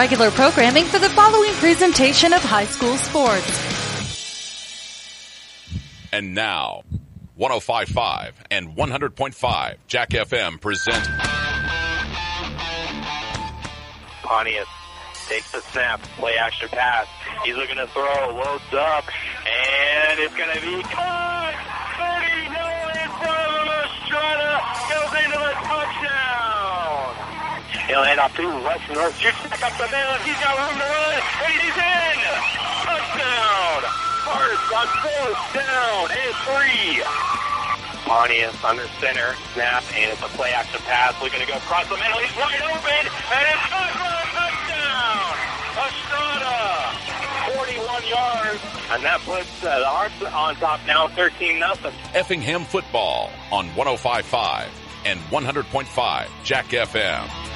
Regular programming for the following presentation of high school sports. And now, 1055 and 100.5 Jack FM present Pontius takes the snap, play action pass. He's looking to throw, loads up, and it's going to be caught. 30 no in front of him. Estrada goes into the touchdown. He'll hand off to West North. Shoots back up the middle. He's got room to run, and he's in. Touchdown. First on fourth down and three. Pontius under center, snap, and it's a play action pass. We're going to go across the middle. He's wide open, and it's a touchdown. Estrada, 41 yards, and that puts uh, the Hearts on top now, 13 nothing. Effingham Football on 1055 and 100.5 Jack FM.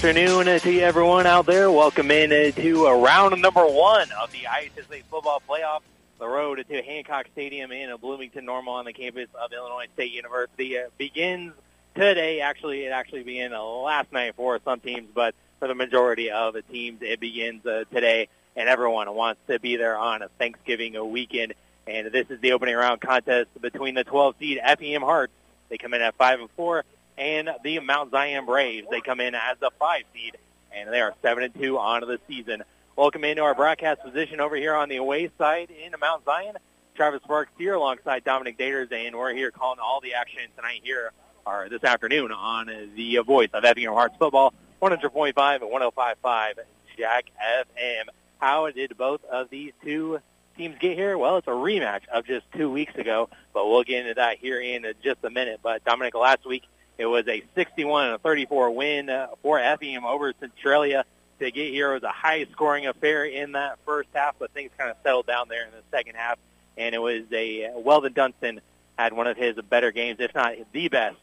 Afternoon uh, to everyone out there. Welcome in uh, to uh, round number one of the IHSA football playoff. The road to Hancock Stadium in Bloomington Normal on the campus of Illinois State University begins today. Actually, it actually began last night for some teams, but for the majority of the teams, it begins today. And everyone wants to be there on a Thanksgiving weekend. And this is the opening round contest between the 12 seed Effingham Hearts. They come in at five and four and the Mount Zion Braves. They come in as a five seed, and they are seven and two on the season. Welcome into our broadcast position over here on the away side in Mount Zion. Travis Sparks here alongside Dominic Daters, and we're here calling all the action tonight here or this afternoon on the voice of Effingham Hearts football, 100.5 and 105.5 Jack FM. How did both of these two teams get here? Well, it's a rematch of just two weeks ago, but we'll get into that here in just a minute. But Dominic, last week it was a 61 and a 34 win uh, for Effingham over Centralia. To get here it was a high-scoring affair in that first half, but things kind of settled down there in the second half. And it was a Weldon Dunston had one of his better games, if not the best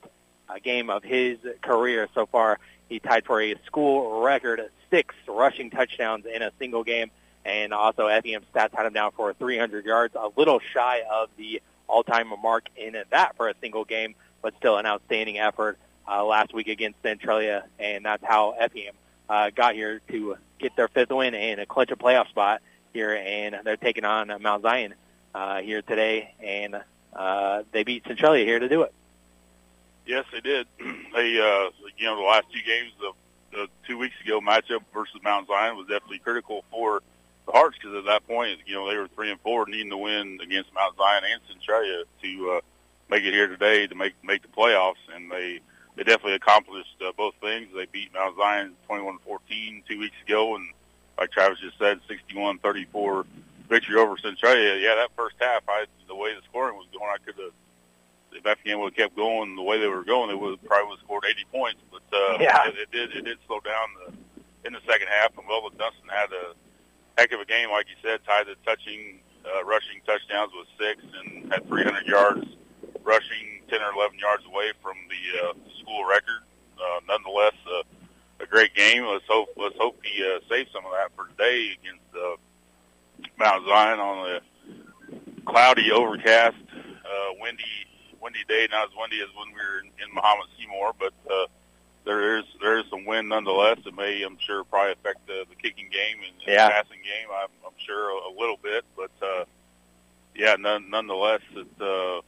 uh, game of his career so far. He tied for a school record six rushing touchdowns in a single game, and also Effingham stats had him down for 300 yards, a little shy of the all-time mark in that for a single game, but still an outstanding effort uh, last week against Centralia, and that's how Effingham uh, got here to get their fifth win and a clinch a playoff spot here, and they're taking on Mount Zion uh, here today, and uh, they beat Centralia here to do it. Yes, they did. they, uh, you know, the last two games of the two weeks ago matchup versus Mount Zion was definitely critical for the Hearts because at that point, you know, they were three and four, needing to win against Mount Zion and Centralia to uh, make it here today to make make the playoffs, and they they definitely accomplished uh, both things. They beat Mount Zion 21-14 two weeks ago, and like Travis just said, 61-34 victory over Centralia. Yeah, that first half, I the way the scoring was going, I could have if Effingham would have kept going the way they were going, they would probably would have scored 80 points. But uh, Yeah. it, it did it did slow down the, in the second half. And Weldon Dunston had a heck of a game, like you said, tied the touching, uh, rushing touchdowns with six and had 300 yards rushing, 10 or 11 yards away from the uh, school record. Uh, nonetheless, uh, a great game. Let's hope let's hope he uh, saves some of that for today against uh, Mount Zion on a cloudy, overcast, uh, windy, windy day. Not as windy as when we were in, in Muhammad Seymour, but uh, there is there is some wind nonetheless. It may, I'm sure, probably affect the, the kicking game and, and Yeah. the passing game. I'm, I'm sure a, a little bit, but uh, yeah, none, nonetheless, it uh,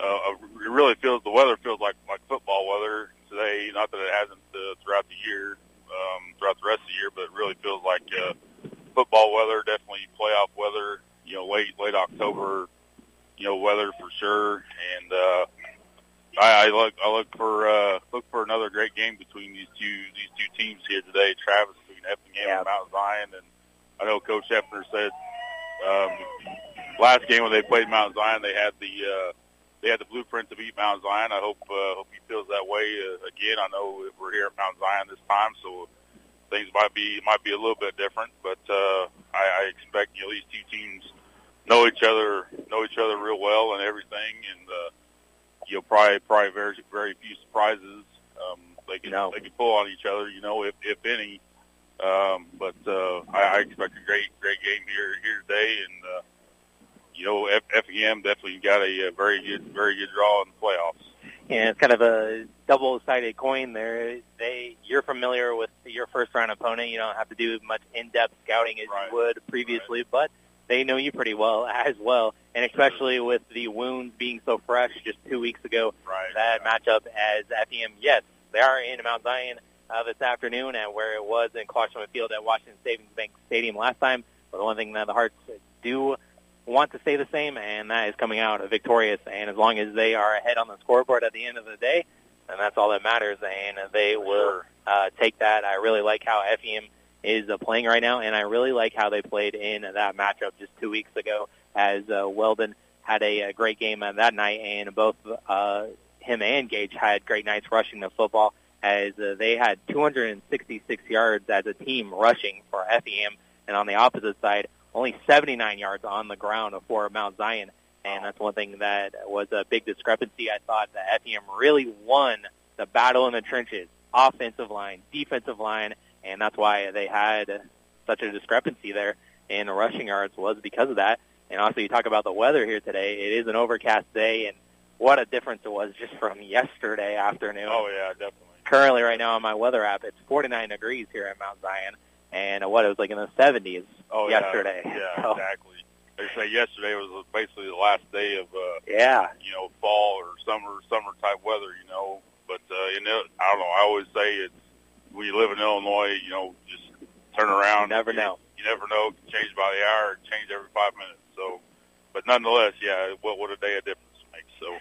uh, it really feels the weather feels like like football weather today. Not that it hasn't uh, throughout the year, um, throughout the rest of the year, but it really feels like uh, football weather. Definitely playoff weather. You know, late late October. You know, weather for sure. And uh, I, I look I look for uh, look for another great game between these two these two teams here today. Travis between Effingham Yeah. and Mount Zion, and I know Coach Hefner said um, last game when they played Mount Zion, they had the uh, they had the blueprint to beat Mount Zion. I hope uh, hope he feels that way uh, again. I know we're here at Mount Zion this time, so things might be might be a little bit different. But uh, I, I expect you know these two teams know each other know each other real well and everything, and uh, you know probably probably very very few surprises. Um, they can No. they can pull on each other, you know, if if any. Um, but uh, I, I expect a great great game here here today, and uh, you know F- Effingham definitely got a, uh very good very good draw in the playoffs. And it's kind of a double-sided coin there. They, you're familiar with your first-round opponent. You don't have to do much in-depth scouting as Right. you would previously, but they know you pretty well as well. And especially with the wounds being so fresh just two weeks ago, Right. that matchup as Effingham, yes, they are in Mount Zion uh, this afternoon, and where it was in Clarkson Field at Washington Savings Bank Stadium last time. But the one thing that the Hearts do want to stay the same, and that is coming out victorious. And as long as they are ahead on the scoreboard at the end of the day, then that's all that matters, and they will uh, take that. I really like how Effingham is uh, playing right now, and I really like how they played in that matchup just two weeks ago as uh, Weldon had a, a great game uh, that night, and both uh, him and Gage had great nights rushing the football as uh, they had 266 yards as a team rushing for Effingham, and on the opposite side, only 79 yards on the ground for Mount Zion. And that's one thing that was a big discrepancy. I thought that Effingham really won the battle in the trenches, offensive line, defensive line, and that's why they had such a discrepancy there in rushing yards was because of that. And also, you talk about the weather here today. It is an overcast day, and what a difference it was just from yesterday afternoon. Oh yeah, definitely. Currently, right now on my weather app, it's 49 degrees here at Mount Zion, and what it was like in the 70s Oh yesterday. Yeah, yeah So, exactly. They say yesterday was basically the last day of uh, yeah, you know fall or summer summer type weather. You know, but uh, you know I don't know. I always say it's when you live in Illinois, you know, just turn around. You never know. You never know. It can change by the hour. It change every five minutes. So, but nonetheless, yeah, what what a day of difference it makes. So.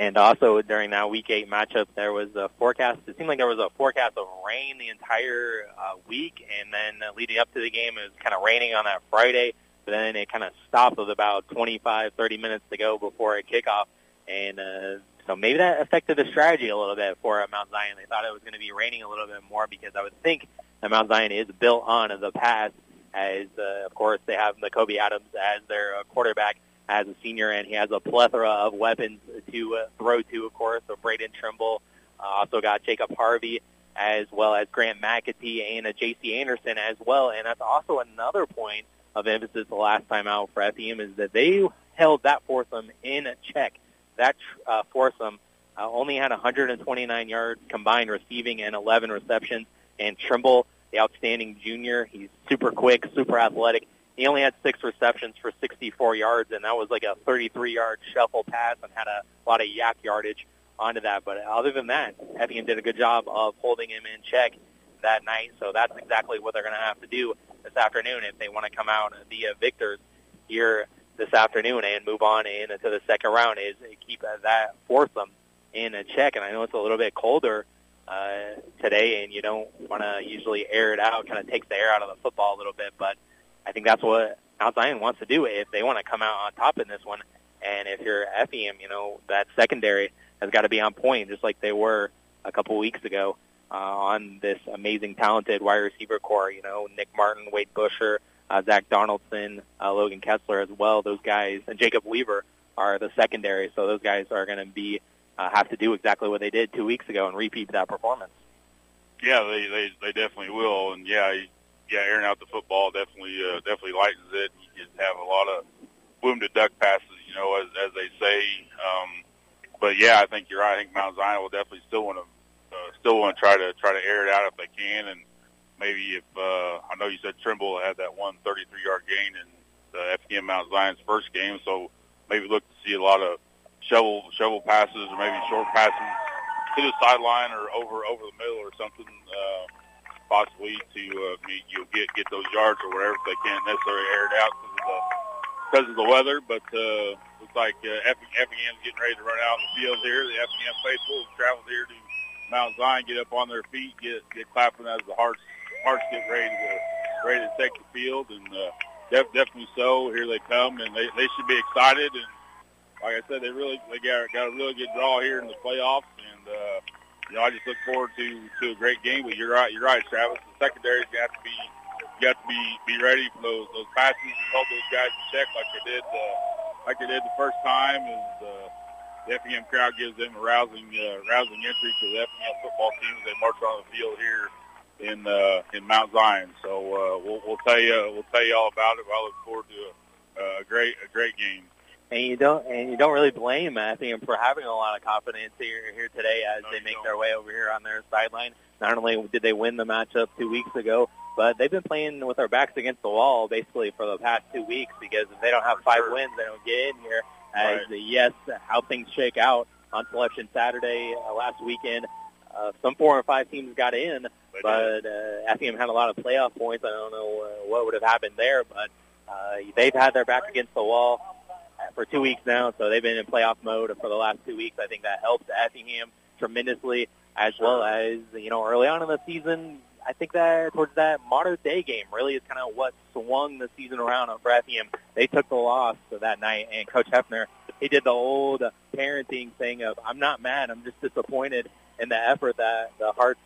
And also during that Week Eight matchup, there was a forecast. It seemed like there was a forecast of rain the entire uh, week, and then uh, leading up to the game, it was kind of raining on that Friday. But then it kind of stopped with about 25, 30 minutes to go before a kickoff, and uh, so maybe that affected the strategy a little bit for uh, Mount Zion. They thought it was going to be raining a little bit more because I would think that Mount Zion is built on the pass. As uh, of course they have the Kobe Adams as their uh, quarterback as a senior, and he has a plethora of weapons to uh, throw to, of course. So Braden Trimble, uh, also got Jacob Harvey, as well as Grant McAtee and uh, J.C. Anderson as well. And that's also another point of emphasis the last time out for FEM is that they held that foursome in check. That uh, foursome uh, only had 129 yards combined receiving and 11 receptions. And Trimble, the outstanding junior, he's super quick, super athletic. He only had six receptions for 64 yards, and that was like a 33-yard shuffle pass and had a lot of YAC yardage onto that. But other than that, Effingham did a good job of holding him in check that night. So that's exactly what they're going to have to do this afternoon if they want to come out via victors here this afternoon and move on into the second round is keep that foursome in a check. And I know it's a little bit colder uh, today, and you don't want to usually air it out. Kind of takes the air out of the football a little bit, but I think that's what Mount Zion wants to do if they want to come out on top in this one. And if you're FEM, you know, that secondary has got to be on point, just like they were a couple weeks ago uh, on this amazing, talented wide receiver corps. You know, Nick Martin, Wade Busher, uh, Zach Donaldson, uh, Logan Kessler as well. Those guys, and Jacob Weaver are the secondary. So those guys are going to be uh, have to do exactly what they did two weeks ago and repeat that performance. Yeah, they they, they definitely will, and yeah, yeah, airing out the football definitely uh, definitely lightens it. You just have a lot of wounded duck passes, you know, as as they say. Um, but yeah, I think you're right. I think Mount Zion will definitely still want to uh, still want to try to try to air it out if they can, and maybe if uh, I know you said Trimble had that one 33 yard gain in the FEM Mount Zion's first game, so maybe look to see a lot of shovel shovel passes or maybe short passes to the sideline or over over the middle or something, uh, possibly to uh, meet, you get get those yards or whatever if they can't necessarily air it out because of the of the weather. But uh, looks like uh, FEM's getting ready to run out in the field here. The FEM faithful have traveled here to Mount Zion, get up on their feet, get get clapping as the hearts hearts get ready to ready to take the field, and uh, def- definitely so. Here they come, and they they should be excited and like I said, they really they got got a really good draw here in the playoffs, and uh, you know I just look forward to to a great game. But you're right, you're right, Travis. The secondary's got to be got to be be ready for those those passes and hold those guys in check like they did uh, like they did the first time, and uh, the FEM crowd gives them a rousing uh, rousing entry to the FEM football team as they march on the field here in uh, in Mount Zion. So uh, we'll we'll tell you we'll tell you all about it. But I look forward to a, a great a great game and you don't and you don't really blame Effingham for having a lot of confidence here here today as no, they make don't. their way over here on their sideline. Not only did they win the matchup two weeks ago, but they've been playing with their backs against the wall basically for the past two weeks because if they don't have For five sure. wins, they don't get in here. As Right. yes, how things shake out on Selection Saturday uh, last weekend, uh, some four and five teams got in, They but uh, Effingham had a lot of playoff points. I don't know uh, what would have happened there, but uh, they've had their back against the wall for two weeks now, so they've been in playoff mode for the last two weeks. I think that helps Effingham tremendously, as well as you know early on in the season. I think that towards that modern day game really is kind of what swung the season around for Effingham. They took the loss that night, and Coach Hefner he did the old parenting thing of I'm not mad, I'm just disappointed in the effort that the Hearts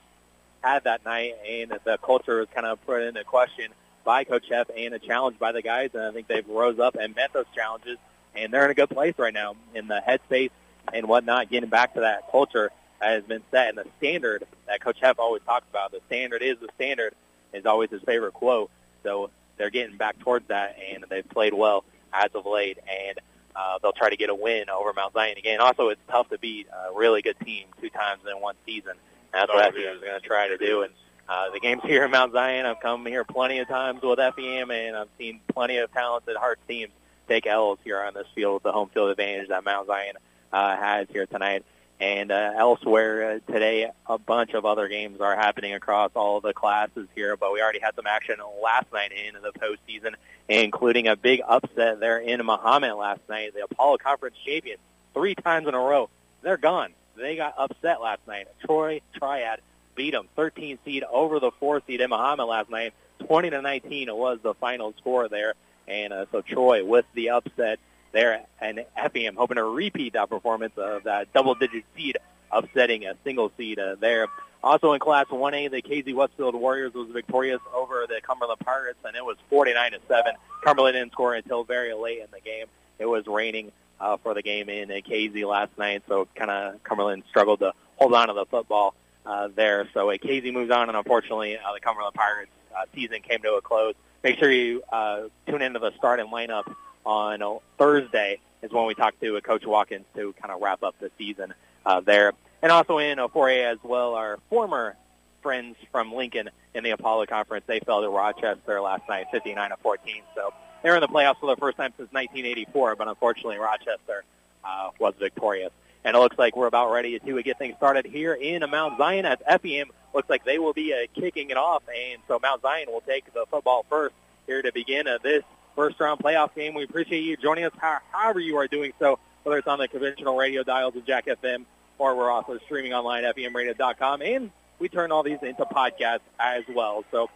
had that night, and the culture was kind of put into question by Coach Heff and a challenge by the guys, and I think they've rose up and met those challenges, and they're in a good place right now in the headspace and whatnot, getting back to that culture that has been set, and the standard that Coach Heff always talks about, the standard is the standard, is always his favorite quote. So they're getting back towards that, and they've played well as of late, and uh, they'll try to get a win over Mount Zion again. Also, it's tough to beat a really good team two times in one season. That's Oh, what FEM is. going to try to do, and uh, the games here in Mount Zion, I've come here plenty of times with FEM, and I've seen plenty of talented Hearts teams take L's here on this field, the home field advantage that Mount Zion uh, has here tonight. And uh, elsewhere uh, today, a bunch of other games are happening across all the classes here, but we already had some action last night in the postseason, including a big upset there in Mahomet last night. The Apollo Conference champions, three times in a row, they're gone. They got upset last night. Troy Triad beat them 13 seed over the 4 seed in Mahomet last night. 20 to 19 was the final score there. And uh, so Troy with the upset there and FEM hoping to repeat that performance of that double-digit seed upsetting a single seed uh, there. Also in Class 1A, the Casey Westfield Warriors was victorious over the Cumberland Pirates, and it was 49 to 7. Cumberland didn't score until very late in the game. It was raining uh, for the game in uh, Casey last night, so kind of Cumberland struggled to hold on to the football uh, there. So uh, Casey moves on, and unfortunately, uh, the Cumberland Pirates uh, season came to a close. Make sure you uh, tune into the starting lineup on uh, Thursday is when we talk to uh, Coach Watkins to kind of wrap up the season uh, there. And also in uh, 4A as well, our former friends from Lincoln in the Apollo Conference, they fell to Rochester last night, 59 to 14. So they're in the playoffs for the first time since 1984, but unfortunately Rochester uh, was victorious. And it looks like we're about ready to get things started here in Mount Zion as FEM looks like they will be uh, kicking it off. And so Mount Zion will take the football first here to begin uh, this first round playoff game. We appreciate you joining us how- however you are doing so, whether it's on the conventional radio dials of Jack FM or we're also streaming online at. And we turn all these into podcasts as well. So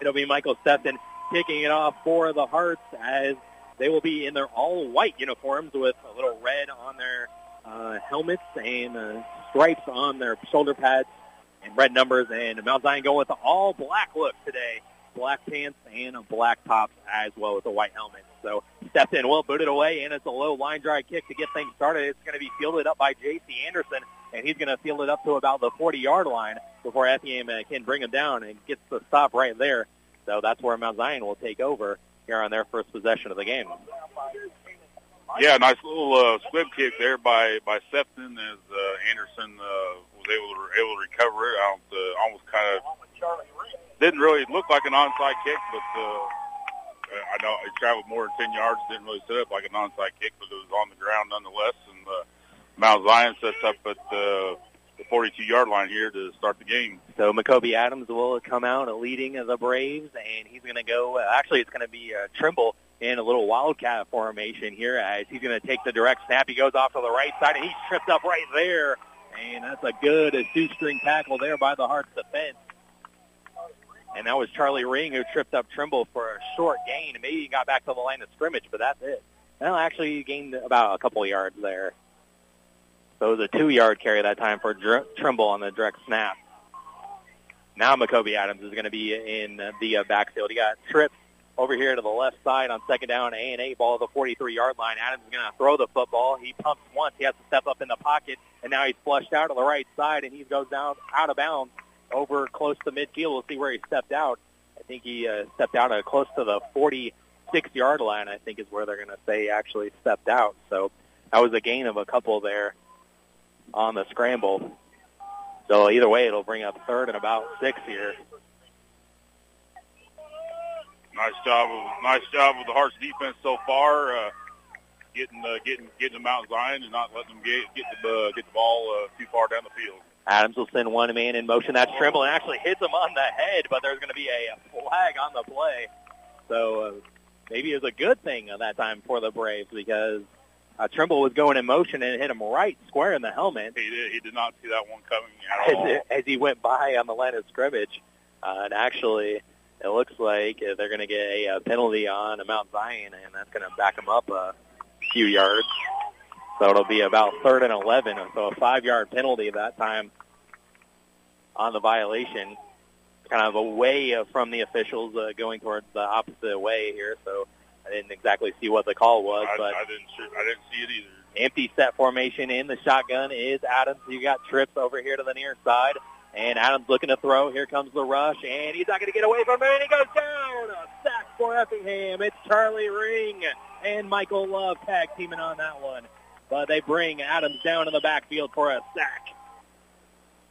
it'll be Michael Stepton kicking it off for the Hearts as They will be in their all-white uniforms with a little red on their uh, helmets and uh, stripes on their shoulder pads and red numbers. And Mount Zion going with the all-black look today. Black pants and a black tops as well with a white helmet. So stepped in well, booted away, and it's a low line drive kick to get things started. It's going to be fielded up by J.C. Anderson, and he's going to field it up to about the 40-yard line before Effingham uh, can bring him down and gets the stop right there. So that's where Mount Zion will take over here on their first possession of the game. Yeah, nice little uh, squib kick there by by Sefton as uh, Anderson uh, was able to able to recover it. Uh, almost kind of didn't really look like an onside kick, but uh, I know it traveled more than ten yards. Didn't really set up like an onside kick, but it was on the ground nonetheless. And uh, Mount Zion sets up at uh, the 42-yard line here to start the game. So McCoby Adams will come out leading the Braves, and he's going to go. Uh, actually, it's going to be uh, Trimble in a little wildcat formation here as he's going to take the direct snap. He goes off to the right side, and he's tripped up right there. And that's a good two-string tackle there by the Hearts defense. And that was Charlie Ring who tripped up Trimble for a short gain. Maybe he got back to the line of scrimmage, but that's it. Well, actually, he gained about a couple yards there. So it was a two-yard carry that time for Dr- Trimble on the direct snap. Now McCoby Adams is going to be in the backfield. He got tripped over here to the left side on second down, A and A ball at the 43-yard line. Adams is going to throw the football. He pumps once. He has to step up in the pocket, and now he's flushed out to the right side, and he goes down out of bounds over close to midfield. We'll see where he stepped out. I think he uh, stepped out uh, close to the 46-yard line. I think is where they're going to say actually stepped out. So that was a gain of a couple there on the scramble. So either way, it'll bring up third and about six here. Nice job, of, nice job with the Hearts defense so far, uh, getting uh, getting getting them out Zion and not letting them get get the uh, get the ball uh, too far down the field. Adams will send one man in motion. That's Trimble and actually hits him on the head, but there's going to be a flag on the play. So uh, maybe it was a good thing at that time for the Braves because uh, Trimble was going in motion and hit him right square in the helmet. He did. He did not see that one coming at all. As, as he went by on the line of scrimmage, uh, and actually, it looks like uh, they're going to get a, a penalty on Mount Zion, and that's going to back him up a few yards. So it'll be about third and 11. So a five-yard penalty that time on the violation. Kind of away from the officials uh, going towards the opposite way here. So I didn't exactly see what the call was, I, but I didn't. I didn't see it either. empty set formation in the shotgun is Adams. You got trips over here to the near side. And Adams looking to throw. Here comes the rush, and he's not going to get away from it. And he goes down. A sack for Effingham. It's Charlie Ring and Michael Love tag teaming on that one. But they bring Adams down in the backfield for a sack.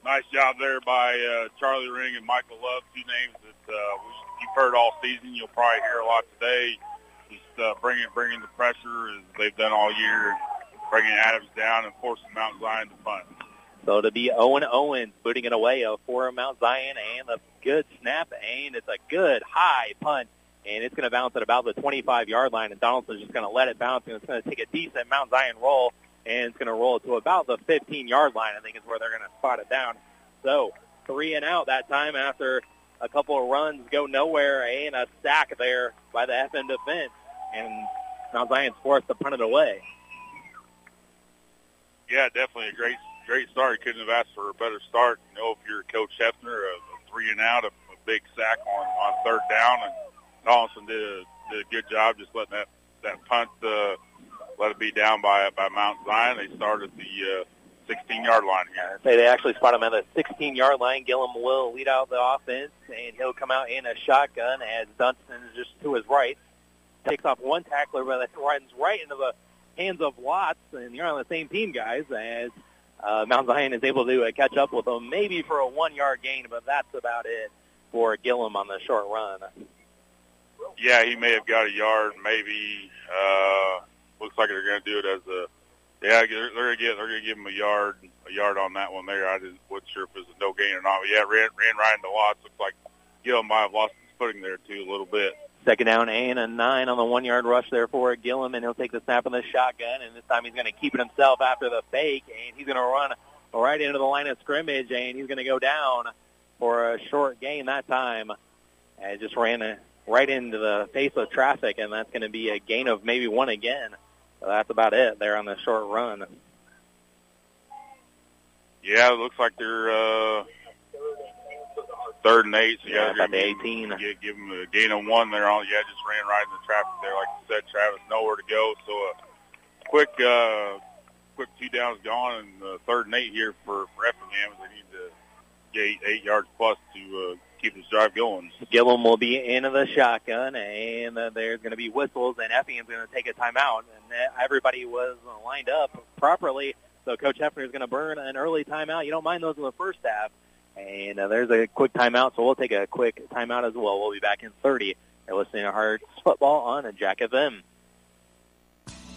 Nice job there by uh, Charlie Ring and Michael Love, two names that uh, you've heard all season. You'll probably hear a lot today. Just uh, bringing bringing the pressure as they've done all year, bringing Adams down and forcing Mount Zion to punt. So to be Owen Owens booting it away for Mount Zion and a good snap and it's a good high punt and it's going to bounce at about the 25-yard line and Donaldson's just going to let it bounce and it's going to take a decent Mount Zion roll and it's going to roll to about the 15-yard line I think is where they're going to spot it down. So three and out that time after a couple of runs go nowhere and a sack there by the FM defense and Mount Zion's forced to punt it away. Yeah, definitely a great great start. Couldn't have asked for a better start. You know, if you're Coach Hefner, a, a three and out, a, a big sack on on third down, and Donaldson did a did a good job just letting that that punt uh, let it be down by by Mount Zion. They started the uh, 16 yard line here. Say they actually spot him at the 16 yard line. Gillum will lead out the offense, and he'll come out in a shotgun as Dunston is just to his right. Takes off one tackler, but it runs right into the hands of Watts, and you're on the same team, guys, as uh, Mount Zion is able to uh, catch up with them, maybe for a one-yard gain, but that's about it for Gillum on the short run. Yeah, he may have got a yard, maybe. Uh, looks like they're going to do it as a. Yeah, they're, they're going to get they're going to give him a yard a yard on that one there. I didn't wasn't sure if it was a no gain or not. But yeah, ran ran right into Watts. Looks like Gillum might have lost his footing there too a little bit. Second down and a nine on the one-yard rush there for Gillum, and he'll take the snap in the shotgun, and this time he's going to keep it himself after the fake, and he's going to run right into the line of scrimmage, and he's going to go down for a short gain that time. And just ran a, right into the face of traffic, and that's going to be a gain of maybe one again. So that's about it there on the short run. Yeah, it looks like they're uh, third and eight. So Yeah, about the 18. Give, give them a gain of one there. On yeah, just ran right into traffic there, like you said, Travis. Nowhere to go. So a quick, uh, quick two downs gone, and uh, third and eight here for for Effingham. They need to get eight, eight yards plus to uh, keep this drive going. Gillum will be into the shotgun, and uh, there's going to be whistles, and Effingham's going to take a timeout. And uh, everybody was lined up properly, so Coach Hefner is going to burn an early timeout. You don't mind those in the first half. And uh, there's a quick timeout, so we'll take a quick timeout as well. We'll be back in 30. You're listening to Hearts Football on a Jack FM.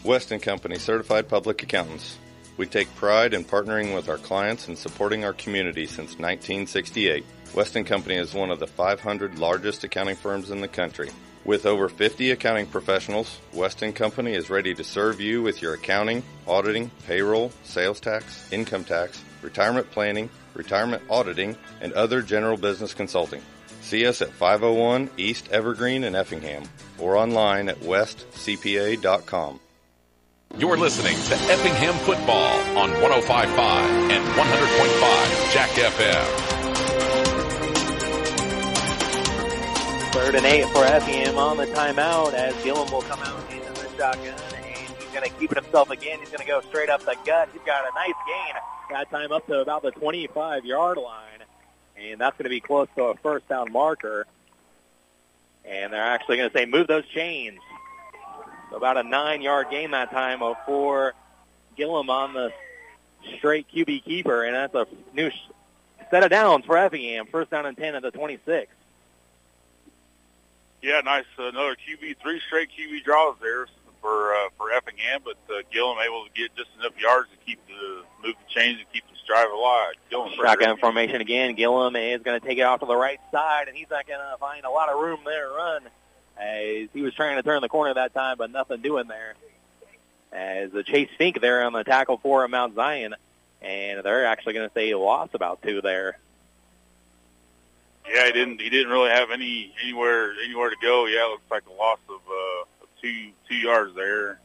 Weston Company certified public accountants. We take pride in partnering with our clients and supporting our community since 1968. Weston Company is one of the 500 largest accounting firms in the country. With over 50 accounting professionals, Weston Company is ready to serve you with your accounting, auditing, payroll, sales tax, income tax, retirement planning, retirement auditing, and other general business consulting. See us at 501 East Evergreen in Effingham or online at westcpa.com. You're listening to Effingham Football on 105.5 and 100.5 Jack FM. Third and eight for Effingham on the timeout as Gillum will come out into the shotgun and he's going to keep it himself again. He's going to go straight up the gut. He's got a nice gain. Got time up to about the 25-yard line, and that's going to be close to a first down marker. And they're actually going to say, move those chains. So about a nine-yard gain that time for Gillum on the straight QB keeper, and that's a new set of downs for Effingham. First down and 10 at the 26. Yeah, nice. Another QB, three straight QB draws there for uh, for Effingham, but uh, Gillum able to get just enough yards to keep the move the chains and keep this drive alive. Gillum Shotgun formation again. Gillum is going to take it off to the right side, and he's not going to find a lot of room there to run. As he was trying to turn the corner that time, but nothing doing there. As the Chase Fink there on the tackle for Mount Zion, and they're actually going to say he lost about two there. Yeah, he didn't. He didn't really have any anywhere anywhere to go. Yeah, it looks like a loss of, uh, of two two yards there.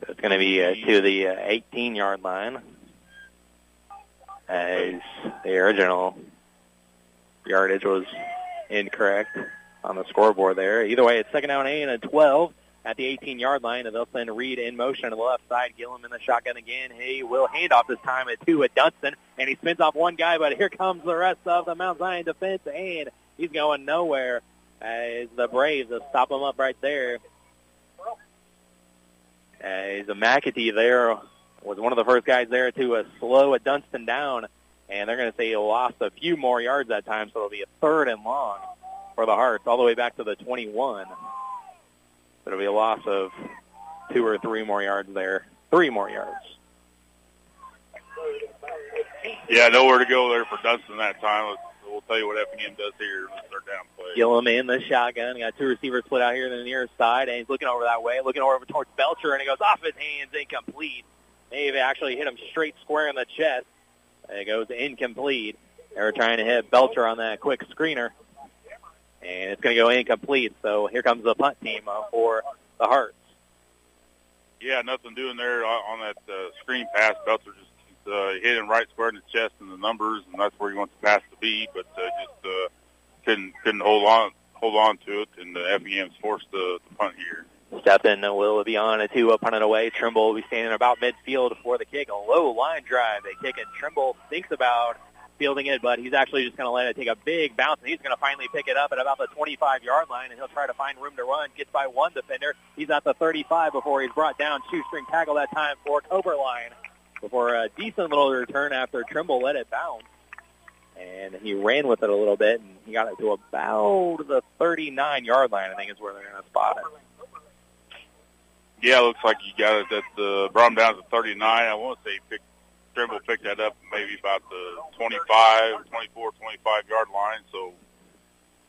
So it's going to be uh, to the uh, 18-yard line as the original yardage was incorrect on the scoreboard there. Either way, it's second down eight and a 12 at the 18-yard line, and they'll send Reed in motion to the left side. Gillum in the shotgun again. He will hand off this time at two at Dunston, and he spins off one guy, but here comes the rest of the Mount Zion defense, and he's going nowhere as the Braves will stop him up right there. As a McAtee there was one of the first guys there to uh, slow a Dunston down, and they're going to say he lost a few more yards that time, so it'll be a third and long for the Hearts, all the way back to the 21. So It'll be a loss of two or three more yards there. Three more yards. Yeah, nowhere to go there for Dunston that time. We'll tell you what Effingham does here in third down play. Gillum in the shotgun. Got two receivers split out here to the near side, and he's looking over that way, looking over towards Belcher, and he goes off his hands, incomplete. They've actually hit him straight square in the chest. It goes incomplete. They were trying to hit Belcher on that quick screener, and it's going to go incomplete. So here comes the punt team uh, for the Hearts. Yeah, nothing doing there on on that uh, screen pass. Belcher just uh, hit him right square in the chest and the numbers, and that's where he wants the pass to be, but uh, just uh, couldn't couldn't hold on hold on to it, and the Effingham's forced the, the punt here. Stephen will be on a two up punted away. Trimble will be standing about midfield for the kick. A low line drive. They kick it. Trimble thinks about fielding it, but he's actually just going to let it take a big bounce, and he's going to finally pick it up at about the 25-yard line, and he'll try to find room to run. Gets by one defender. He's at the 35 before he's brought down. Shoestring tackle that time for Coberline before a decent little return after Trimble let it bounce. And he ran with it a little bit, and he got it to about the 39-yard line, I think is where they're going to spot it. Yeah, it looks like you got it at the brought him down to 39. I want to say he picked, Trimble picked that up maybe about the 25, 24, 25 yard line. So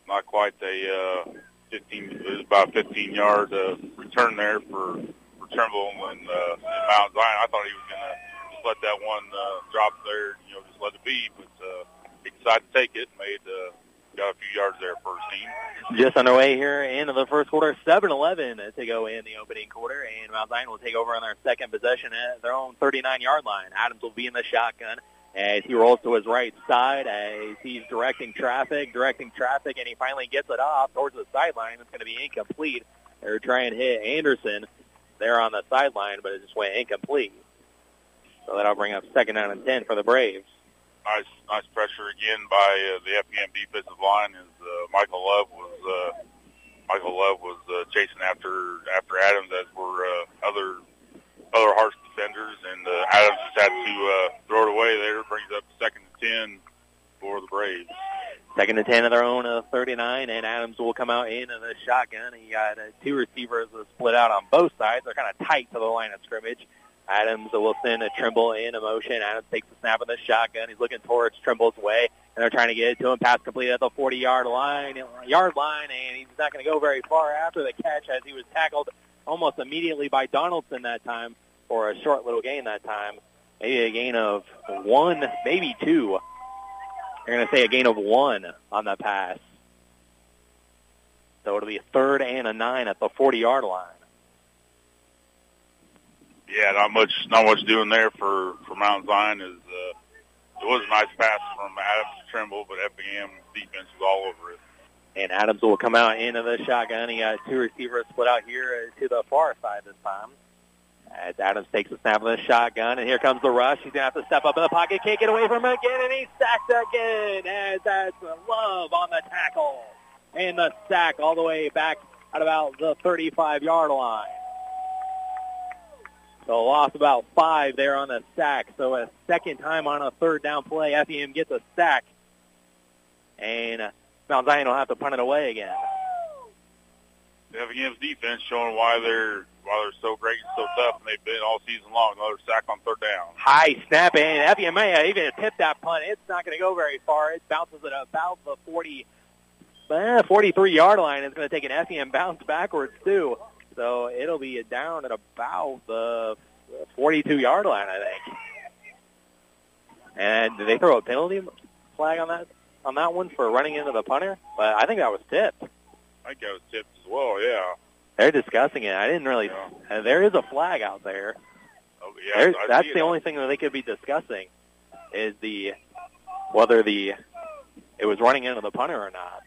not quite a uh, 15. It was about 15 yard uh, return there for for Trimble and, uh, Mount Zion. I thought he was gonna just let that one uh, drop there. You know, just let it be. But uh, he decided to take it. Made uh, got a few yards there first team. Just underway here into the first quarter, 7-11 to go in the opening quarter, and Mount Zion will take over on their second possession at their own 39-yard line. Adams will be in the shotgun as he rolls to his right side as he's directing traffic, directing traffic, and he finally gets it off towards the sideline. It's going to be incomplete. They're trying to hit Anderson there on the sideline, but it just went incomplete. So that'll bring up second down and 10 for the Braves. Nice, nice pressure again by uh, the FEM defensive line. As uh, Michael Love was uh, Michael Love was uh, chasing after after Adams, as were uh, other other Harts defenders, and uh, Adams just had to uh, throw it away there. Brings up second and ten for the Braves. Second and 10 of their own uh, 39, and Adams will come out in the shotgun. He got uh, two receivers that split out on both sides. They're kind of tight to the line of scrimmage. Adams will send a Trimble in a motion. Adams takes the snap of the shotgun. He's looking towards Trimble's way, and they're trying to get it to him. Pass complete at the 40-yard line, yard line, and he's not going to go very far after the catch as he was tackled almost immediately by Donaldson that time for a short little gain that time. Maybe a gain of one, maybe two. They're going to say a gain of one on the pass. So it'll be a third and a nine at the 40-yard line. Yeah, not much, not much doing there for for Mount Zion. Is uh, it was a nice pass from Adams to Trimble, but FBM defense was all over it. And Adams will come out into the shotgun. He got two receivers split out here to the far side this time. As Adams takes a snap of the shotgun, and here comes the rush. He's going to have to step up in the pocket, can't get away from him again, and he's sacked again as that's Love on the tackle. And the sack all the way back at about the 35-yard line. So lost about five there on the sack. So a second time on a third down play, FEM gets a sack. And Mount Zion will have to punt it away again. FEM's defense showing why they're why they're so great and so tough, and they've been all season long. Another sack on third down. High snap, and FEM may even tipped that punt. It's not going to go very far. It bounces at about the 40, eh, 43-yard line. It's going to take an FEM bounce backwards, too. So it'll be down at about the 42-yard line, I think. And did they throw a penalty flag on that on that one for running into the punter? But I think that was tipped. I think that was tipped as well. Yeah. They're discussing it. I didn't really. Yeah. Uh, there is a flag out there. Oh, yeah There's, I that's the it. only thing that they could be discussing is the whether the it was running into the punter or not.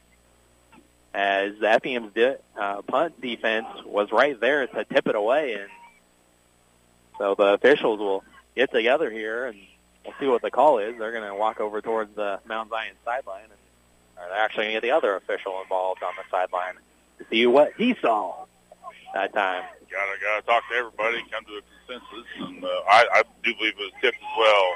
As the FEM's di- uh, punt defense was right there to tip it away, and so the officials will get together here and we'll see what the call is. They're going to walk over towards the Mount Zion sideline, and or they're actually going to get the other official involved on the sideline to see what he saw that time. Gotta gotta talk to everybody, come to a consensus, and uh, I, I do believe it was tipped as well.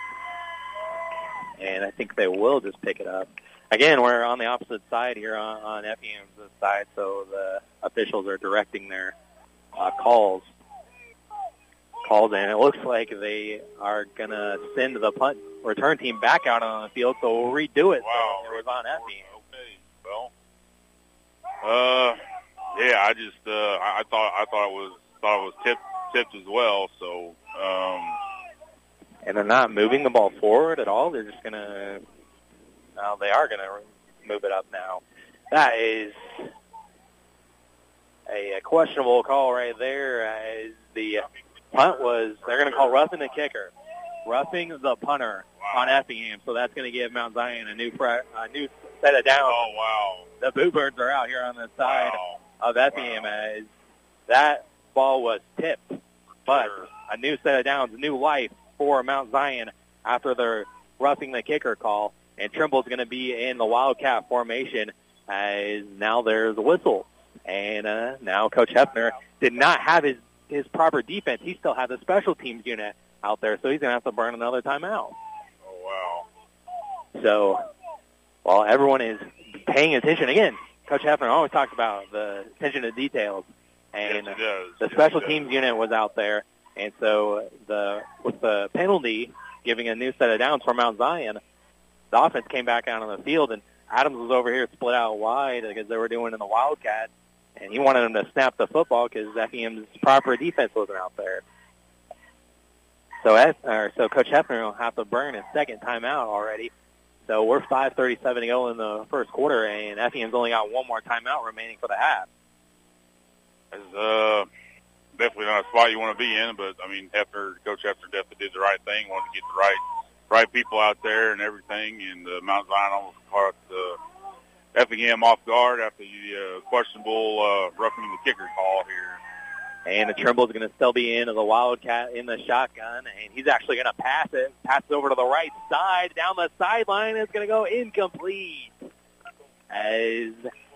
and I think they will just pick it up. Again, we're on the opposite side here on, on FEM's side, so the officials are directing their uh, calls. Calls, and it looks like they are going to send the punt return team back out on the field, so we'll redo it. Wow. So it was on FEM. Okay, well, uh, yeah, I just uh, I, I thought I thought it was thought it was tipped tipped as well. So um, And they're not moving the ball forward at all. They're just going to, well, they are going to move it up now. That is a, a questionable call right there as the punt was, they're going to call roughing the kicker. Roughing the punter on Effingham. So that's going to give Mount Zion a new, a new set of downs. oh wow, The Boo Birds are out here on the side wow, of Effingham as that ball was tipped. But a new set of downs, new life for Mount Zion after their roughing the kicker call. And Trimble's going to be in the Wildcat formation as now there's a whistle. And uh, now Coach Hefner did not have his, his proper defense. He still had the special teams unit out there, so he's going to have to burn another timeout. oh wow. So while everyone is paying attention, again, Coach Hefner always talks about the attention to details. And yes, the Yes, special teams unit was out there, and so the with the penalty giving a new set of downs for Mount Zion, the offense came back out on the field, and Adams was over here split out wide because they were doing in the Wildcat, and he wanted him to snap the football because FEM's proper defense wasn't out there. So, or, so Coach Hefner will have to burn his second timeout already. So we're 5:37 to go in the first quarter, and Effingham's only got one more timeout remaining for the half. It's uh, definitely not a spot you want to be in, but I mean, Hefner, Coach Hefner definitely did the right thing, wanted to get the right right people out there and everything, and uh, Mount Zion almost caught uh, Effingham off guard after the uh, questionable uh, roughing the kicker call here. And the Trimble's going to still be in as a Wildcat in the shotgun, and he's actually going to pass it. Pass it over to the right side, down the sideline. It's going to go incomplete. As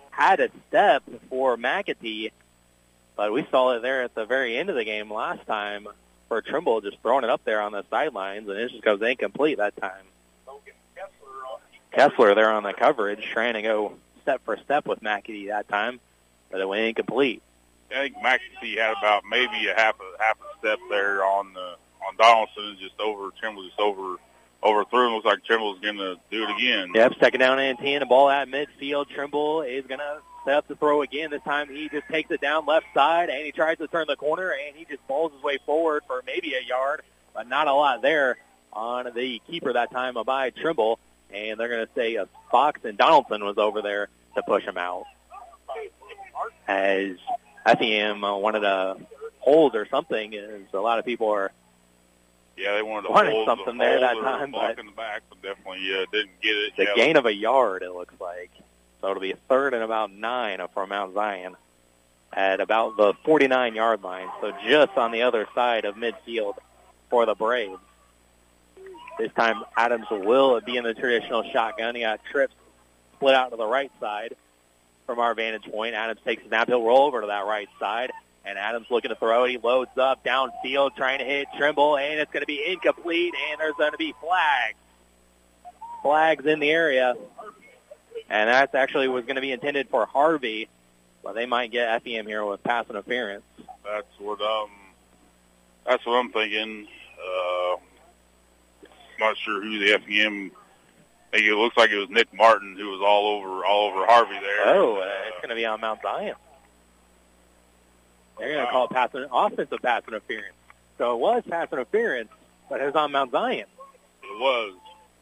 had a step for McAtee, but we saw it there at the very end of the game last time for Trimble just throwing it up there on the sidelines, and it just goes incomplete that time. Kessler there on the coverage, trying to go step for step with McAtee that time, but it went incomplete. I think McAtee had about maybe a half a half a step there on the on Donaldson, just over Trimble, just over overthrew him. Looks like Trimble's going to do it again. Yep, second down and ten. The ball at midfield. Trimble is going to set up to throw again. This time he just takes it down left side and he tries to turn the corner and he just balls his way forward for maybe a yard, but not a lot there on the keeper that time by Trimble. And they're going to say uh, Fox and Donaldson was over there to push him out. As Effingham uh, wanted to hold or something, as a lot of people are yeah, they wanted to wanted hold something the there that time, but- in the back, but definitely uh, didn't get it. the yeah, gain of a yard, it looks like. So it'll be a third and about nine for Mount Zion at about the 49-yard line. So just on the other side of midfield for the Braves. This time Adams will be in the traditional shotgun. He got trips split out to the right side from our vantage point. Adams takes a snap. He'll roll over to that right side. And Adams looking to throw it. He loads up downfield trying to hit Trimble, and it's going to be incomplete, and there's going to be flags. Flags in the area. And that actually was going to be intended for Harvey, but they might get Effingham here with pass interference. That's what um, that's what I'm thinking. Uh, not sure who the FEM. It looks like it was Nick Martin who was all over all over Harvey there. Oh, uh, it's going to be on Mount Zion. They're going to call it pass offensive pass interference. So it was pass interference, but it was on Mount Zion. It was.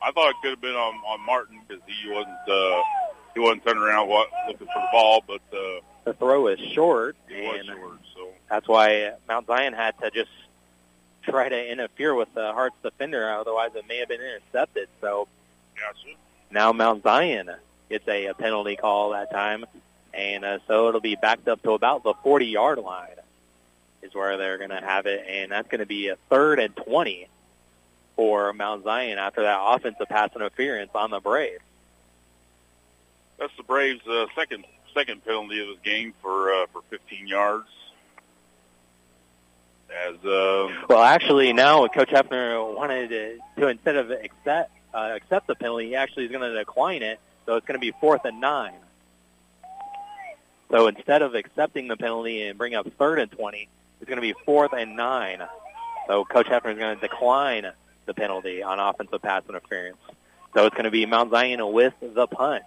I thought it could have been on on Martin because he wasn't uh, he wasn't turning around what, looking for the ball, but uh, The throw is short, he was and short. So that's why Mount Zion had to just try to interfere with the Hearts defender. Otherwise, it may have been intercepted. So gotcha. now Mount Zion gets a, a penalty call that time, and uh, so it'll be backed up to about the 40-yard line is where they're going to have it, and that's going to be a third and 20 for Mount Zion after that offensive pass interference on the Braves. That's the Braves' uh, second second penalty of this game for uh, for 15 yards. As uh, Well, actually, now Coach Hefner wanted to, to instead of accept uh, accept the penalty, he actually is going to decline it, so it's going to be fourth and nine. So instead of accepting the penalty and bring up third and 20, it's going to be fourth and nine. So Coach Hefner is going to decline the penalty on offensive pass interference. So it's going to be Mount Zion with the punt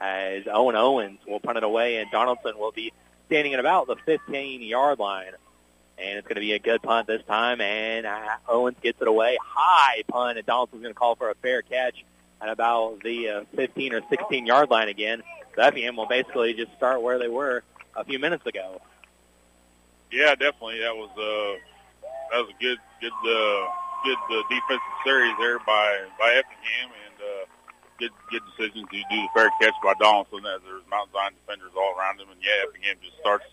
as Owen Owens will punt it away and Donaldson will be standing at about the 15-yard line. And it's going to be a good punt this time, and uh, Owens gets it away. High punt, and Donaldson's going to call for a fair catch at about the uh, 15 or 16-yard line again. So Effingham will basically just start where they were a few minutes ago. yeah, definitely that was uh, that was a good good uh, good uh, defensive series there by by Effingham and uh, good good decision to do the fair catch by Donaldson as there's Mount Zion defenders all around him and yeah, Effingham just starts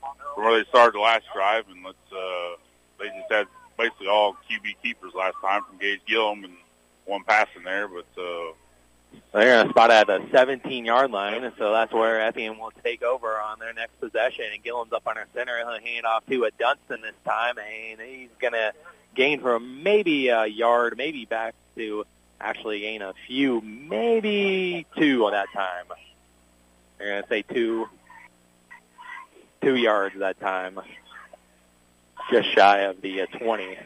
from where they started the last drive and let's uh, they just had basically all QB keepers last time from Gage Gillum and one pass in there, but uh, They're going to spot at the 17-yard line, and so that's where Effingham will take over on their next possession. And Gillum's up on our center. He'll hand off to a Dunston this time, and he's going to gain for maybe a yard, maybe back to actually gain a few, maybe two on that time. They're going to say two, two yards that time, just shy of the uh, 20.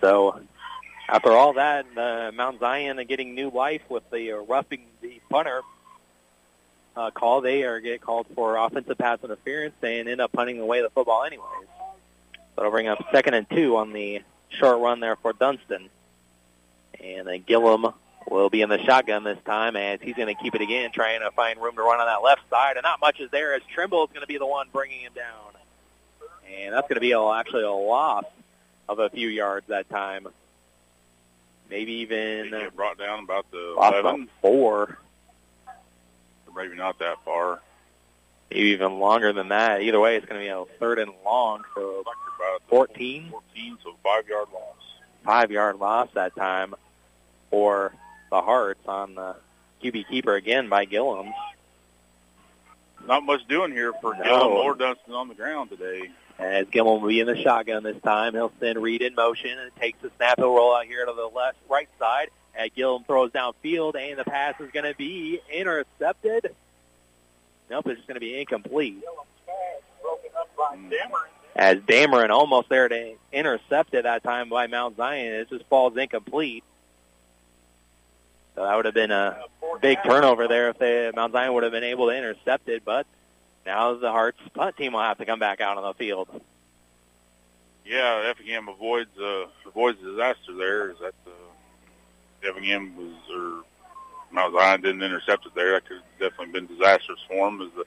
So after all that, uh, Mount Zion getting new life with the uh, roughing the punter uh, call. They are get called for offensive pass interference and end up punting away the football anyways. So it'll bring up second and two on the short run there for Dunston. And then Gillum will be in the shotgun this time as he's going to keep it again, trying to find room to run on that left side, and not much is there as Trimble is going to be the one bringing him down. And that's going to be a, actually a loss of a few yards that time. Maybe even brought down about the lost about 11, four, maybe not that far. Maybe even longer than that. Either way, it's going to be a third and long for 14, 14, so five yard loss. five-yard loss that time for the Hearts on the QB keeper again by Gillum. Not much doing here for No. Gillum or Dunston on the ground today. As Gillum will be in the shotgun this time, he'll send Reed in motion and takes the snap. He'll roll out here to the left, right side. And Gillum throws downfield, and the pass is going to be intercepted. Nope, it's going to be incomplete. As Dameron almost there to intercept it that time by Mount Zion, it just falls incomplete. So that would have been a big turnover there if they, Mount Zion would have been able to intercept it, but now the Hearts punt team will have to come back out on the field. Yeah, Effingham avoids uh, avoids disaster there. Is that uh, Effingham was or Mount Zion didn't intercept it there? That could have definitely been disastrous for him as the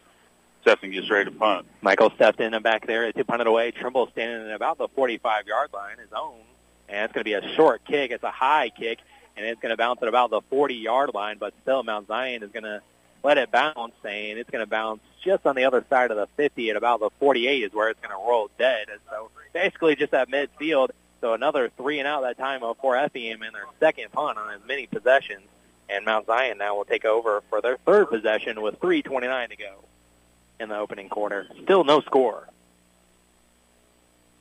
Sefton gets ready to punt. Michael stepped in and back there to punt it away. Trimble standing at about the 45-yard line, his own. And it's going to be a short kick. It's a high kick, and it's going to bounce at about the 40-yard line. But still, Mount Zion is going to let it bounce, and it's going to bounce just on the other side of the 50 at about the 48 is where it's going to roll dead. And so basically just at midfield. So another three and out that time for Effingham in their second punt on as many possessions. And Mount Zion now will take over for their third possession with 3.29 to go in the opening quarter. Still no score.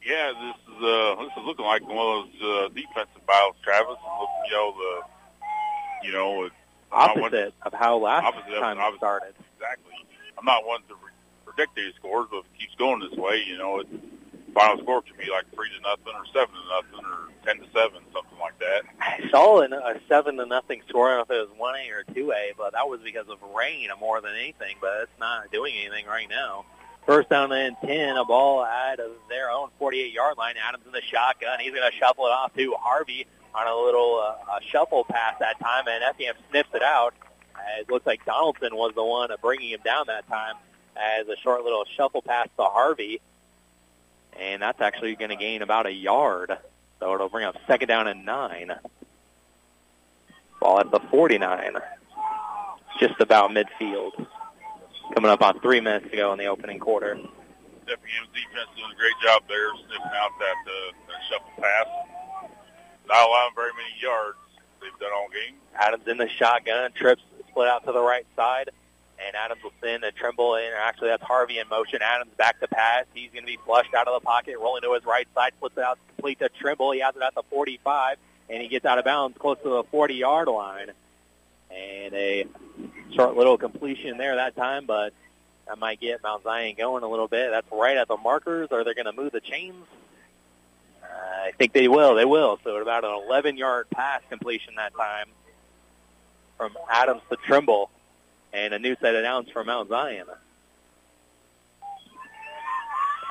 Yeah, this is uh, this is looking like one of those uh, defensive battles, Travis. And look, you know the, you know, it- I'm not one- Opposite of how last Opposite of- time it opposite. started. exactly. I'm not one to re- predict these scores, but if it keeps going this way, you know, it, final score could be like three to nothing, or seven to nothing, or ten to seven, something like that. I saw an, a seven to nothing score. I don't know if it was one A or two A, but that was because of rain more than anything. But it's not doing anything right now. First down and ten, a ball out of their own 48-yard line. Adams in the shotgun. He's going to shuffle it off to Harvey on a little uh, a shuffle pass that time, and Effingham sniffs it out. It looks like Donaldson was the one bringing him down that time as a short little shuffle pass to Harvey. And that's actually going to gain about a yard. So it'll bring up second down and nine. Ball at the 49. Just about midfield. Coming up on three minutes to go in the opening quarter. Effingham's defense doing a great job there, sniffing out that, uh, that shuffle pass. Not allowing very many yards. They've done all game. Adams in the shotgun. Trips split out to the right side. And Adams will send a Trimble in. Actually, that's Harvey in motion. Adams back to pass. He's going to be flushed out of the pocket, rolling to his right side, flips it out complete to Trimble. He has it at the 45, and he gets out of bounds close to the 40-yard line. And a short little completion there that time, but that might get Mount Zion going a little bit. That's right at the markers. Are they going to move the chains? Uh, I think they will. They will. So about an 11-yard pass completion that time from Adams to Trimble, and a new set of downs for Mount Zion.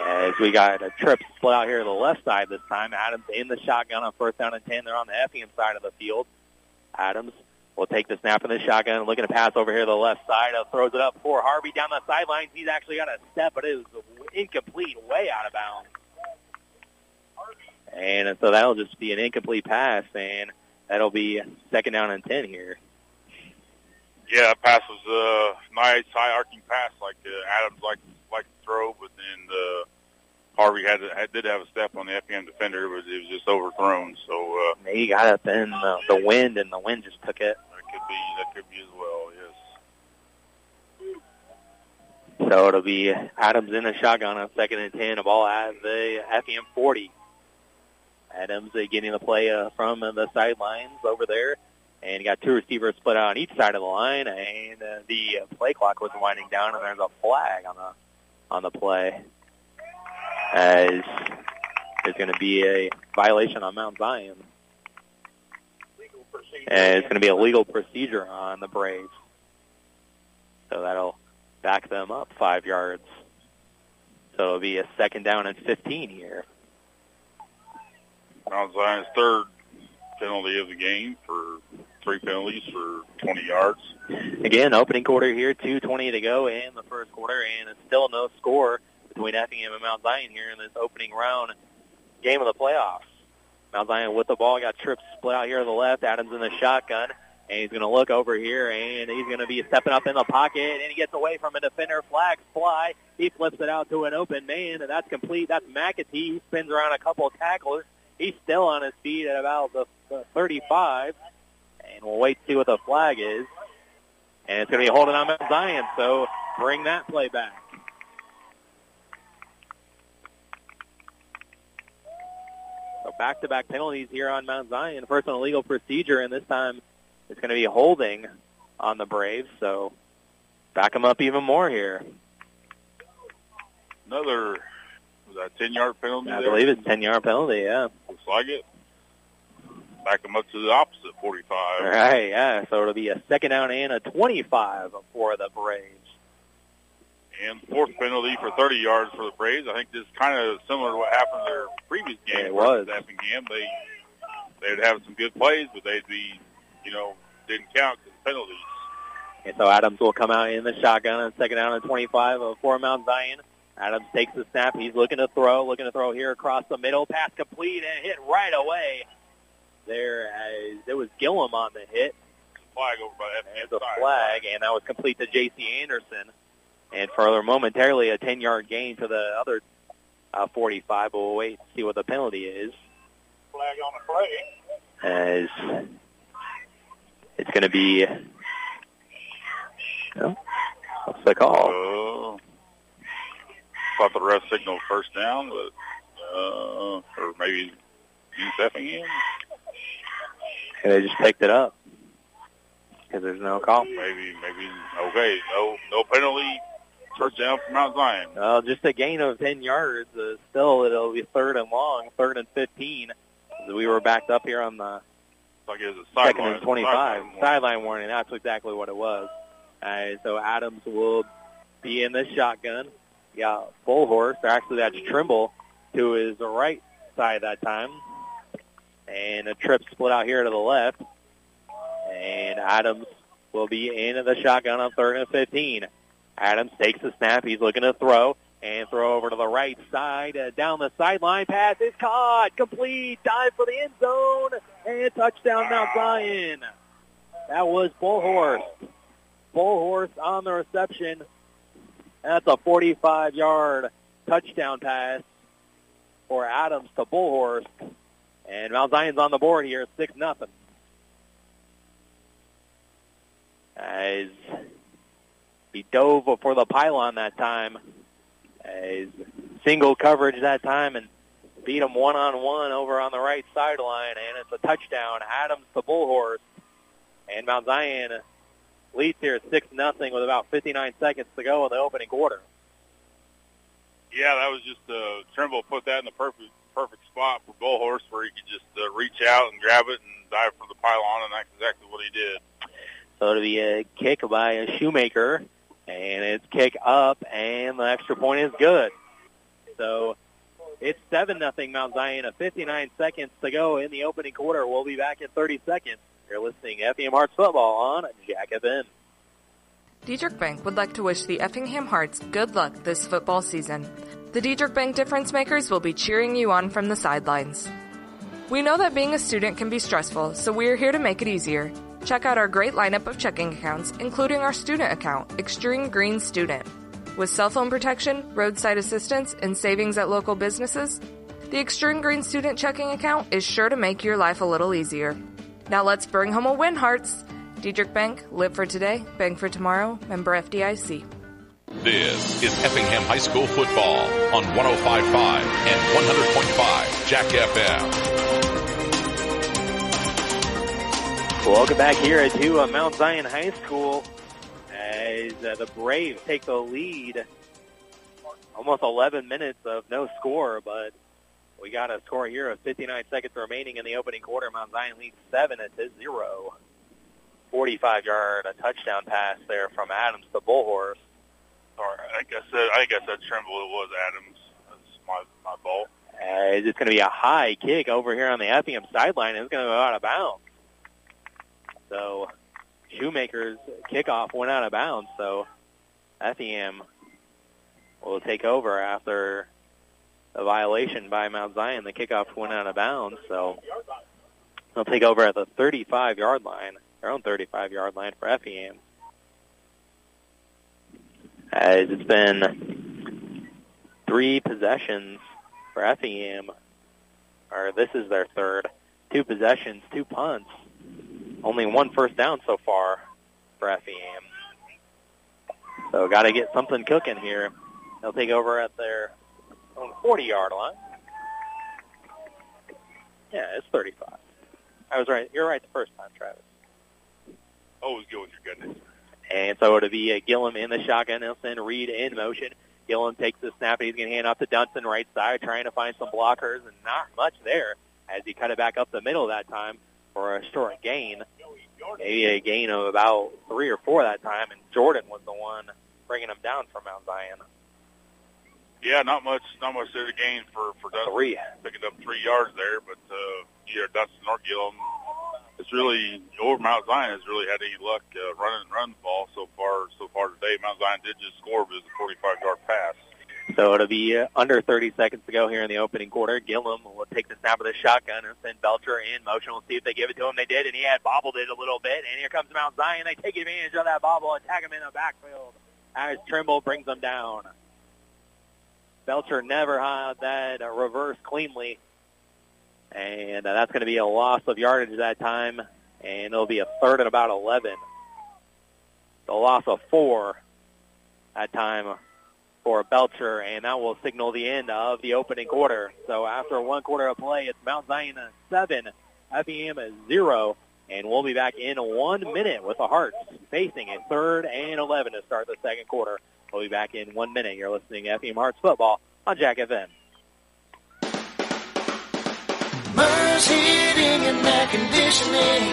As we got a trip split out here to the left side this time. Adams in the shotgun on first down and 10. They're on the Effingham side of the field. Adams will take the snap in the shotgun, looking to pass over here to the left side. Uh, throws it up for Harvey down the sidelines. He's actually got a step, but it is incomplete, way out of bounds. And so that'll just be an incomplete pass, and that'll be second down and 10 here. Yeah, that pass was a uh, nice high arcing pass like uh, Adams like like to throw, but then uh, Harvey had, had did have a step on the FPM defender, but it was just overthrown. So uh, He got up in the, the wind, and the wind just took it. that could be that could be as well. Yes. So it'll be Adams in the shotgun on second and 10, a ball at the FEM 40. Adams uh, getting the play uh, from the sidelines over there. And you got two receivers split out on each side of the line, and uh, the play clock was winding down, and there's a flag on the on the play, as there's going to be a violation on Mount Zion. And it's going to be a legal procedure on the Braves. So that'll back them up five yards. So it'll be a second down and 15 here. Mount Zion's third penalty of the game for three penalties for 20 yards. Again, opening quarter here, 2.20 to go in the first quarter, and it's still no score between Effingham and Mount Zion here in this opening round game of the playoffs. Mount Zion with the ball, got trips split out here to the left. Adams in the shotgun, and he's going to look over here, and he's going to be stepping up in the pocket, and he gets away from a defender. Flags fly. He flips it out to an open man, and that's complete. That's McAtee. He spins around a couple of tacklers. He's still on his feet at about the, the 35, and we'll wait to see what the flag is. And it's going to be holding on Mount Zion, so bring that play back. So back-to-back penalties here on Mount Zion. First on illegal procedure, and this time it's going to be holding on the Braves. So back them up even more here. Another was that 10 yard penalty? I there? believe it's 10 yard penalty, yeah. Looks like it. Back them up to the opposite 45. All right, yeah. So it'll be a second down and a 25 for the Braves. And fourth penalty for 30 yards for the Braves. I think this is kind of similar to what happened in their previous game. It was. Effingham. They they'd have some good plays, but they'd be, you know, didn't count because penalties. And so Adams will come out in the shotgun on second down and 25 for Mount Zion. Adams takes the snap. He's looking to throw, looking to throw here across the middle. Pass complete and hit right away. There, as it was Gillum on the hit. Flag over by Effingham There's a flag, and that was complete to J.C. Anderson. And for momentarily a 10-yard gain to the other uh, 45, but we'll wait and see what the penalty is. Flag on the play. As it's going to be, oh, what's the call? Uh, thought the ref signaled first down, but uh, or maybe East Effingham. And they just picked it up because there's no call. Maybe, maybe okay. No, no penalty. First down for Mount Zion. Well, just a gain of 10 yards. Uh, still, it'll be third and long, third and 15. We were backed up here on the Like it was a second sideline. and 25. sideline Sideline warning. That's exactly what it was. Uh, so Adams will be in the shotgun. Yeah, full horse. Or actually, that's Trimble to his right side that time. And a trip split out here to the left. And Adams will be in the shotgun on third and 15. Adams takes the snap. He's looking to throw and throw over to the right side. Uh, down the sideline. Pass is caught. Complete. Dive for the end zone. And touchdown Mount Zion. That was Bullhorse. Bullhorse on the reception. That's a 45-yard touchdown pass for Adams to Bullhorse. And Mount Zion's on the board here, 6 nothing. As he dove for the pylon that time. As single coverage that time and beat him one-on-one over on the right sideline. And it's a touchdown. Adams to Bullhorse. And Mount Zion leads here 6 nothing with about 59 seconds to go in the opening quarter. Yeah, that was just uh, Trimble put that in the perfect perfect spot for Bullhorse where he could just uh, reach out and grab it and dive for the pylon, and that's exactly what he did. So it'll be a kick by a Shoemaker, and it's kick up, and the extra point is good. So it's 7 nothing Mount Zion, a 59 seconds to go in the opening quarter. We'll be back in 30 seconds. You're listening to Effingham Hearts Football on Jack FM. Dieterich Bank would like to wish the Effingham Hearts good luck this football season. The Dieterich Bank Difference Makers will be cheering you on from the sidelines. We know that being a student can be stressful, so we are here to make it easier. Check out our great lineup of checking accounts, including our student account, Extreme Green Student. With cell phone protection, roadside assistance, and savings at local businesses, the Extreme Green Student checking account is sure to make your life a little easier. Now let's bring home a win, Hearts! Dieterich Bank, live for today, bank for tomorrow, member FDIC. This is Effingham High School football on 105.5 and 100.5 Jack FM. Welcome back here to uh, Mount Zion High School as uh, the Braves take the lead. Almost 11 minutes of no score, but we got a score here of 59 seconds remaining in the opening quarter. Mount Zion leads 7 at 0. 45-yard a touchdown pass there from Adams to Bullhorse. Sorry, I I I think I said Trimble. It was Adams. That's my my fault. Uh, it's going to be a high kick over here on the Effingham sideline. It's going to go out of bounds. So Shoemaker's kickoff went out of bounds. So Effingham will take over after a violation by Mount Zion. The kickoff went out of bounds. So they'll take over at the 35-yard line, their own 35-yard line for Effingham. As it's been three possessions for Effingham, or this is their third. Two possessions, two punts. Only one first down so far for Effingham. So got to get something cooking here. They'll take over at their own 40-yard line. Yeah, it's 35. I was right. You're right the first time, Travis. Always go with your goodness. And so it'll be a Gillum in the shotgun. They'll Reed in motion. Gillum takes the snap, and he's going to hand off to Dunston right side, trying to find some blockers, and not much there as he cut it back up the middle that time for a short gain. Maybe a gain of about three or four that time, and Jordan was the one bringing him down from Mount Zion. Yeah, not much, not much there to gain for for Dustin. Three. Picking up three yards there, but uh, either Dustin or Gillum, it's really over Mount Zion has really had any luck uh, running and run the ball so far so far today. Mount Zion did just score, but it was a 45 yard pass. So it'll be uh, under 30 seconds to go here in the opening quarter. Gillum will take the snap of the shotgun and send Belcher in motion. We'll see if they give it to him. They did, and he had bobbled it a little bit. And here comes Mount Zion. They take advantage of that bobble, attack him in the backfield as Trimble brings them down. Belcher never had that uh, reverse cleanly. And uh, that's going to be a loss of yardage that time. And it'll be a third and about 11. The loss of four that time for Belcher, and that will signal the end of the opening quarter. So after one quarter of play, it's Mount Zion 7, Effingham 0, and we'll be back in one minute with the Hearts facing a third and 11 to start the second quarter. We'll be back in one minute. You're listening to Effingham Hearts Football on Jack FM. Mers Heating and Air Conditioning.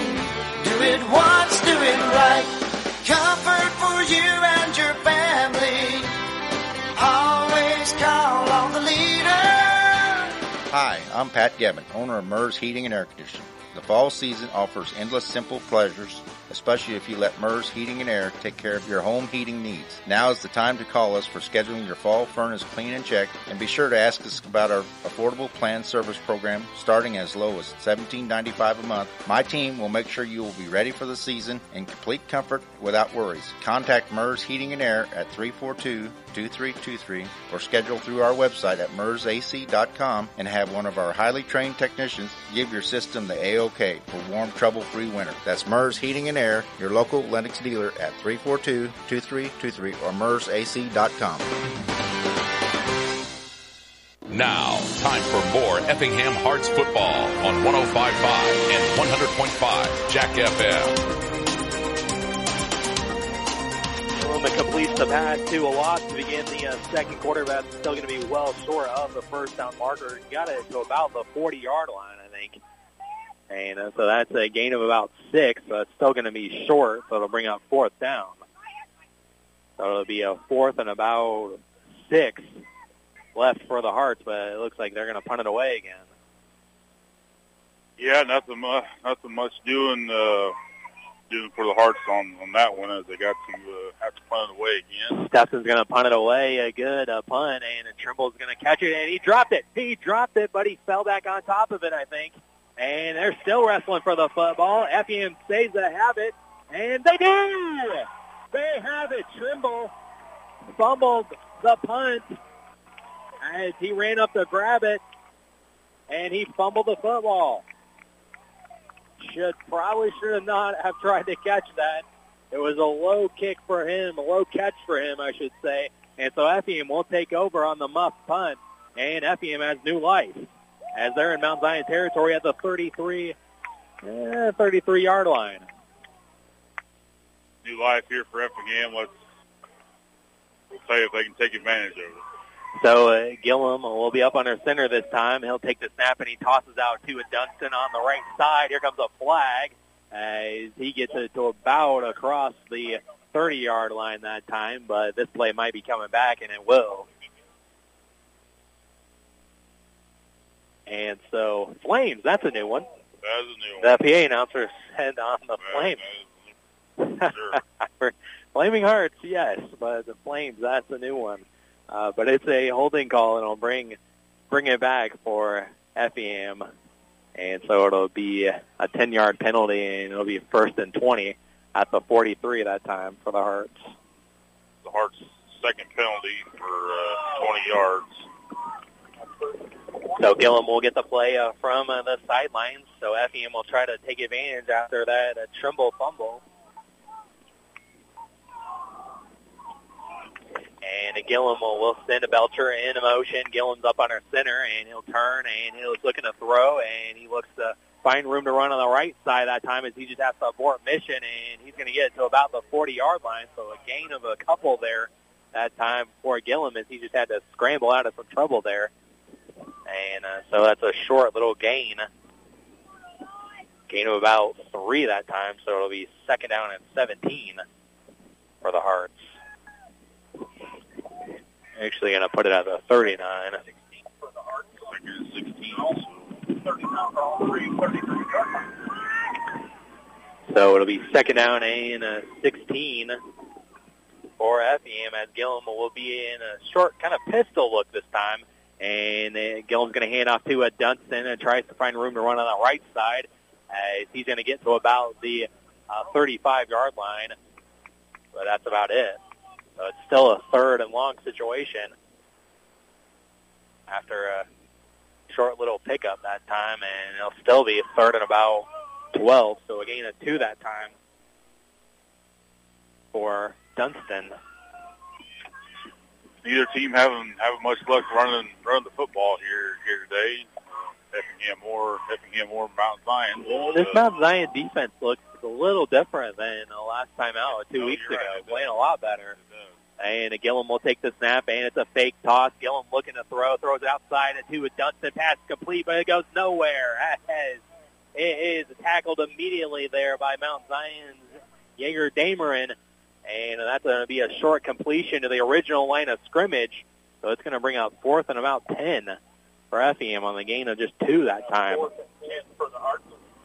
Do it once, do it right. Comfort for you and your family. Always call on the leader. Hi, I'm Pat Gavin, owner of Mers Heating and Air Conditioning. The fall season offers endless simple pleasures, especially if you let Mers Heating and Air take care of your home heating needs. Now is the time to call us for scheduling your fall furnace clean and check, and be sure to ask us about our affordable plan service program starting as low as $17.95 a month. My team will make sure you will be ready for the season in complete comfort without worries. Contact Mers Heating and Air at 342 2323 or schedule through our website at mersac.com and have one of our highly trained technicians give your system the A-OK for warm, trouble-free winter. That's Mers Heating and Air, your local Lennox dealer at 342-2323 or mersac.com. Now, time for more Effingham Hearts football on 105.5 and 100.5 Jack FM. Wilma completes the pass to a loss to begin the uh, second quarter. That's still going to be well short of the first down marker. Got it to about the 40-yard line, I think. And uh, so that's a gain of about six. So it's still going to be short, so it'll bring up fourth down. So it'll be a fourth and about six left for the Hearts, but it looks like they're going to punt it away again. Yeah, nothing much, nothing much doing uh, doing for the Hearts on on that one as they got to uh, have to punt it away again. Steffen's going to punt it away. A good uh, punt, and Trimble's going to catch it, and he dropped it. He dropped it, but he fell back on top of it, I think. And they're still wrestling for the football. Effingham says they have it, and they do! They have it. Trimble fumbled the punt as he ran up to grab it, and he fumbled the football. Should probably should have not have tried to catch that. It was a low kick for him, a low catch for him, I should say. And so Effingham will take over on the muff punt, and Effingham has new life as they're in Mount Zion territory at the 33, eh, 33 yard line. New life here for Effingham. Let's we'll see if they can take advantage of it. So uh, Gillum will be up on under center this time. He'll take the snap and he tosses out to a Dunston on the right side. Here comes a flag as he gets it to about across the 30-yard line that time, but this play might be coming back, and it will. And so Flames, that's a new one. That is a new one. The PA announcer said on the Flames. Sure. Flaming Hearts, yes, but the Flames, that's a new one. Uh, but it's a holding call, and it'll bring bring it back for Effingham. And so it'll be a 10-yard penalty, and it'll be first and 20 at the 43 that time for the Hearts. The Hearts' second penalty for uh, 20 yards. So Gillum will get the play uh, from uh, the sidelines. So Effingham will try to take advantage after that uh, Trimble fumble. And Gillum will, will send a Belcher in motion. Gillum's up on our center, and he'll turn, and he's looking to throw, and he looks to find room to run on the right side that time as he just has to abort mission, and he's going to get to about the 40-yard line. So a gain of a couple there that time for Gillum as he just had to scramble out of some trouble there. And uh, so that's a short little gain. Gain of about three that time, so it'll be second down and 17 for the Hearts. Actually going to put it at the 39. Second and 16. So it'll be second down and uh, 16 for Effingham as Gillum will be in a short kind of pistol look this time. And uh, Gillum's going to hand off to uh, Dunston and tries to find room to run on the right side as he's going to get to about the uh, 35-yard line. But that's about it. So it's still a third and long situation after a short little pickup that time, and it'll still be a third and about 12, so again a gain of two that time for Dunston. Neither team having having much luck running running the football here here today. Uh, Effingham more Effingham more Mount Zion. Well, this Mount Zion defense looks a little different than the last time out two No, weeks ago, right, playing a lot better. And Gillum will take the snap, and it's a fake toss. Gillum looking to throw, throws it outside to a Dunston pass complete, but it goes nowhere. As it is tackled immediately there by Mount Zion's Jaeger Dameron, and that's going to be a short completion to the original line of scrimmage. So it's going to bring up fourth and about 10 for Effingham on the gain of just two that time.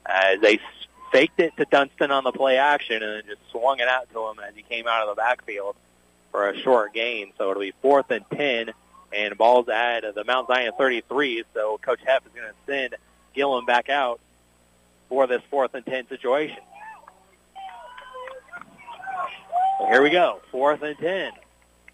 As they s- faked it to Dunston on the play action and then just swung it out to him as he came out of the backfield for a short gain. So it'll be fourth and 10 and ball's at the Mount Zion 33. So Coach Heff is going to send Gillum back out for this fourth and 10 situation. Here we go, fourth and 10.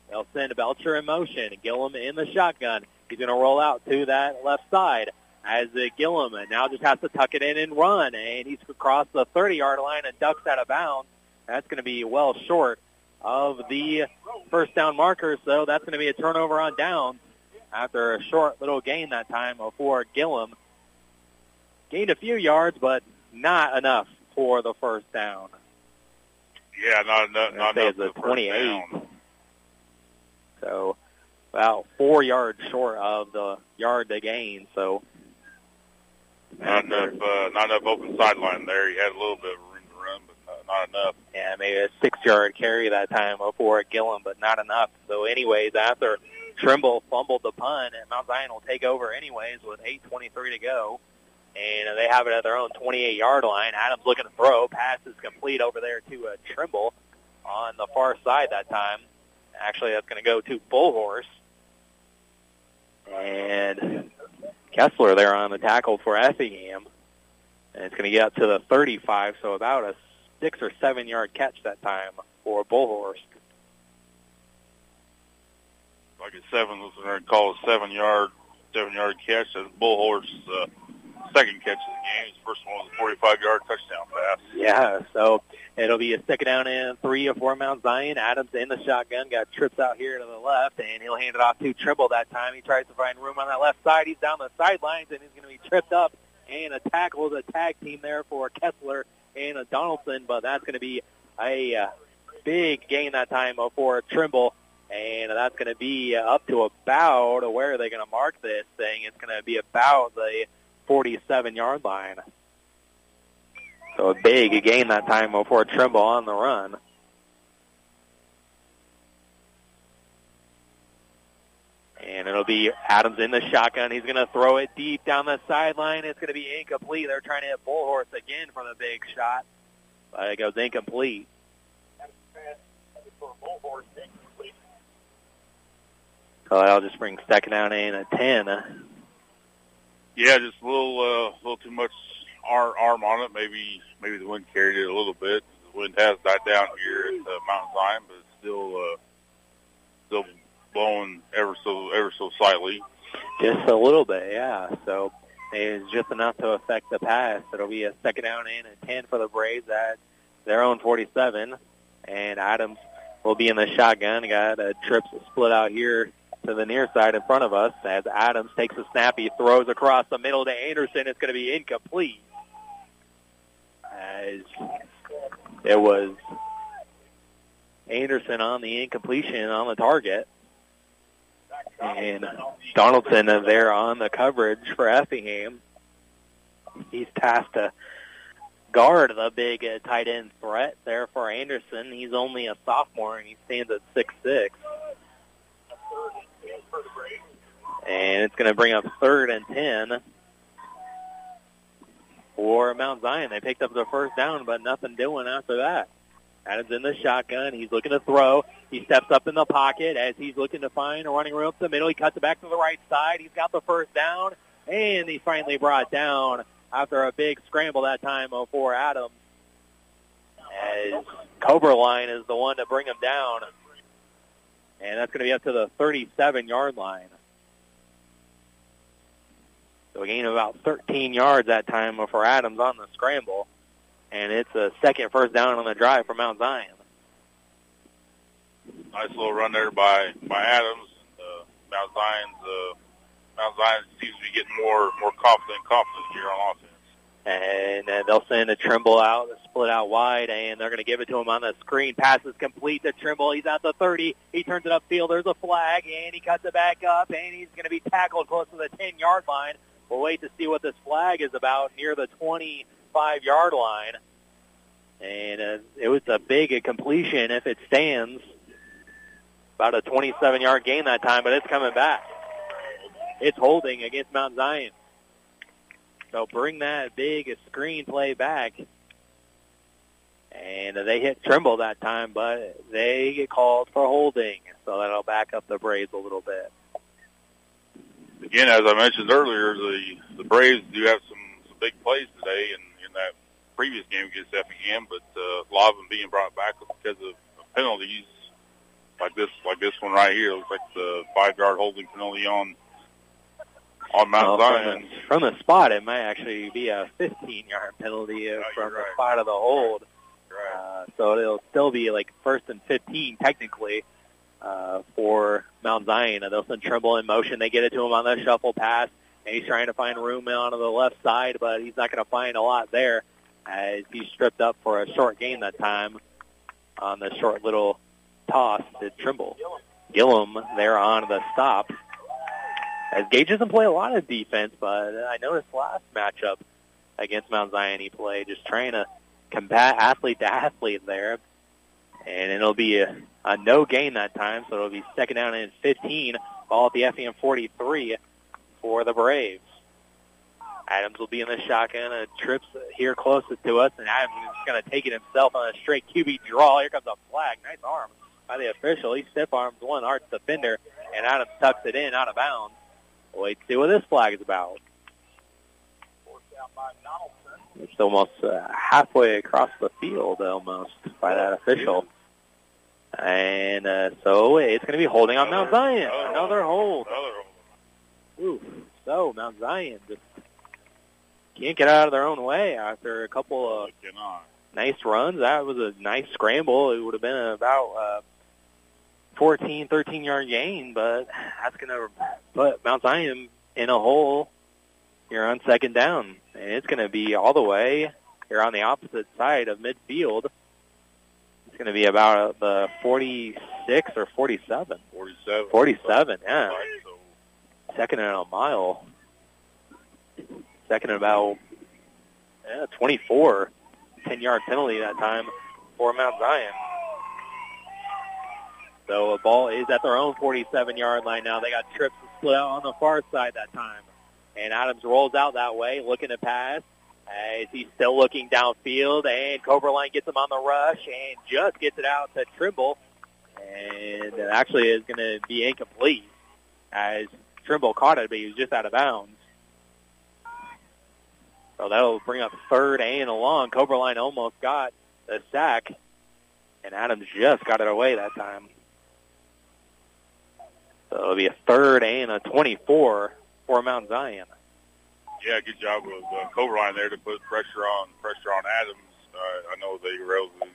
They'll send Belcher in motion. Gillum in the shotgun. He's going to roll out to that left side as uh, Gillum now just has to tuck it in and run. And he's across the 30-yard line and ducks out of bounds. That's going to be well short of the first down marker. So that's going to be a turnover on downs after a short little gain that time for Gillum. Gained a few yards, but not enough for the first down. Yeah, not enough. Not say enough it's a for the first 28. down. So about four yards short of the yard to gain. So Not enough. Uh, not enough open sideline there. He had a little bit of room to run, but not, not enough. yeah, maybe a six-yard carry that time for Gillum, but not enough. So anyways, after Trimble fumbled the punt, and Mount Zion will take over anyways with 8.23 to go. And they have it at their own 28-yard line. Adams looking to throw. Pass is complete over there to uh, Trimble on the far side that time. Actually, that's going to go to Bullhorse. And Kessler there on the tackle for Effingham. And it's going to get up to the 35, so about a six or seven yard catch that time for Bullhorse. Like a seven, was going to call a seven yard, seven yard catch. That's Bullhorse uh, second catch of the game. His first one was a 45 yard touchdown pass. Yeah, so it'll be a second down and three for Mount Zion. Adams in the shotgun, got trips out here to the left, and he'll hand it off to Trimble that time. He tries to find room on that left side. He's down the sidelines, and he's going to be tripped up and a tackle the tag team there for Kessler and a Donaldson, but that's going to be a uh, big gain that time for Trimble. And that's going to be up to about, where are they going to mark this thing? It's going to be about the 47-yard line. So a big gain that time before Trimble on the run. And it'll be Adams in the shotgun. He's going to throw it deep down the sideline. It's going to be incomplete. They're trying to hit Bullhorse again from the big shot. But it goes incomplete. So that'll just bring second down in at 10. Yeah, just a little, uh, little too much arm, on it. Maybe, maybe the wind carried it a little bit. The wind has died down here at uh, Mount Zion, but it's still, uh, still blowing ever so, ever so slightly. Just a little bit, yeah. So it's just enough to affect the pass. It'll be a second down and 10 for the Braves at their own 47. And Adams will be in the shotgun. Got a trips split out here to the near side in front of us as Adams takes a snap. He throws across the middle to Anderson. It's going to be incomplete. As it was Anderson on the incompletion on the target. And Donaldson there on the coverage for Effingham. He's tasked to guard the big uh, tight end threat there for Anderson. He's only a sophomore and he stands at six six. And it's going to bring up third and 10 for Mount Zion. They picked up the first down, but nothing doing after that. Adams in the shotgun. He's looking to throw. He steps up in the pocket as he's looking to find a running room up the middle. He cuts it back to the right side. He's got the first down, and he finally brought down after a big scramble that time for Adams. As Cobra Line is the one to bring him down. And that's going to be up to the 37-yard line. So a gain of about 13 yards that time for Adams on the scramble. And it's a second first down on the drive for Mount Zion. Nice little run there by by Adams. Uh, Mount Zion's uh, Mount Zion seems to be getting more more confident confident here on offense. And uh, they'll send a Trimble out, split out wide, and they're going to give it to him on the screen. Pass is complete to Trimble. He's at the 30. He turns it upfield. There's a flag, and he cuts it back up, and he's going to be tackled close to the 10-yard line. We'll wait to see what this flag is about near the 25-yard line. And uh, it was a big completion if it stands. About a 27-yard gain that time, but it's coming back. It's holding against Mount Zion. So bring that big screen play back. And they hit Trimble that time, but they get called for holding. So that'll back up the Braves a little bit. Again, as I mentioned earlier, the the Braves do have some, some big plays today in, in that previous game against Effingham, but uh, a lot of them being brought back because of penalties like this like this one right here. It looks like the five yard holding penalty on on Mount Well, Zion. from, the, from the spot, it might actually be a 15-yard penalty uh, you're from the spot of the hold. Right. Uh, so it'll still be like first and 15 technically uh, for Mount Zion. And they'll send Trimble in motion. They get it to him on the shuffle pass, and he's trying to find room on the left side, but he's not going to find a lot there as he's stripped up for a short gain that time on the short little toss to Trimble. Gillum there on the stop. As Gage doesn't play a lot of defense, but I noticed last matchup against Mount Zion he played, just trying to combat athlete to athlete there. And it'll be a, a no gain that time, so it'll be second down and 15, ball at the FEM 43 for the Braves. Adams will be in the shotgun. A trips here closest to us, and Adams is going to take it himself on a straight QB draw. Here comes a flag. Nice arm by the official. He stiff arms one arch defender, and Adams tucks it in out of bounds. Wait to see what this flag is about. It's almost uh, halfway across the field, almost by that official. And uh, so it's going to be holding on Mount Zion. Another hold. Another hold. Ooh. So Mount Zion just can't get out of their own way after a couple of nice runs. That was a nice scramble. It would have been about uh, 14, 13 yard gain, but that's going to put Mount Zion in a hole here on second down. And it's going to be all the way here on the opposite side of midfield. It's going to be about the 46 or 47. 47. 47, yeah. Second and a mile. Second and about yeah, 24. 10-yard penalty that time for Mount Zion. So a ball is at their own 47-yard line now. They got trips split out on the far side that time. And Adams rolls out that way, looking to pass. As he's still looking downfield, and Cobra Line gets him on the rush and just gets it out to Trimble. And it actually is going to be incomplete as Trimble caught it, but he was just out of bounds. So that'll bring up third and along. Cobra Line almost got the sack, and Adams just got it away that time. So it'll be a third and a 24 for Mount Zion. Yeah, good job with uh, Cobra Line there to put pressure on pressure on Adams. Uh, I know they were able to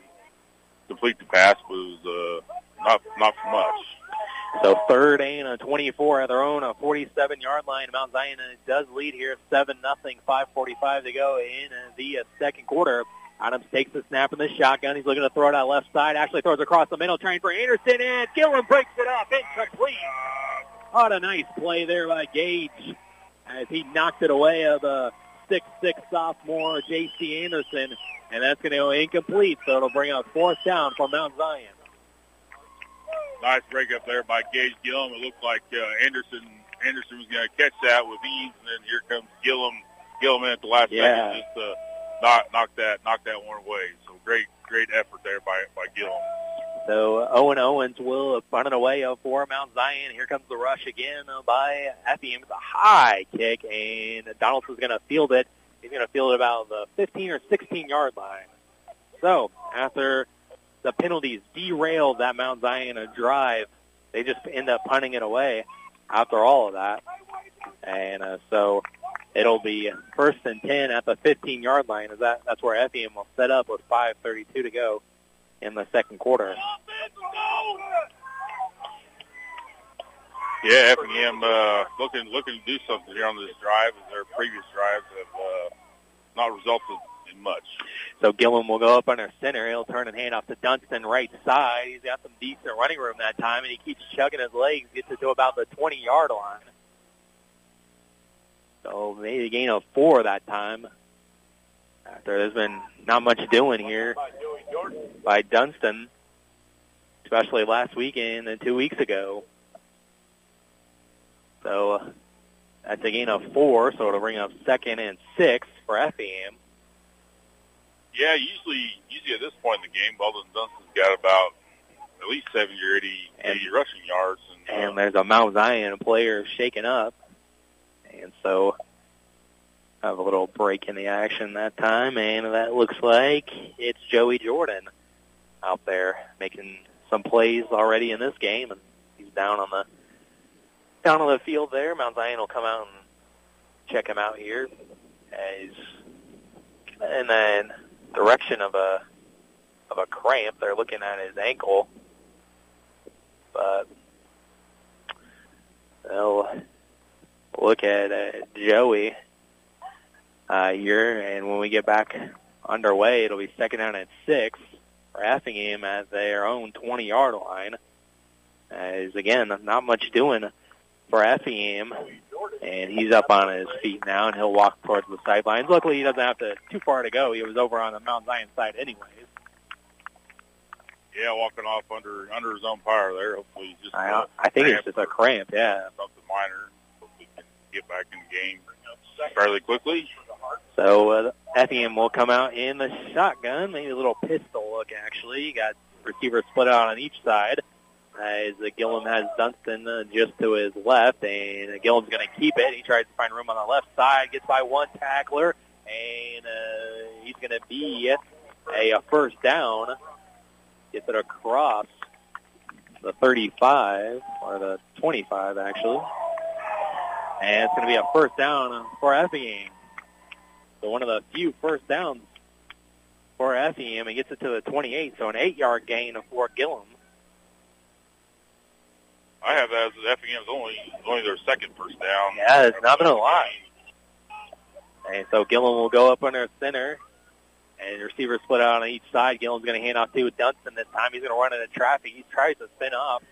complete the pass, but it was uh, not not for much. So third and a 24 at their own, a 47-yard line. Mount Zion does lead here, seven nothing, 5:45 to go in the second quarter. Adams takes the snap in the shotgun. He's looking to throw it out left side. Actually throws across the middle, trying for Anderson, and Gillum breaks it up. Incomplete. What a nice play there by Gage as he knocked it away of a 6'6 sophomore J.C. Anderson, and that's going to go incomplete, so it'll bring up fourth down for Mount Zion. Nice break up there by Gage Gillum. It looked like uh, Anderson Anderson was going to catch that with ease, and then here comes Gillum Gillum in at the last Yeah. second just to knock knock that knock that one away. So great great effort there by by Gillum. So Owen Owens will run it away for Mount Zion. Here comes the rush again by Effium. It's a high kick, and Donaldson's going to field it. He's going to field it about the 15 or 16 yard line. So after the penalties derailed that Mount Zion drive, they just end up punting it away after all of that. And uh, so it'll be first and 10 at the 15 yard line. Is that that's where Effium will set up with 5:32 to go in the second quarter. Yeah, Effingham uh, looking looking to do something here on this drive, as their previous drives have uh, not resulted in much. So Gillum will go up on under center. He'll turn and hand off to Dunston right side. He's got some decent running room that time, and he keeps chugging his legs, gets it to about the 20-yard line. So maybe a gain of four that time. There's been not much doing here by Dunston, especially last weekend and two weeks ago. So uh, that's a gain of four, so it'll bring up second and six for FEM. Yeah, usually usually at this point in the game, Weldon Dunston's got about at least 70 or 80, 80 rushing yards. And, uh, and there's a Mount Zion player shaken up, and so have a little break in the action that time, and that looks like it's Joey Jordan out there making some plays already in this game, and he's down on the down on the field there. Mount Zion will come out and check him out here, as and then direction of a of a cramp. They're looking at his ankle, but they'll look at uh, Joey uh, here, and when we get back underway, it'll be second down at six for Effingham at their own 20-yard line. As again, not much doing for Effingham, and he's up on his feet now, and he'll walk towards the sidelines. Luckily, he doesn't have to too far to go. He was over on the Mount Zion side anyways. yeah, walking off under under his umpire there. Hopefully, just I, uh, I think it's just a cramp, yeah. something minor. Hopefully, can get back in the game fairly quickly. So uh, Effingham will come out in the shotgun, maybe a little pistol look actually. You got receivers split out on each side. As uh, Gillum has Dunston uh, just to his left, and uh, Gillum's going to keep it. He tries to find room on the left side, gets by one tackler, and uh, he's going to be a, a first down. Gets it across the 35 or the 25 actually, and it's going to be a first down for Effingham. So one of the few first downs for Effingham and gets it to the 28. So an eight-yard gain for Gillum. I have that as Effingham's only only their second first down. Yeah, it's not been a lot. And so Gillum will go up under center, and the receivers split out on each side. Gillum's going to hand off to Dunston this time. He's going to run into traffic. He tries to spin off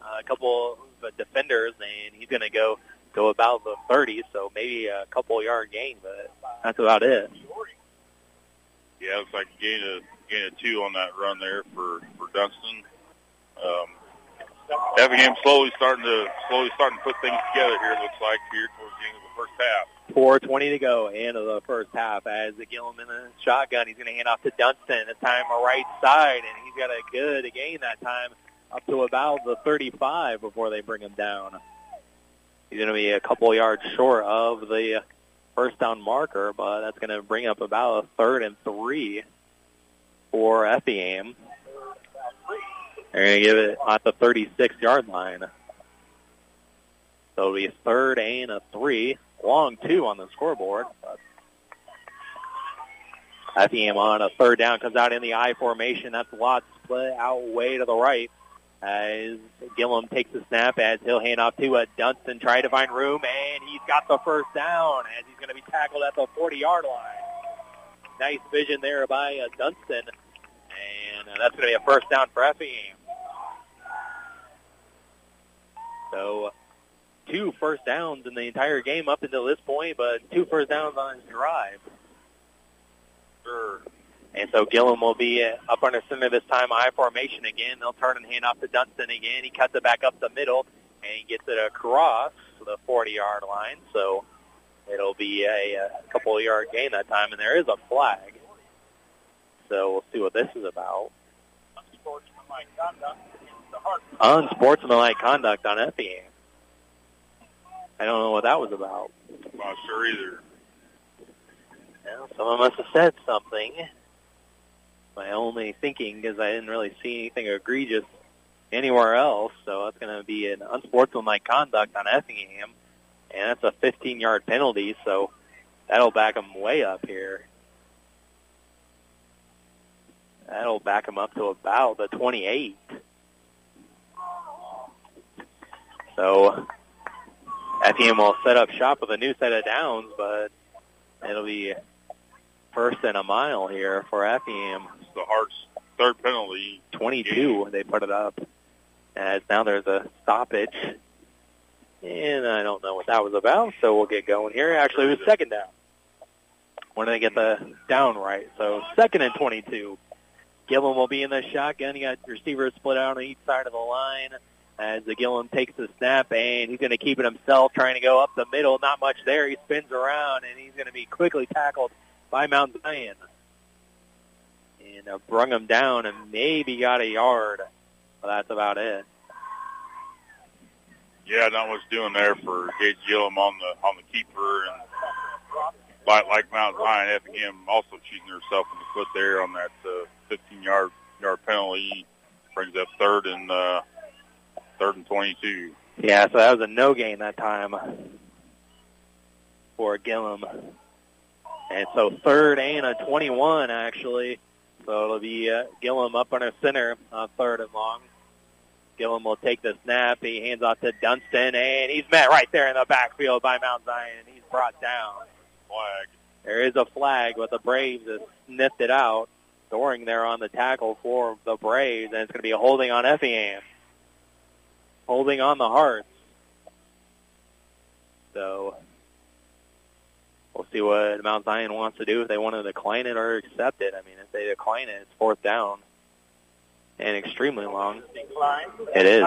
uh, a couple of defenders, and he's going to go go about the 30, so maybe a couple yard gain, but that's about it. Yeah, it looks like gain a gain a two on that run there for for Dunston. Um, Effingham slowly starting to slowly starting to put things together here. It looks like here towards the end of the first half. 4.20 to go, end of the first half. As the the shotgun, he's going to hand off to Dunston. This time a right side, and he's got a good gain that time up to about the 35 before they bring him down. He's going to be a couple yards short of the first down marker, but that's going to bring up about a third and three for Effingham. They're going to give it at the 36-yard line. So it'll be third and a three long two on the scoreboard. Effingham on a third down comes out in the I formation. That's lot split out way to the right as Gillum takes the snap as he'll hand off to a Dunston, try to find room, and he's got the first down as he's going to be tackled at the 40-yard line. Nice vision there by uh, Dunston, and uh, that's going to be a first down for Effingham. So two first downs in the entire game up until this point, but two first downs on his drive. Sure. And so Gillum will be uh, up under center this time, I formation again. They'll turn and hand off to Dunston again. He cuts it back up the middle, and he gets it across the 40-yard line. So it'll be a, a couple of yard gain that time, and there is a flag. So we'll see what this is about. Unsportsmanlike conduct. Unsportsmanlike conduct on Effingham. I don't know what that was about. I'm not sure either. Well, someone must have said something. My only thinking is I didn't really see anything egregious anywhere else, so that's going to be an unsportsmanlike conduct on Effingham, and that's a 15-yard penalty, so that'll back them way up here. That'll back them up to about the 28. So Effingham will set up shop with a new set of downs, but it'll be first and a mile here for Effingham. The Hearts' third penalty. 22, they put it up. As now there's a stoppage. And I don't know what that was about, so we'll get going here. Actually, it was second down. When they get the down right. So second and 22. Gillum will be in the shotgun. You got receivers split out on each side of the line as the Gillum takes the snap, and he's going to keep it himself, trying to go up the middle. Not much there. He spins around, and he's going to be quickly tackled by Mount Zion. And uh, brung him down and maybe got a yard. But that's about it. Yeah, not much doing there for Gage Gillum on the on the keeper, and like like Mount Zion, Effingham also shooting herself in the foot there on that uh, 15 yard yard penalty. Brings up third and uh, third and 22. Yeah, so that was a no gain that time for Gillum. And so third and a 21, actually. So it'll be uh, Gillum up under center on third and long. Gillum will take the snap. He hands off to Dunston, and he's met right there in the backfield by Mount Zion. And he's brought down. Flag. There is a flag, but the Braves have sniffed it out. Doring there on the tackle for the Braves, and it's going to be a holding on Effingham holding on the Hearts. So we'll see what Mount Zion wants to do if they want to decline it or accept it. I mean, if they decline it, it's fourth down and extremely long. It is.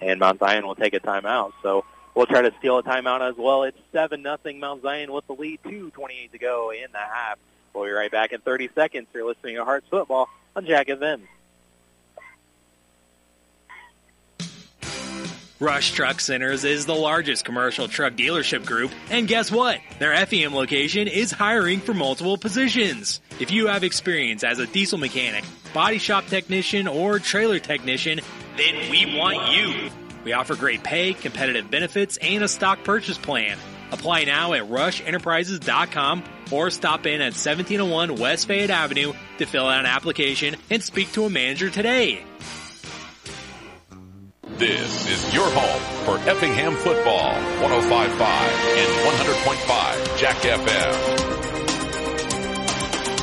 And Mount Zion will take a timeout. So we'll try to steal a timeout as well. It's 7 nothing Mount Zion with the lead, 2.28 to go in the half. We'll be right back in 30 seconds. You're listening to Hearts Football on Jack FM. Rush Truck Centers is the largest commercial truck dealership group, and guess what? Their FEM location is hiring for multiple positions. If you have experience as a diesel mechanic, body shop technician, or trailer technician, then we want you. We offer great pay, competitive benefits, and a stock purchase plan. Apply now at rushenterprises.com or stop in at 1701 West Fayette Avenue to fill out an application and speak to a manager today. This is your home for Effingham football, 1055 and 100.5 Jack FM.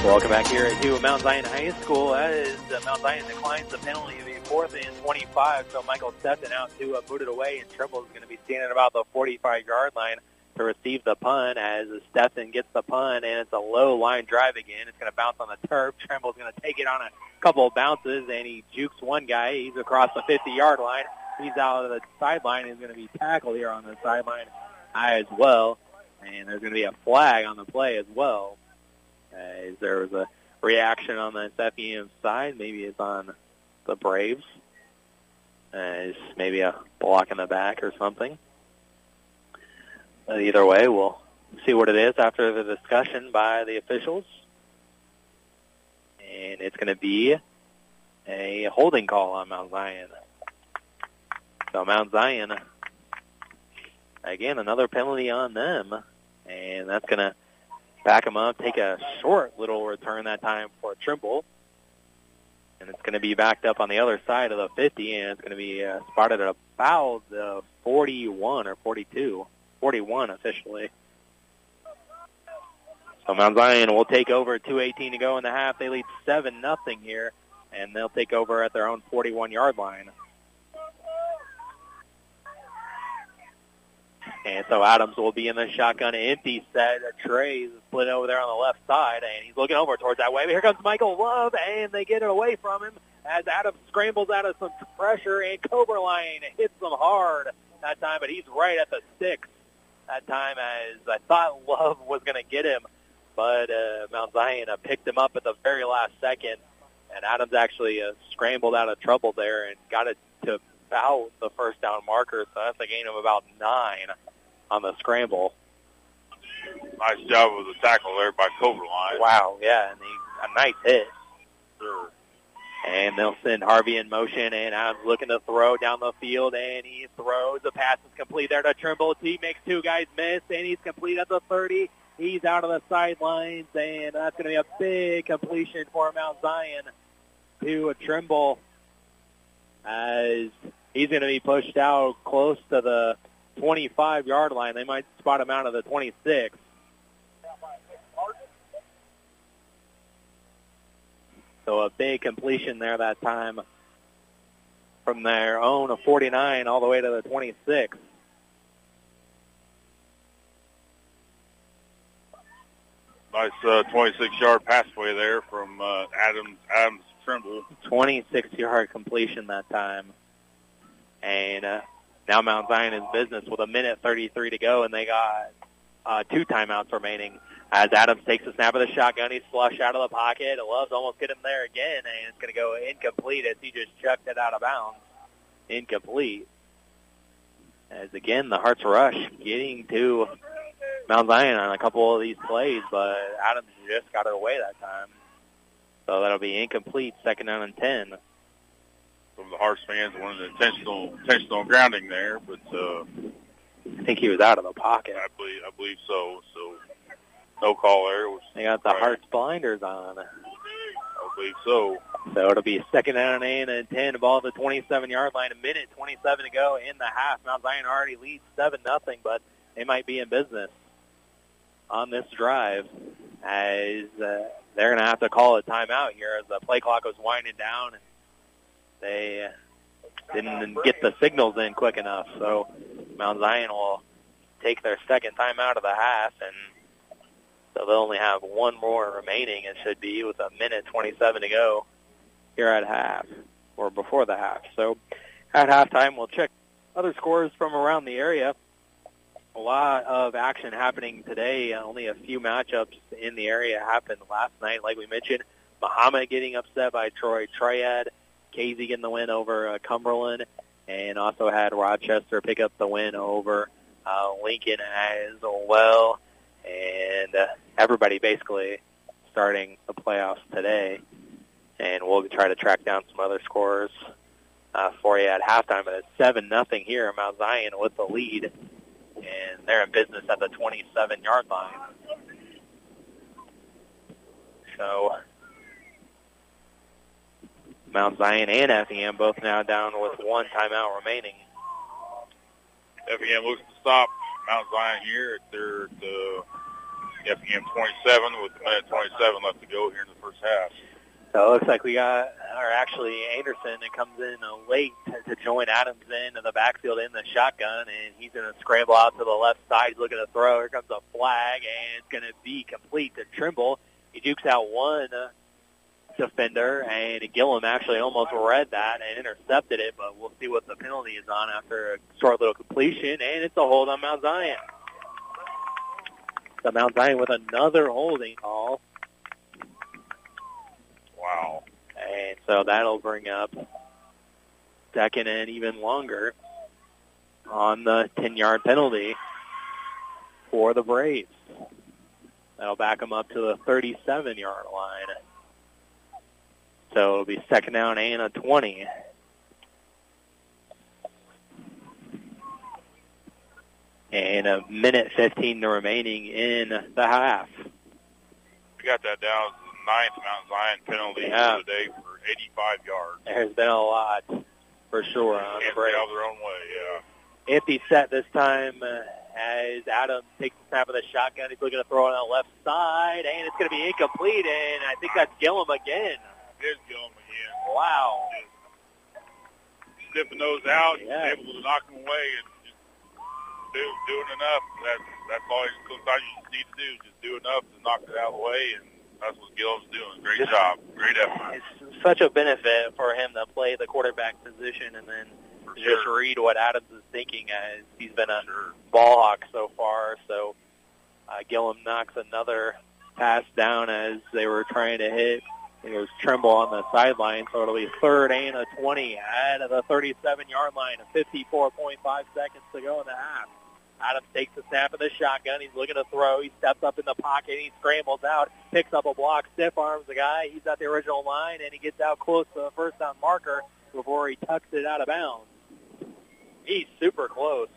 Welcome back here to Mount Zion High School. As uh, Mount Zion declines the penalty of the fourth and 25, so Michael Stepton out to uh, boot it away, and Trimble is going to be standing about the 45-yard line. to receive the punt as Stetson gets the punt, and it's a low line drive again. It's going to bounce on the turf. Trimble's going to take it on a couple of bounces, and he jukes one guy. He's across the 50-yard line. He's out of the sideline. He's going to be tackled here on the sideline as well, and there's going to be a flag on the play as well. As there was a reaction on the FEM side. Maybe it's on the Braves. As maybe a block in the back or something. Uh, either way, we'll see what it is after the discussion by the officials. And it's going to be a holding call on Mount Zion. So Mount Zion, again, another penalty on them. And that's going to back them up, take a short little return that time for Trimble. And it's going to be backed up on the other side of the 50, and it's going to be uh, spotted at about the 41 or 42. 41 officially. So Mount Zion will take over 2.18 to go in the half. They lead 7 nothing here, and they'll take over at their own 41-yard line. And so Adams will be in the shotgun empty set. Trey is split over there on the left side, and he's looking over towards that way. But here comes Michael Love, and they get it away from him as Adams scrambles out of some pressure, and Coberline hits him hard that time, but he's right at the six that time as I thought Love was going to get him, but uh, Mount Zion uh, picked him up at the very last second, and Adams actually uh, scrambled out of trouble there and got it to about the first down marker, so that's a gain of about nine on the scramble. Nice job with the tackle there by Coberline. Wow, yeah, and he, a nice hit. Sure. And they'll send Harvey in motion, and Adams looking to throw down the field, and he throws. The pass is complete there to Trimble. He makes two guys miss, and he's complete at the 30. He's out of the sidelines, and that's going to be a big completion for Mount Zion to a Trimble as he's going to be pushed out close to the 25-yard line. They might spot him out of the 26. So a big completion there that time from their own 49 all the way to the 26. Nice uh, 26-yard passway there from uh, Adams Adams Trimble. 26-yard completion that time. And uh, now Mount Zion is business with a minute 33 to go, and they got uh, two timeouts remaining. As Adams takes the snap of the shotgun, he's flush out of the pocket. Loves almost get him there again, and it's going to go incomplete as he just chucked it out of bounds. Incomplete. As again, the Hearts rush getting to Mount Zion on a couple of these plays, but Adams just got it away that time. So that'll be incomplete, second down and 10 from the Hearts fans wanted intentional intentional grounding there, but uh, I think he was out of the pocket. I believe I believe so. So no call there. Was they got the right. Hearts blinders on. I believe so. So it'll be second down and and ten, ball at the 27-yard line. A minute 27 to go in the half. Mount Zion already leads seven nothing, but they might be in business on this drive as uh, they're going to have to call a timeout here as the play clock was winding down and they didn't get the signals in quick enough. So Mount Zion will take their second time out of the half, and so they'll only have one more remaining. It should be with a minute 27 to go here at half or before the half. So at halftime, we'll check other scores from around the area. A lot of action happening today. Only a few matchups in the area happened last night, like we mentioned. Mahomet getting upset by Troy Triad. Casey getting the win over uh, Cumberland, and also had Rochester pick up the win over uh, Lincoln as well. And uh, everybody basically starting the playoffs today. And we'll try to track down some other scores uh, for you at halftime. But it's seven nothing here. Mount Zion with the lead, and they're in business at the 27 yard line. So Mount Zion and Effingham both now down with one timeout remaining. Effingham looks to stop Mount Zion here at their the Effingham 27 with a minute 27 left to go here in the first half. So it looks like we got, or actually Anderson, it comes in uh, late to join Adams in in the backfield in the shotgun, and he's going to scramble out to the left side. He's looking to throw. Here comes a flag, and it's going to be complete to Trimble. He jukes out one uh, defender, and Gillum actually almost read that and intercepted it, but we'll see what the penalty is on after a short little completion, and it's a hold on Mount Zion. So Mount Zion with another holding call. Wow. And so that'll bring up second and even longer on the 10-yard penalty for the Braves. That'll back them up to the 37-yard line. So it'll be second down and a 20. And a minute 15 the remaining in the half. We got that down the ninth Mount Zion penalty Yeah. of the day for 85 yards. There's been a lot for sure on the Can't out of their own way, yeah. Empty set this time uh, as Adams takes the snap of the shotgun. He's looking to throw it on the left side, and it's going to be incomplete, and I think that's Gillum again. There's Gillum again. Wow. Sniffing those out, Yeah. able to knock them away, and just do, doing enough. That's that's all you, sometimes you just need to do. Just do enough to knock it out of the way, and that's what Gillum's doing. Great Just- job. Great effort. It's such a benefit for him to play the quarterback position and then For just sure. read what Adams is thinking as he's been a ball hawk so far. So uh, Gillum knocks another pass down as they were trying to hit. Was Trimble on the sideline, so it'll be third and a 20 at the 37-yard line. 54.5 seconds to go in the half. Adams takes the snap of the shotgun. He's looking to throw. He steps up in the pocket. He scrambles out, picks up a block, stiff arms the guy. He's at the original line, and he gets out close to the first down marker before he tucks it out of bounds. He's super close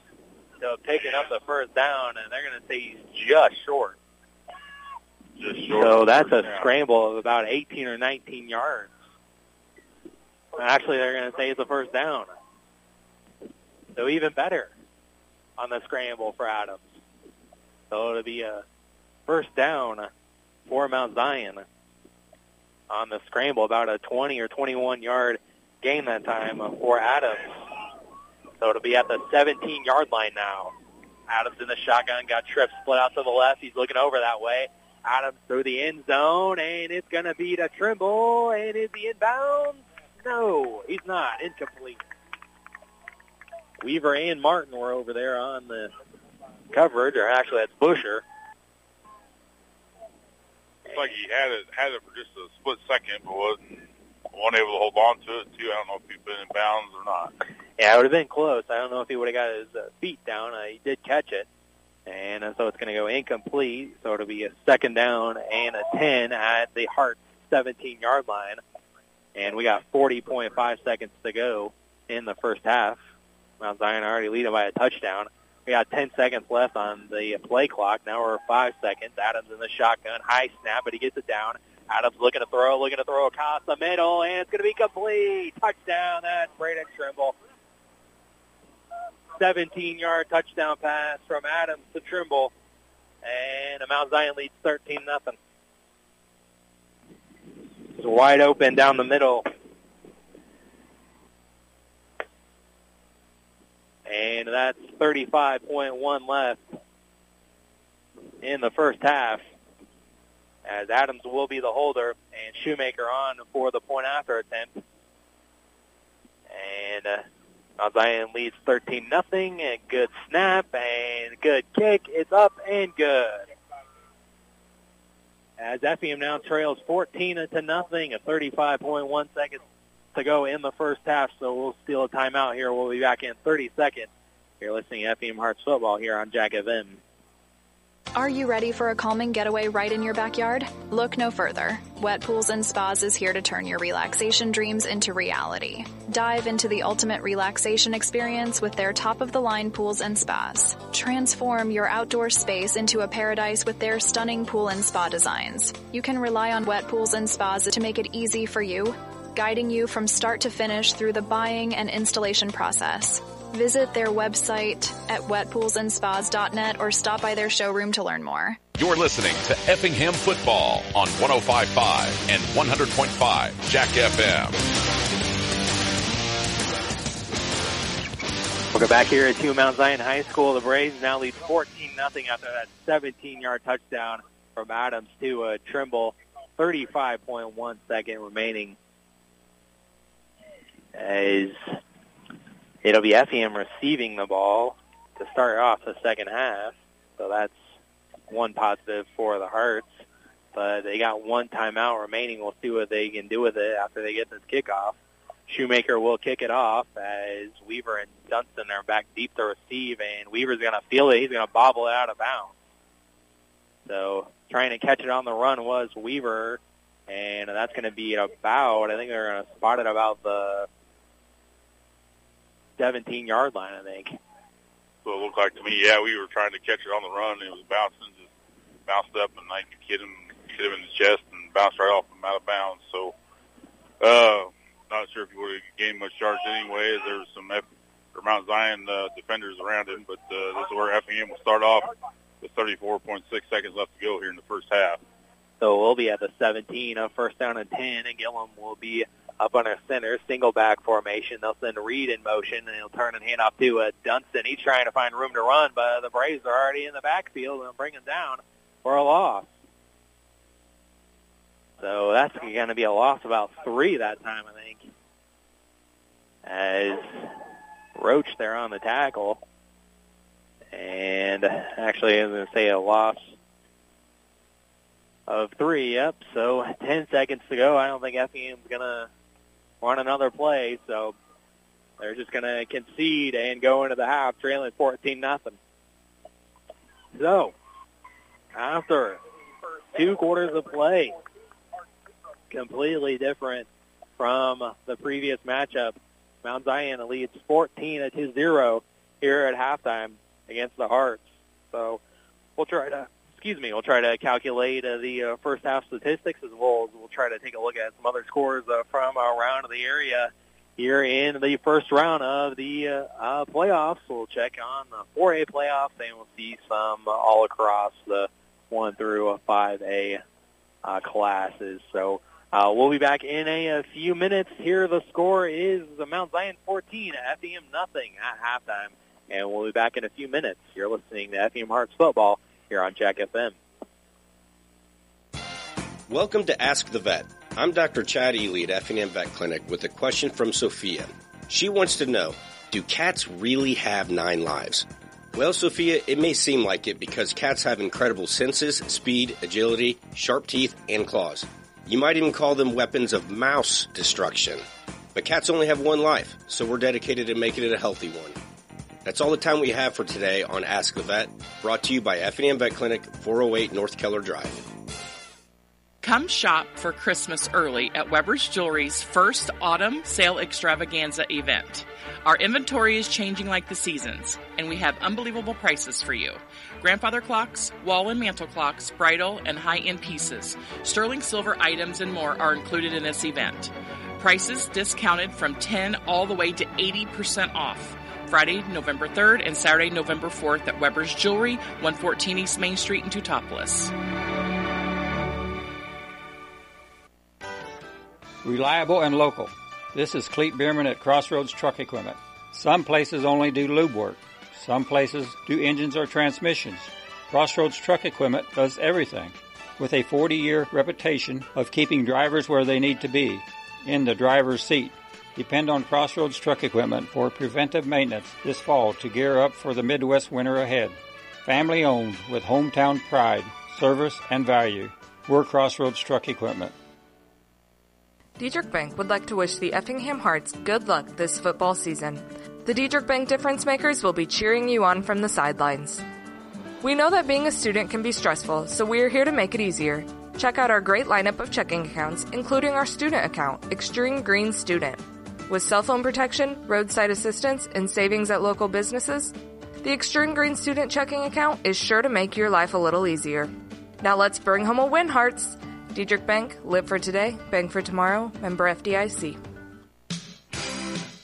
to picking up the first down, and they're going to say he's just short. So that's a scramble of about 18 or 19 yards. Actually, they're going to say it's a first down. So even better on the scramble for Adams. So it'll be a first down for Mount Zion on the scramble, about a 20 or 21 yard gain that time for Adams. So it'll be at the 17 yard line now. Adams in the shotgun, got tripped, split out to the left. He's looking over that way. Adams through the end zone, and it's going to be to Trimble. And is he inbounds? No, he's not. Incomplete. Weaver and Martin were over there on the coverage, or actually that's Busher. Looks like he had it had it for just a split second, but wasn't wasn't able to hold on to it too. I don't know if he'd been in bounds or not. Yeah, it would have been close. I don't know if he would have got his uh, feet down. Uh, he did catch it. And uh, so it's going to go incomplete. So it'll be a second down and a 10 at the Hart 17-yard line. And we got 40.5 seconds to go in the first half. Mount Zion already leading by a touchdown. We got 10 seconds left on the play clock. Now we're five seconds. Adams in the shotgun. High snap, but he gets it down. Adams looking to throw, looking to throw across the middle, and it's going to be complete. Touchdown. That's Braden Trimble. 17-yard touchdown pass from Adams to Trimble, and Mount Zion leads 13 nothing. It's wide open down the middle, and that's 35.1 left in the first half. As Adams will be the holder, and Shoemaker on for the point after attempt, and. Uh, Zion leads 13 nothing, and good snap and good kick. It's up and good. As Effingham now trails 14 to nothing, at 35.1 seconds to go in the first half. So we'll steal a timeout here. We'll be back in 30 seconds. You're listening to Effingham Hearts football here on Jack FM. Are you ready for a calming getaway right in your backyard? Look no further. Wet Pools and Spas is here to turn your relaxation dreams into reality. Dive into the ultimate relaxation experience with their top of the line pools and spas. Transform your outdoor space into a paradise with their stunning pool and spa designs. You can rely on Wet Pools and Spas to make it easy for you, guiding you from start to finish through the buying and installation process. Visit their website at wetpoolsandspas.net or stop by their showroom to learn more. You're listening to Effingham Football on 105.5 and 100.5 Jack FM. Welcome back here at Two Mount Zion High School. The Braves now lead 14 nothing after that 17-yard touchdown from Adams to uh, Trimble. 35.1 second remaining as it'll be Effingham receiving the ball to start off the second half. So that's one positive for the Hearts. But they got one timeout remaining. We'll see what they can do with it after they get this kickoff. Shoemaker will kick it off as Weaver and Dunston are back deep to receive, and Weaver's going to feel it. He's going to bobble it out of bounds. So trying to catch it on the run was Weaver, and that's going to be about, I think they're going to spot it about the 17-yard line, I think. So it looked like to me, yeah, we were trying to catch it on the run. It was bouncing, just bounced up, and I hit him, hit him in the chest, and bounced right off him out of bounds. So, uh, not sure if he would have gained much yards anyway. There was some F- or Mount Zion uh, defenders around him, but uh, this is where Effingham will start off with 34.6 seconds left to go here in the first half. So we'll be at the 17, a first down and 10, and Gillum will be up on our center, single back formation. They'll send Reed in motion, and he'll turn and hand off to uh, Dunston. He's trying to find room to run, but the Braves are already in the backfield and bring him down for a loss. So that's going to be a loss about three that time, I think. As Roach there on the tackle. And actually, I'm going to say a loss of three. Yep. So 10 seconds to go. I don't think Effingham's going to run another play. So they're just going to concede and go into the half, trailing 14 nothing. So after two quarters of play, completely different from the previous matchup. Mount Zion leads 14 to 0 here at halftime against the Hearts. So we'll try to, excuse me, we'll try to calculate uh, the uh, first half statistics as well as we'll try to take a look at some other scores uh, from around the area here in the first round of the uh, uh, playoffs. We'll check on the 4A playoffs and we'll see some uh, all across the 1 through 5A uh, classes. So uh, we'll be back in a, a, few minutes. Here, the score is Mount Zion 14, Effingham nothing at halftime, and we'll be back in a few minutes. You're listening to Effingham Hearts football here on Jack FM. Welcome to Ask the Vet. I'm Dr. Chad Ely at Effingham Vet Clinic with a question from Sophia. She wants to know, do cats really have nine lives? Well, Sophia, it may seem like it because cats have incredible senses, speed, agility, sharp teeth, and claws. You might even call them weapons of mouse destruction. But cats only have one life, so we're dedicated to making it a healthy one. That's all the time we have for today on Ask the Vet, brought to you by Effingham Vet Clinic, 408 North Keller Drive. Come shop for Christmas early at Weber's Jewelry's first autumn sale extravaganza event. Our inventory is changing like the seasons, and we have unbelievable prices for you. Grandfather clocks, wall and mantel clocks, bridal and high end pieces, sterling silver items, and more are included in this event. Prices discounted from 10 all the way to 80% off. Friday, November 3rd and Saturday, November 4th at Weber's Jewelry, 114 East Main Street in Teutopolis. Reliable and local. This is Cleet Bierman at Crossroads Truck Equipment. Some places only do lube work. Some places do engines or transmissions. Crossroads Truck Equipment does everything. With a 40 year reputation of keeping drivers where they need to be, in the driver's seat. Depend on Crossroads Truck Equipment for preventive maintenance this fall to gear up for the Midwest winter ahead. Family owned with hometown pride, service, and value. We're Crossroads Truck Equipment. Dieterich Bank would like to wish the Effingham Hearts good luck this football season. The Dieterich Bank difference makers will be cheering you on from the sidelines. We know that being a student can be stressful, so we are here to make it easier. Check out our great lineup of checking accounts, including our student account, Extreme Green Student. With cell phone protection, roadside assistance, and savings at local businesses, the Extreme Green Student checking account is sure to make your life a little easier. Now let's bring home a win, Hearts! Dieterich Bank, live for today, bank for tomorrow, member FDIC.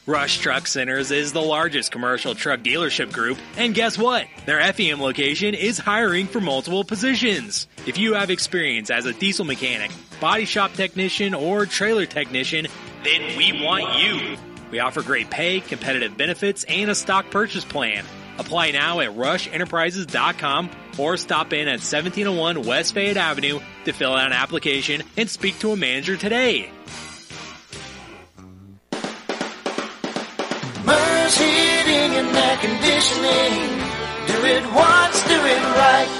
Rush Truck Centers is the largest commercial truck dealership group, and guess what? Their FEM location is hiring for multiple positions. If you have experience as a diesel mechanic, body shop technician, or trailer technician, then we want you. We offer great pay, competitive benefits, and a stock purchase plan. Apply now at rushenterprises.com or stop in at 1701 West Fayette Avenue to fill out an application and speak to a manager today. Mers Heating and Air Conditioning. Do it once, do it right.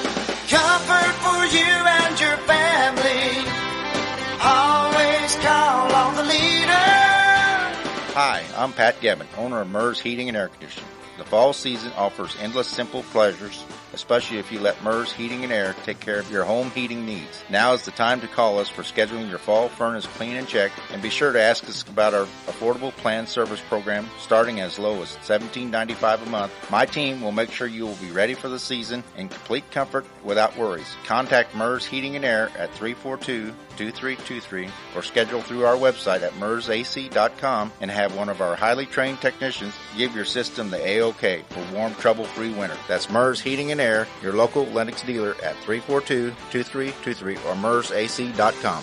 Hi, I'm Pat Gavin, owner of Mers Heating and Air Conditioning. The fall season offers endless simple pleasures, especially if you let Mers Heating and Air take care of your home heating needs. Now is the time to call us for scheduling your fall furnace clean and check, and be sure to ask us about our affordable plan service program starting as low as $17.95 a month. My team will make sure you will be ready for the season in complete comfort without worries. Contact Mers Heating and Air at 342 2323 or schedule through our website at mersac.com and have one of our highly trained technicians give your system the AOK for warm, trouble-free winter. That's Mers Heating and Air, your local Lennox dealer at 342-2323 or mersac.com.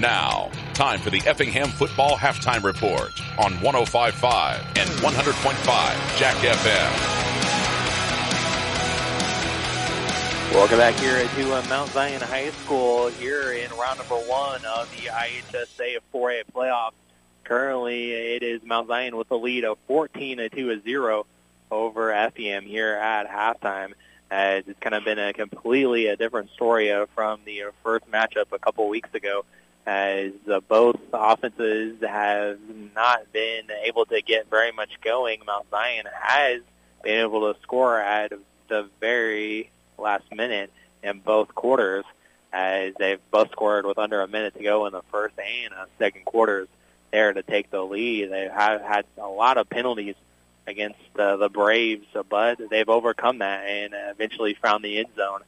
Now, time for the Effingham Football Halftime Report on 105.5 and 100.5 Jack FM. Welcome back here to uh, Mount Zion High School here in round number one of the IHSA 4A playoffs. Currently, it is Mount Zion with a lead of 14 to 0 over Effingham here at halftime. As it's kind of been a completely a different story uh, from the uh, first matchup a couple weeks ago, as uh, both offenses have not been able to get very much going. Mount Zion has been able to score at the very last minute in both quarters as they've both scored with under a minute to go in the first and uh, second quarters there to take the lead. They have had a lot of penalties against uh, the Braves, but they've overcome that and eventually found the end zone.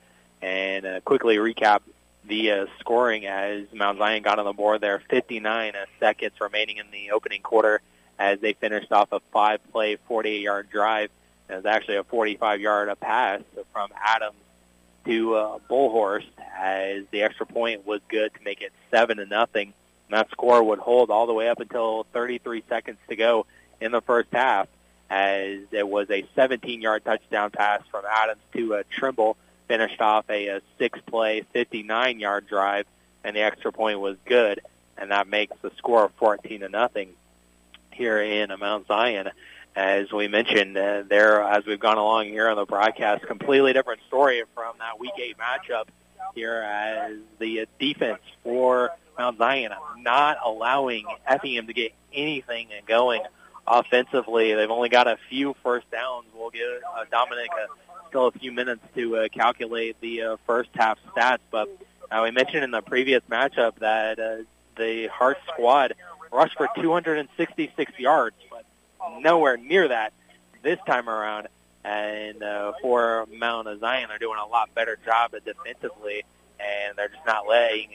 And uh, quickly recap the uh, scoring as Mount Zion got on the board there, 59 uh, seconds remaining in the opening quarter as they finished off a five-play, 48-yard drive. It was actually a 45-yard pass from Adams to uh, Bullhorst as the extra point was good to make it seven to nothing. That score would hold all the way up until 33 seconds to go in the first half, as it was a 17-yard touchdown pass from Adams to uh, Trimble, finished off a, a six-play, 59-yard drive, and the extra point was good, and that makes the score 14 to nothing here in Mount Zion. As we mentioned, uh, there as we've gone along here on the broadcast, completely different story from that Week Eight matchup here as the defense for Mount Zion not allowing Effingham to get anything going offensively. They've only got a few first downs. We'll give uh, Dominic a, still a few minutes to uh, calculate the uh, first half stats, but uh, we mentioned in the previous matchup that uh, the Hart squad rushed for 266 yards, but nowhere near that this time around. And uh, for Mount Zion, they're doing a lot better job defensively, and they're just not letting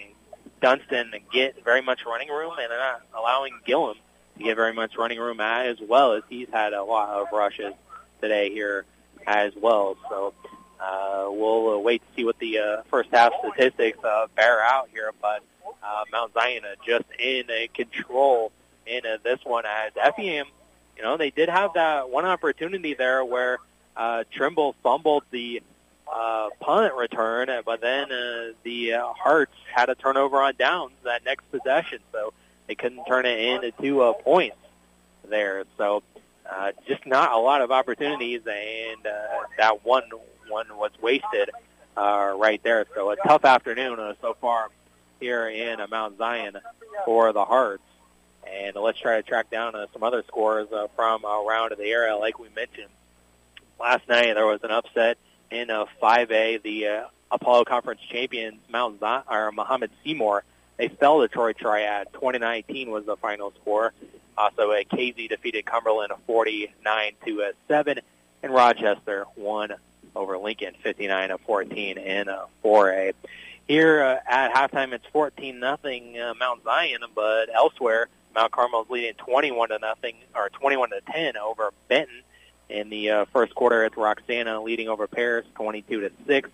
Dunston get very much running room, and they're not allowing Gillum to get very much running room as well as he's had a lot of rushes today here as well. So uh, we'll uh, wait to see what the uh, first half statistics uh, bear out here, but uh, Mount Zion uh, just in a control in uh, this one as Effingham you know, they did have that one opportunity there where uh, Trimble fumbled the uh, punt return, but then uh, the uh, Hearts had a turnover on downs that next possession, so they couldn't turn it into two uh, points there. So uh, just not a lot of opportunities, and uh, that one one was wasted uh, right there. So a tough afternoon uh, so far here in uh, Mount Zion for the Hearts. And let's try to track down uh, some other scores uh, from around the area. Like we mentioned last night, there was an upset in a 5A. The uh, Apollo Conference champions, Mount Zion, or Muhammad Seymour, they fell to Troy Triad. 2019 was the final score. Also, uh, Casey defeated Cumberland 49 to uh, 7, and Rochester won over Lincoln 59 to 14 in a 4A. Here uh, at halftime, it's 14 nothing uh, Mount Zion, but elsewhere, Mount Carmel is leading 21 to nothing or 21 to 10 over Benton. In the uh, first quarter, it's Roxana leading over Paris 22 to 6.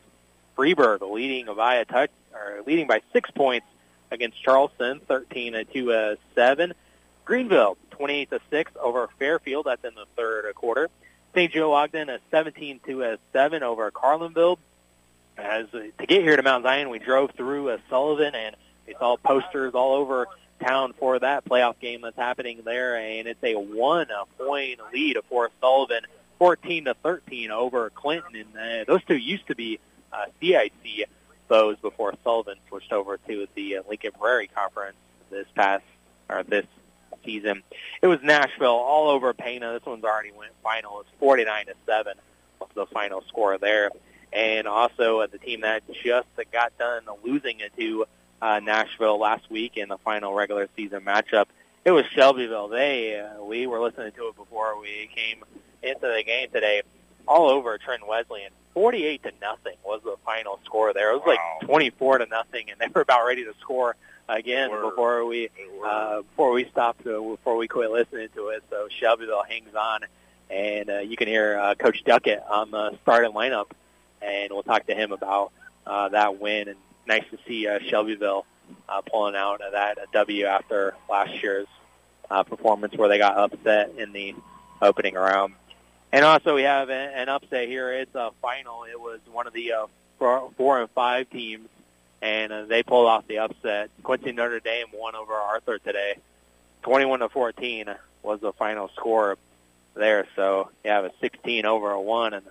Freeburg leading by a touch or leading by six points against Charleston, 13 to uh, 7. Greenville, 28 to 6 over Fairfield. That's in the third quarter. St. Joe Ogden, a 17 to 7 over Carlinville. As uh, to get here to Mount Zion, we drove through uh, Sullivan and we saw posters all over town for that playoff game that's happening there, and it's a one point lead for Sullivan, 14 to 13 over Clinton. And uh, those two used to be uh, CIC foes before Sullivan switched over to the Lincoln Prairie Conference this past or this season. It was Nashville all over Pana. This one's already went final. It's 49 to seven was the final score there. And also uh, the team that just got done losing it to uh, Nashville last week in the final regular season matchup. It was Shelbyville. They uh, we were listening to it before we came into the game today. All over Trent Wesleyan, 48 to nothing was the final score there. It was like 24 to nothing, and they were about ready to score again before we uh, before we stopped uh, before we quit listening to it. So Shelbyville hangs on, and uh, you can hear uh, Coach Duckett on the starting lineup, and we'll talk to him about uh, that win. And nice to see uh, Shelbyville uh, pulling out of that W after last year's uh, performance where they got upset in the opening round. And also we have an upset here. It's a final. It was one of the uh, four, four and five teams, and uh, they pulled off the upset. Quincy Notre Dame won over Arthur today, 21 to 14 was the final score there. So you have a 16 over a one, and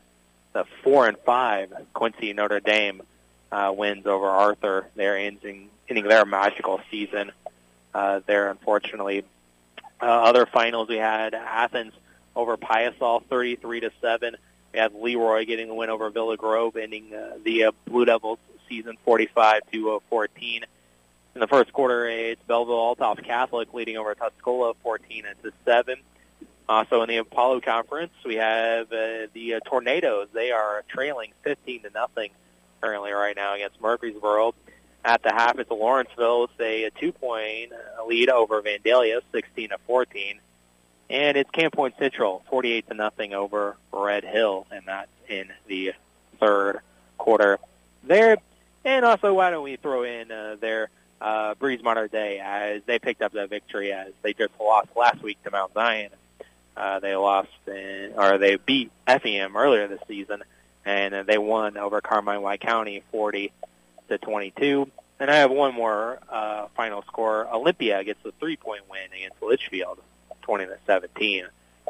the four and five Quincy Notre Dame uh, wins over Arthur. They're ending, ending their magical season uh, there, unfortunately. Uh, other finals we had Athens over Piasol, 33 to seven. We had Leroy getting the win over Villa Grove, ending uh, the uh, Blue Devils season 45 to uh, 14. In the first quarter, it's Belleville Althoff Catholic leading over Tuscola 14 to seven. Also in the Apollo Conference, we have uh, the uh, Tornadoes. They are trailing 15 to nothing currently right now against Murphysboro. At the half, it's Lawrenceville. It's a, a two-point lead over Vandalia, 16 to 14. And it's Camp Point Central, 48 to nothing over Red Hill, and that's in the third quarter there. And also, why don't we throw in uh, their uh, Breese Mater Dei as they picked up that victory as they just lost last week to Mount Zion. Uh, they lost in, or they beat FEM earlier this season, and uh, they won over Carmi White County 40 to 22. And I have one more uh, final score. Olympia gets a three-point win against Litchfield, 20 to 17.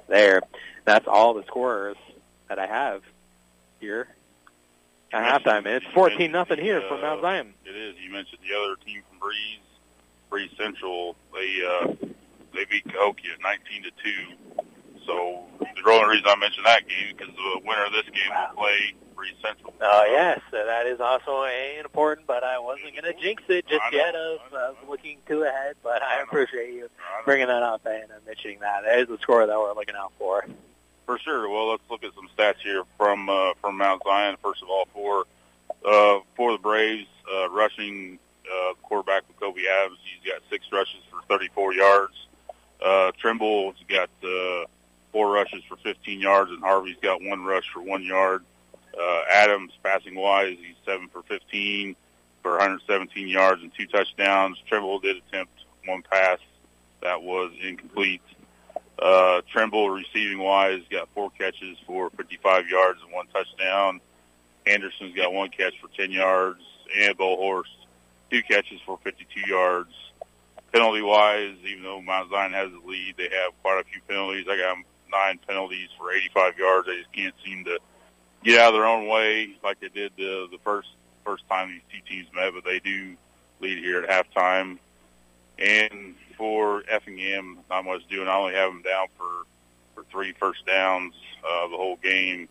There, that's all the scorers that I have here at halftime. It's 14 nothing here for Mount Zion. It is. You mentioned the other team from Breese, Breese Central. They uh, they beat Cahokia 19 to two. So the only reason I mentioned that game because the winner of this game will play Breese Central. Oh yes, so that is also important. But I wasn't going to jinx it just yet of, of looking too ahead. But I, appreciate you bringing that up and uh, mentioning that. That is the score that we're looking out for. For sure. Well, let's look at some stats here from uh, from Mount Zion. First of all, for uh, for the Braves, uh, rushing uh, quarterback Kobe Adams, he's got six rushes for 34 yards. Uh, Trimble's got uh, four rushes for 15 yards, and Harvey's got one rush for one yard. Uh, Adams, passing wise, he's seven for 15 for 117 yards and two touchdowns. Trimble did attempt one pass that was incomplete. Uh, Trimble, receiving wise, got four catches for 55 yards and one touchdown. Anderson's got one catch for 10 yards, and Bohorst, two catches for 52 yards. Penalty wise, even though Mount Zion has the lead, they have quite a few penalties. I got nine penalties for 85 yards. They just can't seem to get out of their own way like they did the, the first first time these two teams met, but they do lead here at halftime. And for Effingham, not much doing. I only have them down for for three first downs uh, the whole game.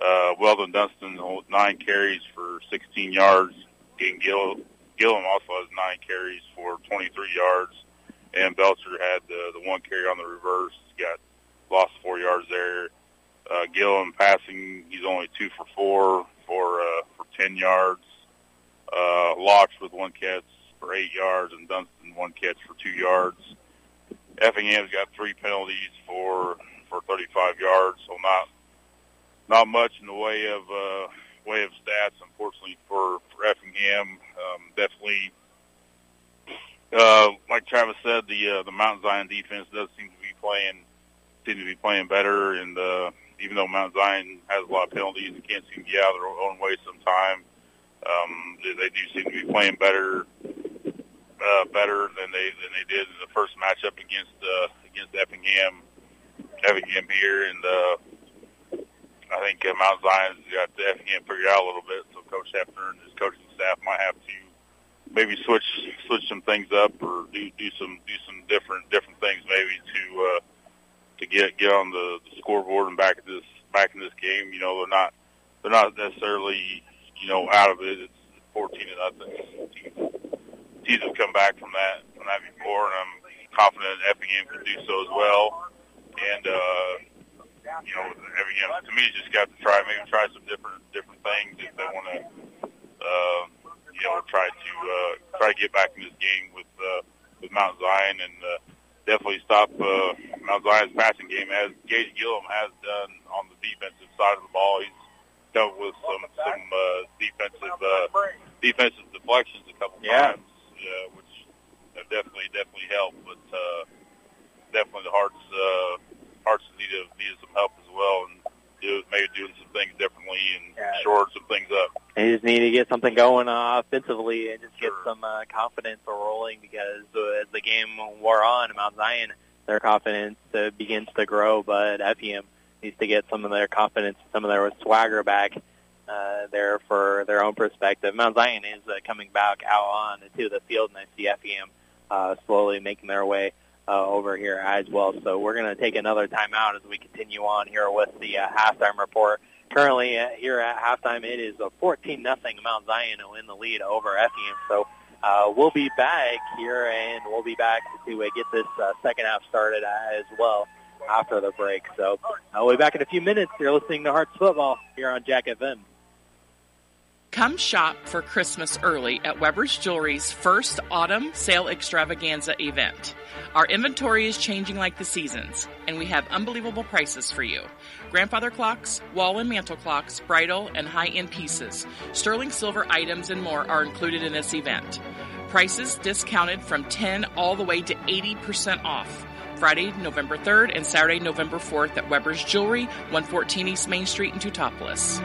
Uh, Weldon Dunston nine carries for 16 yards. And Gill, Gillum also has nine carries for 23 yards, and Belcher had the the one carry on the reverse. Got lost four yards there. Uh, Gillum passing, he's only two for four for uh, for 10 yards. Uh, Lotz with one catch for eight yards, and Dunston one catch for two yards. Effingham's got three penalties for for 35 yards, so not not much in the way of uh, way of stats, unfortunately for for Effingham. Um, definitely uh, like Travis said, the uh, the Mount Zion defense does seem to be playing seem to be playing better, and uh, even though Mount Zion has a lot of penalties and can't seem to get out of their own way sometimes, um, they, they do seem to be playing better uh, better than they than they did in the first matchup against uh, against Effingham Effingham here, and uh, I think uh, Mount Zion's got Effingham figured out a little bit. So Coach Hefner and his coaching staff might have to maybe switch switch some things up or do do some do some different different things maybe to uh, to get get on the, the scoreboard and back at this back in this game. You know they're not they're not necessarily you know out of it. It's fourteen to nothing. Teams, teams have come back from that from that before, and I'm confident Effingham can do so as well. And uh, you know Effingham to me just got to try maybe try some different different things if they want to. Uh, you know, try to uh, try to get back in this game with uh, with Mount Zion and uh, definitely stop uh, Mount Zion's passing game as Gage Gillum has done on the defensive side of the ball. He's dealt with some some uh, defensive uh, defensive deflections a couple Yeah. times, uh, which have definitely definitely helped. But uh, definitely the Hearts uh, Hearts needed needed some help as well, and do, maybe doing some things differently and shored some things up. They just need to get something going uh, offensively and just get some uh, confidence rolling because uh, as the game wore on, Mount Zion, their confidence uh, begins to grow, but Effingham needs to get some of their confidence, some of their swagger back uh, there for their own perspective. Mount Zion is uh, coming back out on to the field, and I see Effingham uh, slowly making their way uh, over here as well. So we're going to take another timeout as we continue on here with the uh, halftime report. Currently uh, here at halftime, it is a 14 nothing Mount Zion in the lead over Effingham. So uh, we'll be back here, and we'll be back to uh, get this uh, second half started as well after the break. So uh, we'll be back in a few minutes. You're listening to Hearts Football here on Jack FM. Come shop for Christmas early at Weber's Jewelry's first autumn sale extravaganza event. Our inventory is changing like the seasons, and we have unbelievable prices for you. Grandfather clocks, wall and mantel clocks, bridal and high end pieces, sterling silver items, and more are included in this event. Prices discounted from 10 all the way to 80% off. Friday, November 3rd, and Saturday, November 4th at Weber's Jewelry, 114 East Main Street in Teutopolis.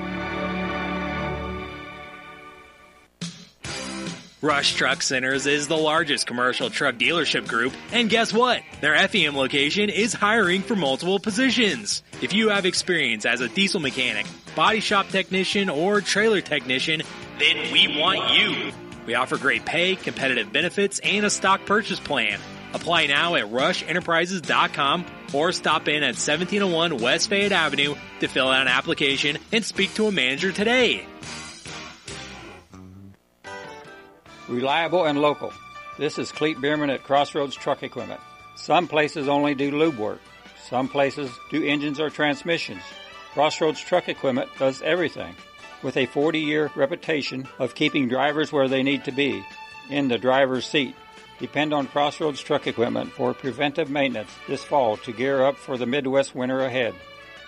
Rush Truck Centers is the largest commercial truck dealership group, and guess what? Their FEM location is hiring for multiple positions. If you have experience as a diesel mechanic, body shop technician, or trailer technician, then we want you. We offer great pay, competitive benefits, and a stock purchase plan. Apply now at rushenterprises.com or stop in at 1701 West Fayette Avenue to fill out an application and speak to a manager today. Reliable and local. This is Cleet Bierman at Crossroads Truck Equipment. Some places only do lube work. Some places do engines or transmissions. Crossroads Truck Equipment does everything. With a 40 year reputation of keeping drivers where they need to be, in the driver's seat. Depend on Crossroads Truck Equipment for preventive maintenance this fall to gear up for the Midwest winter ahead.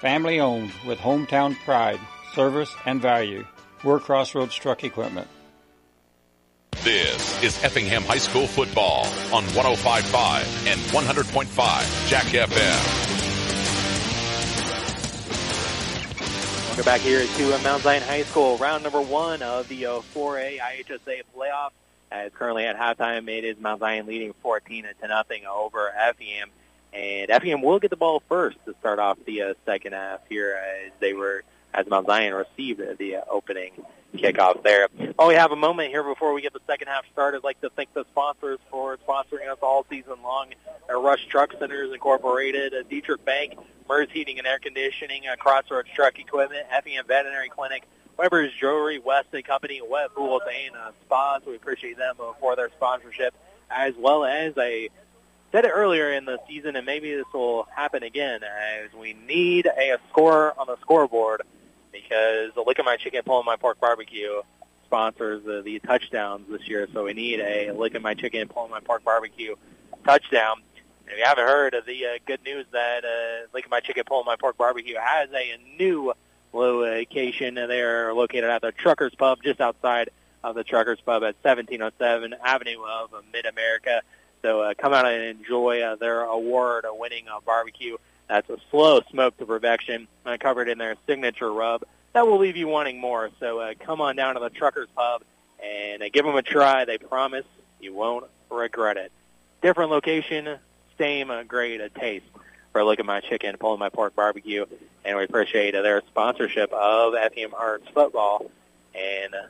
Family owned with hometown pride, service, and value. We're Crossroads Truck Equipment. This is Effingham High School football on 105.5 and 100.5 Jack FM. Welcome back here to uh, Mount Zion High School, round number one of the uh, 4A IHSA playoff. Uh, currently at halftime, it is Mount Zion leading 14 to nothing over Effingham, and Effingham will get the ball first to start off the uh, second half here as they were as Mount Zion received the uh, opening kickoff there. Oh, we have a moment here before we get the second half started. I'd like to thank the sponsors for sponsoring us all season long. Uh, Rush Truck Centers Incorporated, uh, Dieterich Bank, MERS Heating and Air Conditioning, uh, Crossroads Truck Equipment, Effingham Veterinary Clinic, Weber's Jewelry, Weston Company, Wet Pools, and uh, Spas. We appreciate them for their sponsorship, as well as a said it earlier in the season, and maybe this will happen again, as we need a score on the scoreboard because the Lick of My Chicken, Pull My Pork Barbecue sponsors the, the touchdowns this year, so we need a Lick of My Chicken, Pull My Pork Barbecue touchdown. If you haven't heard of the uh, good news that uh, Lick of My Chicken, Pull My Pork Barbecue has a new location. They're located at the Truckers Pub just outside of the Truckers Pub at 1707 Avenue of Mid-America. So uh, come out and enjoy uh, their award-winning uh, barbecue. That's a slow smoke to perfection, uh, covered in their signature rub. That will leave you wanting more. So uh, come on down to the Truckers Pub and uh, give them a try. They promise you won't regret it. Different location, same uh, great uh, taste for Look at My Chicken, Pulling My Pork Barbecue, and we appreciate uh, their sponsorship of Effingham Hearts football and uh,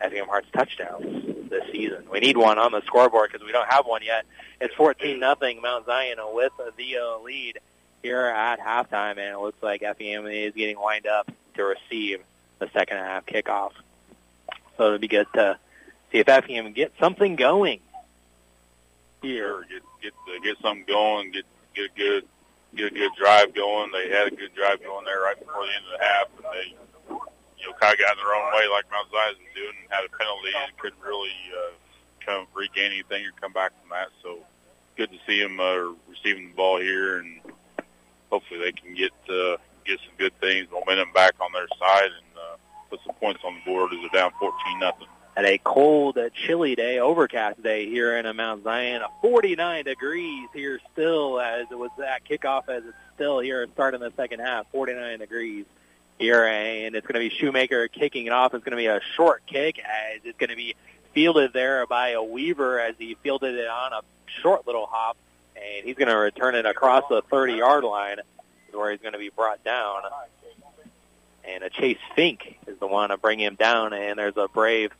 Effingham Hearts touchdowns this season. We need one on the scoreboard because we don't have one yet. It's 14 nothing Mount Zion with the uh, lead here at halftime, and it looks like Effingham is getting lined up to receive the second half kickoff. So it'll be good to see if Effingham get something going here. Get get uh, get something going. Get get a good get a good drive going. They had a good drive going there right before the end of the half, and they you know kind of got in their own way like Mount Zion's doing, and had a penalty and couldn't really uh, come regain anything or come back from that. So good to see them uh, receiving the ball here, and hopefully they can get uh, get some good things, momentum back on their side, and uh, put some points on the board as they're down 14 nothing. At a cold, chilly day, overcast day here in Mount Zion, 49 degrees here still as it was that kickoff as it's still here starting the second half, 49 degrees here, and it's going to be Shoemaker kicking it off. It's going to be a short kick as it's going to be fielded there by a Weaver as he fielded it on a short little hop, and he's going to return it across the 30-yard line where he's going to be brought down. And a Chase Fink is the one to bring him down, and there's a brave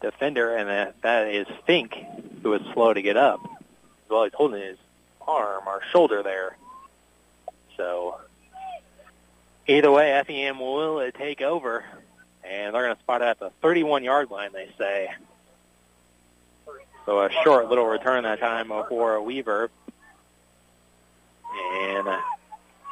defender, and that, is Fink, who is slow to get up. Well, he's holding his arm or shoulder there. So either way, Effingham will take over, and they're going to spot it at the 31-yard line, they say. So a short little return that time for Weaver. And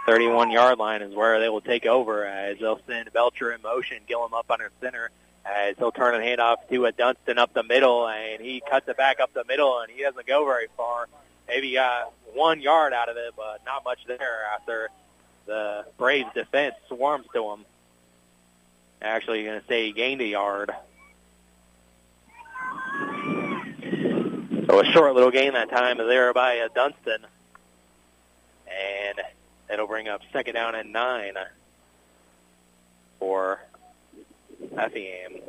31-yard line is where they will take over as they'll send Belcher in motion, Gillum up under center as he'll turn and hand off to a Dunston up the middle, and he cuts it back up the middle, and he doesn't go very far. Maybe got one yard out of it, but not much there after the Braves defense swarms to him. Actually, going to say he gained a yard. So a short little gain that time there by uh, Dunston. And it'll bring up second down and nine for Effingham.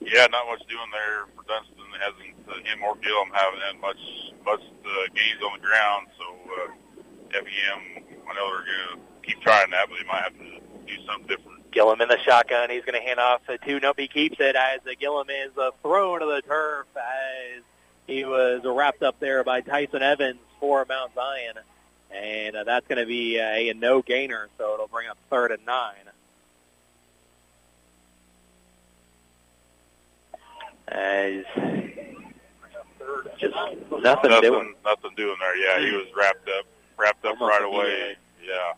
Yeah, not much doing there for Dunston. Hasn't uh, him or Gillum haven't had much much uh, gains on the ground. So uh, Effingham, I know they're going to keep trying that, but they might have to do something different. Gillum in the shotgun. He's going to hand off to Nope. He keeps it as uh, Gillum is uh, thrown to the turf as he was wrapped up there by Tyson Evans for Mount Zion. And uh, that's going to be a, a no gainer, so it'll bring up third and nine. As just nothing, nothing doing. Nothing doing there. Yeah, he was wrapped up, wrapped up Almost right away. Yeah.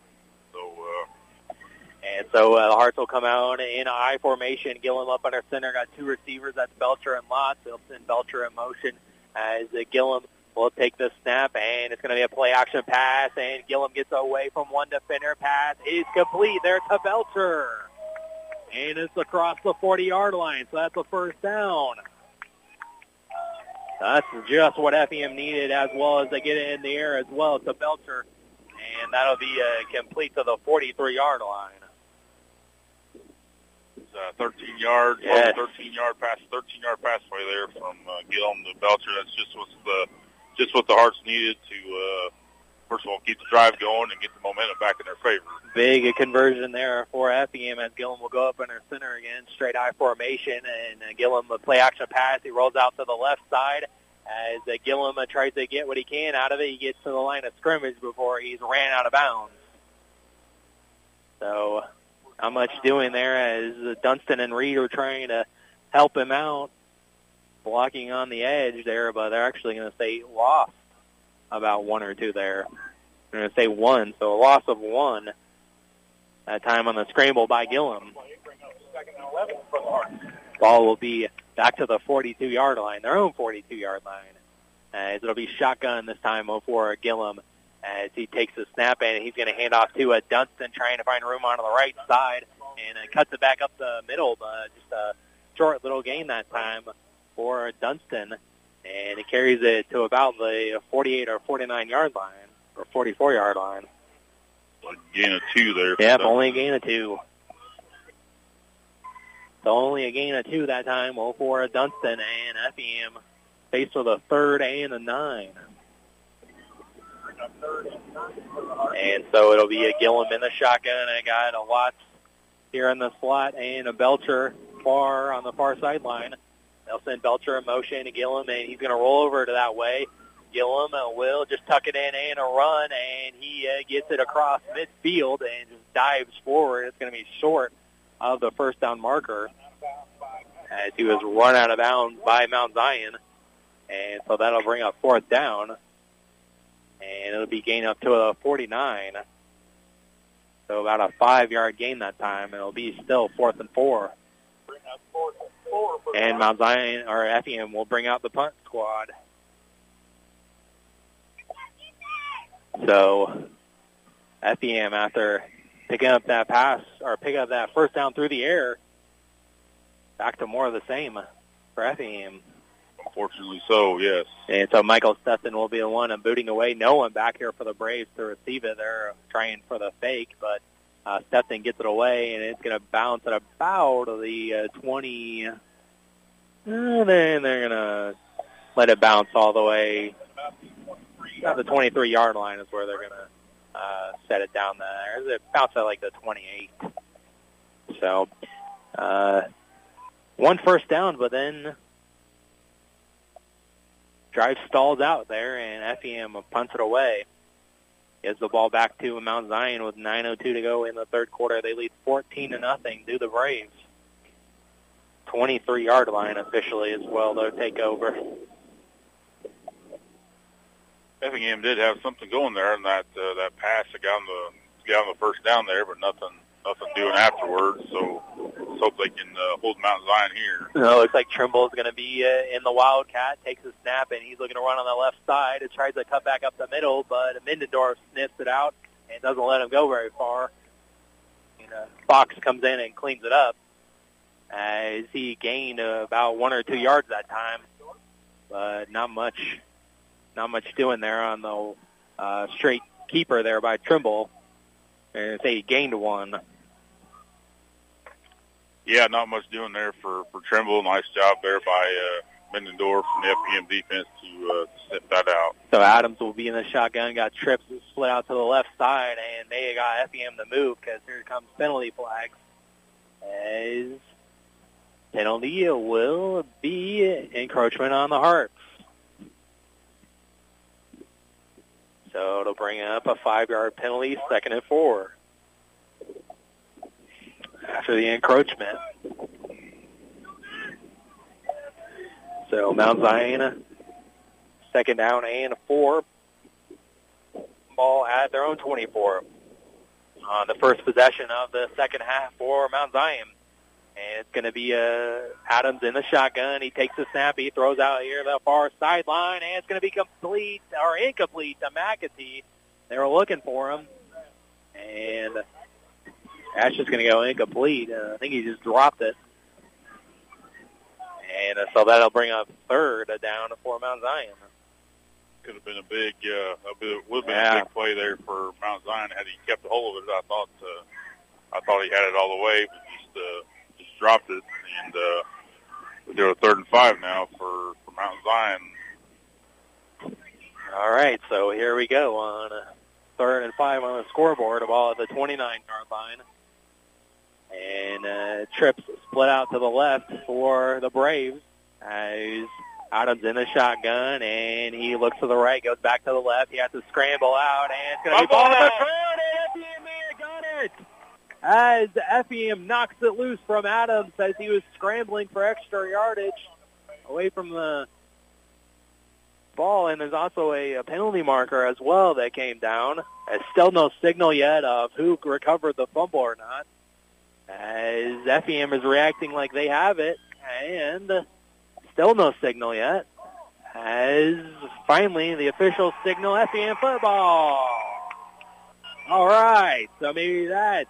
So uh, And so uh, the Hearts will come out in a I formation. Gillum up under center. Got two receivers. That's Belcher and Lotz. They'll send Belcher in motion as uh, Gillum will take the snap, and it's going to be a play action pass. And Gillum gets away from one defender. Pass is complete. There to Belcher. And it's across the 40-yard line, so that's a first down. That's just what FEM needed, as well as they get it in the air as well to Belcher. And that'll be uh, complete to the 43-yard line. it's uh, 13 yard, Yes. 13 yard pass, 13 yard pass play there from uh, Gillum to Belcher. That's just what the just what the Hearts needed to uh, first of all keep the drive going and get the momentum back in their favor. Big a conversion there for Effingham as Gillum will go up under center again, straight eye formation, and uh, Gillum will play action pass. He rolls out to the left side as uh, Gillum uh, tries to get what he can out of it. He gets to the line of scrimmage before he's ran out of bounds. So not much doing there as Dunston and Reed are trying to help him out, blocking on the edge there, but they're actually going to say lost about one or two there. They're going to say one, so a loss of one. That time on the scramble by Gillum. Ball will be back to the 42-yard line, their own 42-yard line. As it'll be shotgun this time for Gillum as he takes the snap and he's going to hand off to a Dunston trying to find room on the right side and cuts it back up the middle, but just a short little gain that time for Dunston and he carries it to about the 48 or 49 yard line or 44 yard line. Like gain of two there. Yep, only a gain of two. So only a gain of two that time well, for Dunston and FEM faced with a third and a nine. And so it'll be a Gillum in the shotgun. I got a Watts here in the slot and a Belcher far on the far sideline. They'll send Belcher in motion to Gillum, and he's going to roll over to that way. Gillum uh, will just tuck it in and a run, and he uh, gets it across midfield and just dives forward. It's going to be short of the first down marker as he was run out of bounds by Mount Zion. And so that'll bring up fourth down. And it'll be gain up to a 49. So about a five-yard gain that time. It'll be still fourth and four. And Mount Zion or FEM will bring out the punt squad. So FEM after picking up that pass or picking up that first down through the air, back to more of the same for FEM. Fortunately so, yes. And so Michael Stetson will be the one booting away. No one back here for the Braves to receive it. They're trying for the fake, but uh, gets it away, and it's going to bounce at about the uh, 20. And then they're going to let it bounce all the way. The 23-yard line is where they're going to uh, set it down there. It bounced at like the 28. So uh, one first down, but then drive stalls out there, and FEM punts it away. Gives the ball back to Mount Zion with 9:02 to go in the third quarter. They lead 14 to nothing to the Braves. 23-yard line officially as well. They'll take over. Effingham did have something going there in that uh, that pass that got on the got on the first down there, but nothing nothing doing afterwards. So let's hope they can uh, hold Mount Zion here. No, it looks like Trimble is going to be uh, in the Wildcat. Takes a snap and he's looking to run on the left side. It tries to cut back up the middle, but Mindendorf sniffs it out and doesn't let him go very far. And, uh, Fox comes in and cleans it up. As he gained uh, about one or two yards that time, but not much, not much doing there on the uh, straight keeper there by Trimble. And say he gained one. Yeah, not much doing there for for Trimble. Nice job there by uh, Mendendorf from the FPM defense to uh, set that out. So Adams will be in the shotgun. Got trips split out to the left side, and they got FEM to move because here comes penalty flags. As penalty will be encroachment on the Hearts. So it'll bring up a five-yard penalty, second and four. After the encroachment. So Mount Zion, second down and four. Ball at their own 24. On the first possession of the second half for Mount Zion. And it's going to be uh, Adams in the shotgun. He takes the snap. He throws out here the far sideline, and it's going to be complete or incomplete to McAtee. They were looking for him, and that's just going to go incomplete. Uh, I think he just dropped it. And uh, so that'll bring up third down for Mount Zion. Could have been a big, uh, a bit, would have been Yeah. a big play there for Mount Zion had he kept a hold of it. I thought, uh, I thought he had it all the way, but just, uh, dropped it. And uh, they're a third and five now for, for Mount Zion. All right, so here we go on uh, third and five on the scoreboard, ball at the 29-yard line. And uh, trips split out to the left for the Braves as Adams in the shotgun, and he looks to the right, goes back to the left. He has to scramble out, and it's going to be ball number two, and FEM may have got it. As FEM knocks it loose from Adams as he was scrambling for extra yardage away from the ball, and there's also a, a penalty marker as well that came down. There's still no signal yet of who recovered the fumble or not. As FEM is reacting like they have it, and still no signal yet. As finally the official signal FEM football. All right, so maybe that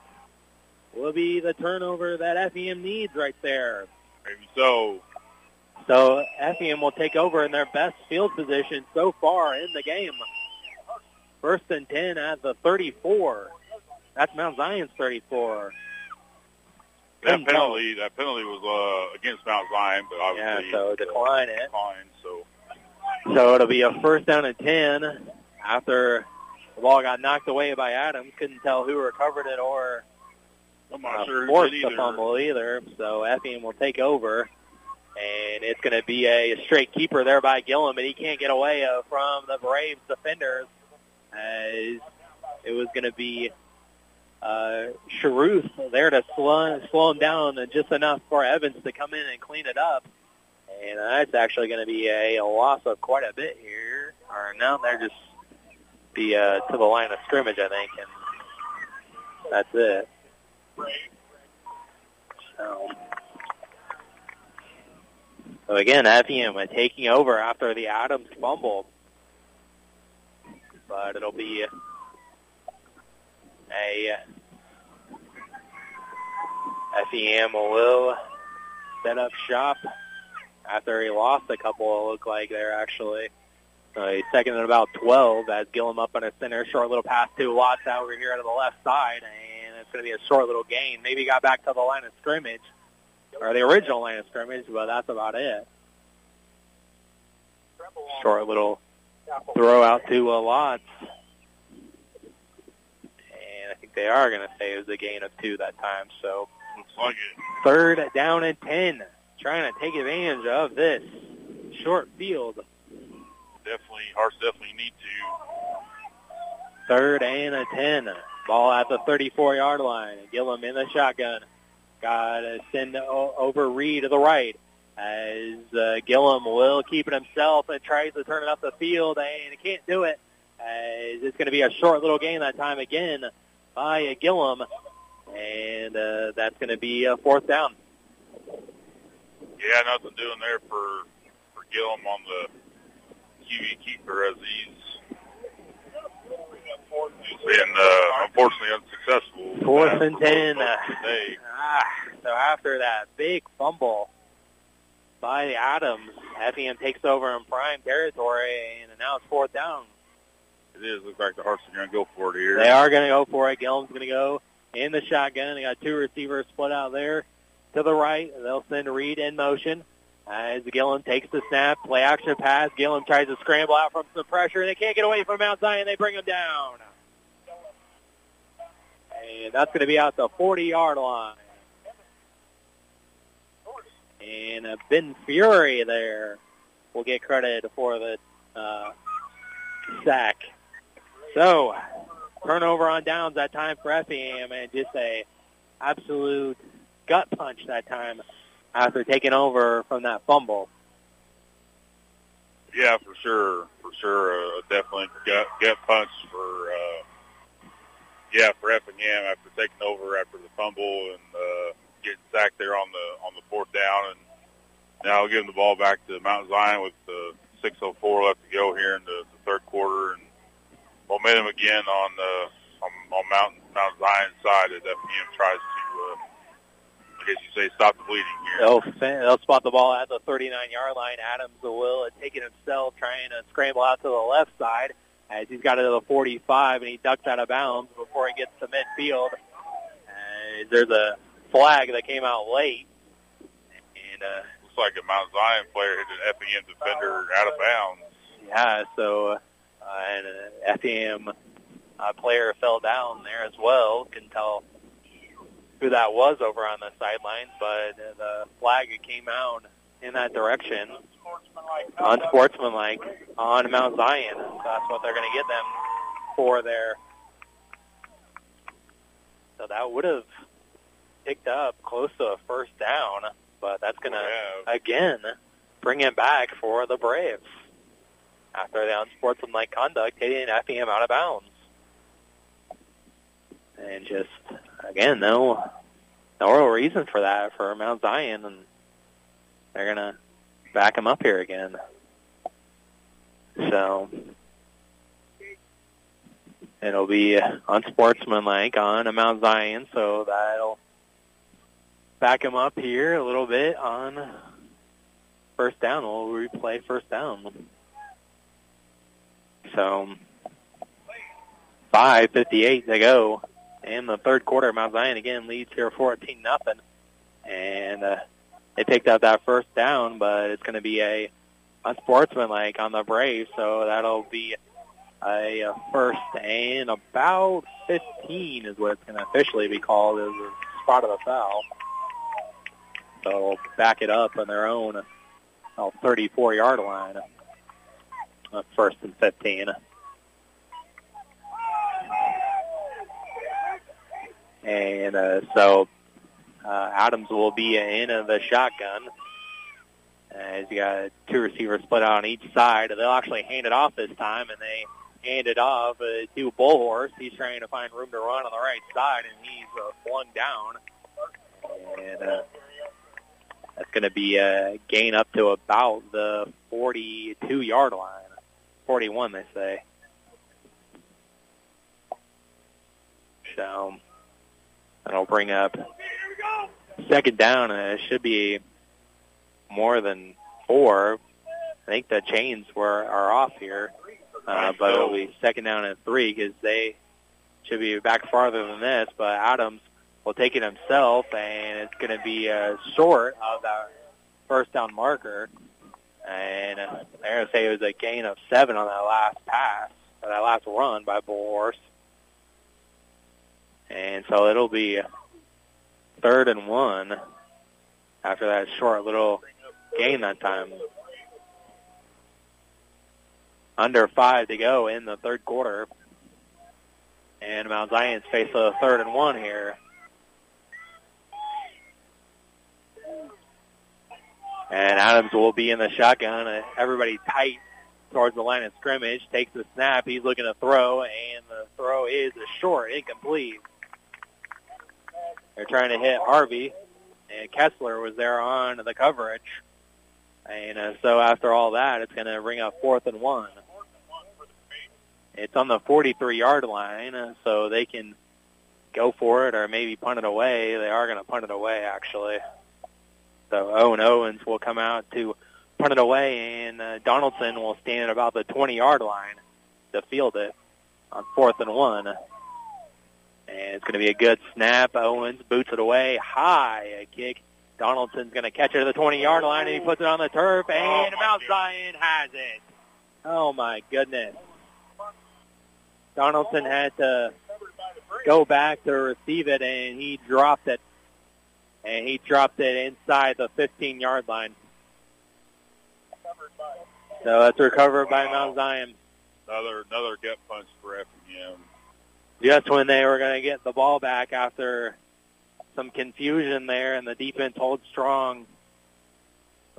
will be the turnover that FEM needs right there. Maybe so. So Effingham will take over in their best field position so far in the game. First and 10 at the 34. That's Mount Zion's 34. That penalty, that penalty was uh, against Mount Zion, but obviously Yeah, so decline it. declined. So So it'll be a first down and 10 after the ball got knocked away by Adams. Couldn't tell who recovered it or I'm not uh, sure forced the fumble either. So Effingham will take over. And it's going to be a straight keeper there by Gillum, and he can't get away uh, from the Braves defenders. As it was going to be uh, Sharuth there to slow, slow him down just enough for Evans to come in and clean it up. And that's actually going to be a, a loss of quite a bit here. Or no, they're just be uh, to the line of scrimmage, I think, and that's it. So, so again, Effingham taking over after the Adams fumble, but it'll be a Effingham will set up shop after he lost a couple. It looked like there actually. Uh, he's second at about 12 as Gillum up on a center. Short little pass to Watts over here to the left side, and it's going to be a short little gain. Maybe got back to the line of scrimmage, or the original line of scrimmage, but that's about it. Short little throw out to uh, Watts. And I think they are going to say it was a gain of two that time. So like third down and 10, trying to take advantage of this short field. Definitely, Hearts definitely need to. Third and a 10. Ball at the 34-yard line. Gillum in the shotgun. Got to send over Reed to the right as uh, Gillum will keep it himself and tries to turn it up the field and can't do it. As it's going to be a short little gain that time again by Gillum. And uh, that's going to be a fourth down. Yeah, nothing doing there for for Gillum on the QB keeper as he's been uh, unfortunately unsuccessful. Fourth and 10. Today. Ah, so after that big fumble by the Adams, Effingham takes over in prime territory, and now it's fourth down. It is. Looks like the Hearts are going to go for it here. They are going to go for it. Gillum's going to go in the shotgun. They got two receivers split out there to the right. They'll send Reed in motion. As Gillum takes the snap, play action pass. Gillum tries to scramble out from some pressure, and they can't get away from Mount Zion. They bring him down. And that's going to be out the 40-yard line. And uh, Ben Fury there will get credit for the uh, sack. So, turnover on downs that time for Effingham, and just a absolute gut punch that time after taking over from that fumble. Yeah, for sure, for sure, uh, definitely gut gut punch for uh, yeah for Effingham after taking over after the fumble and uh, getting sacked there on the on the fourth down, and now giving the ball back to Mount Zion with uh, 6:04 left to go here in the, the third quarter, and momentum again on the on, on Mount Mount Zion's side as Effingham tries to. Guess you say stop the bleeding here. They'll, they'll spot the ball at the 39-yard line. Adams will take it himself, trying to scramble out to the left side as he's got it to the 45, and he ducks out of bounds before he gets to midfield. Uh, there's a flag that came out late, and uh, Looks like a Mount Zion player hit an Effingham defender out of bounds. yeah, so uh, and uh, FEM uh, player fell down there as well. Couldn't tell who that was over on the sidelines, but the flag came out in that direction. Unsportsmanlike Unsportsmanlike on Mount Zion. So that's what they're going to get them for there. So that would have picked up close to a first down, but that's going to, again, bring it back for the Braves after the unsportsmanlike conduct hitting Effingham out of bounds. And just, again, no, no real reason for that for Mount Zion, and they're to back him up here again. So it'll be unsportsmanlike on Mount Zion, so that'll back him up here a little bit on first down. We'll replay first down. So 5:58 to go in the third quarter. Mount Zion again leads here 14 nothing, and uh, they picked up that first down, but it's going to be a unsportsmanlike on the Braves, so that'll be a, a first and about 15 is what it's going to officially be called as a spot of the foul. So back it up on their own 34-yard line. Uh, first and 15. And uh, so uh, Adams will be in the shotgun. As you got two receivers split out on each side. They'll actually hand it off this time, and they hand it off uh, to Bullhorse. He's trying to find room to run on the right side, and he's uh, flung down. And uh, that's going to be a gain up to about the 42-yard line. 41, they say. So that'll bring up second down. Uh, it should be more than four. I think the chains were are off here, uh, but it'll be second down and three because they should be back farther than this. But Adams will take it himself, and it's going to be uh, short of that first down marker. And uh, they're going to say it was a gain of seven on that last pass, that last run by Bullhorse. And so it'll be third and one after that short little gain that time. Under five to go in the third quarter. And Mount Zion's face a third and one here. And Adams will be in the shotgun. Everybody tight towards the line of scrimmage. Takes the snap. He's looking to throw, and the throw is a short, incomplete. They're trying to hit Harvey, and Kessler was there on the coverage. And uh, so after all that, it's going to bring up fourth and one. It's on the 43-yard line, uh, so they can go for it or maybe punt it away. They are going to punt it away, actually. So Owen Owens will come out to punt it away, and uh, Donaldson will stand at about the 20-yard line to field it on fourth and one. And it's going to be a good snap. Owens boots it away high, a kick. Donaldson's going to catch it at the 20-yard line, and he puts it on the turf, and oh, Mount Zion has it. Oh, my goodness. Donaldson had to go back to receive it, and he dropped it and he dropped it inside the 15-yard line. So that's recovered by Mount Zion. Another another gut punch for Effingham. Just when they were going to get the ball back after some confusion there, and the defense holds strong.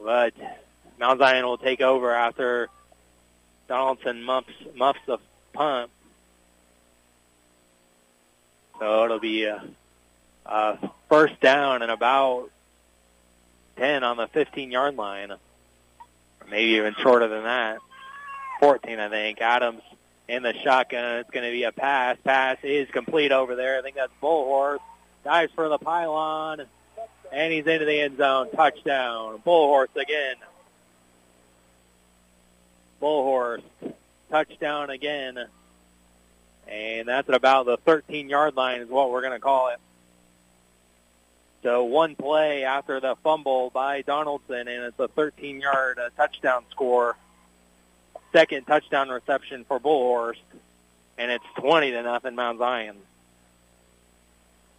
But Mount Zion will take over after Donaldson muffs, muffs the punt. So it'll be a, a first down and about 10 on the 15-yard line. Maybe even shorter than that. 14, I think. Adams in the shotgun. It's going to be a pass. Pass is complete over there. I think that's Bullhorse. Dives for the pylon. And he's into the end zone. Touchdown. Bullhorse again. Bullhorse. Touchdown again. And that's at about the 13-yard line is what we're going to call it. So one play after the fumble by Donaldson, and it's a 13-yard uh, touchdown score. Second touchdown reception for Bullhorse, and it's 20 to nothing Mount Zion.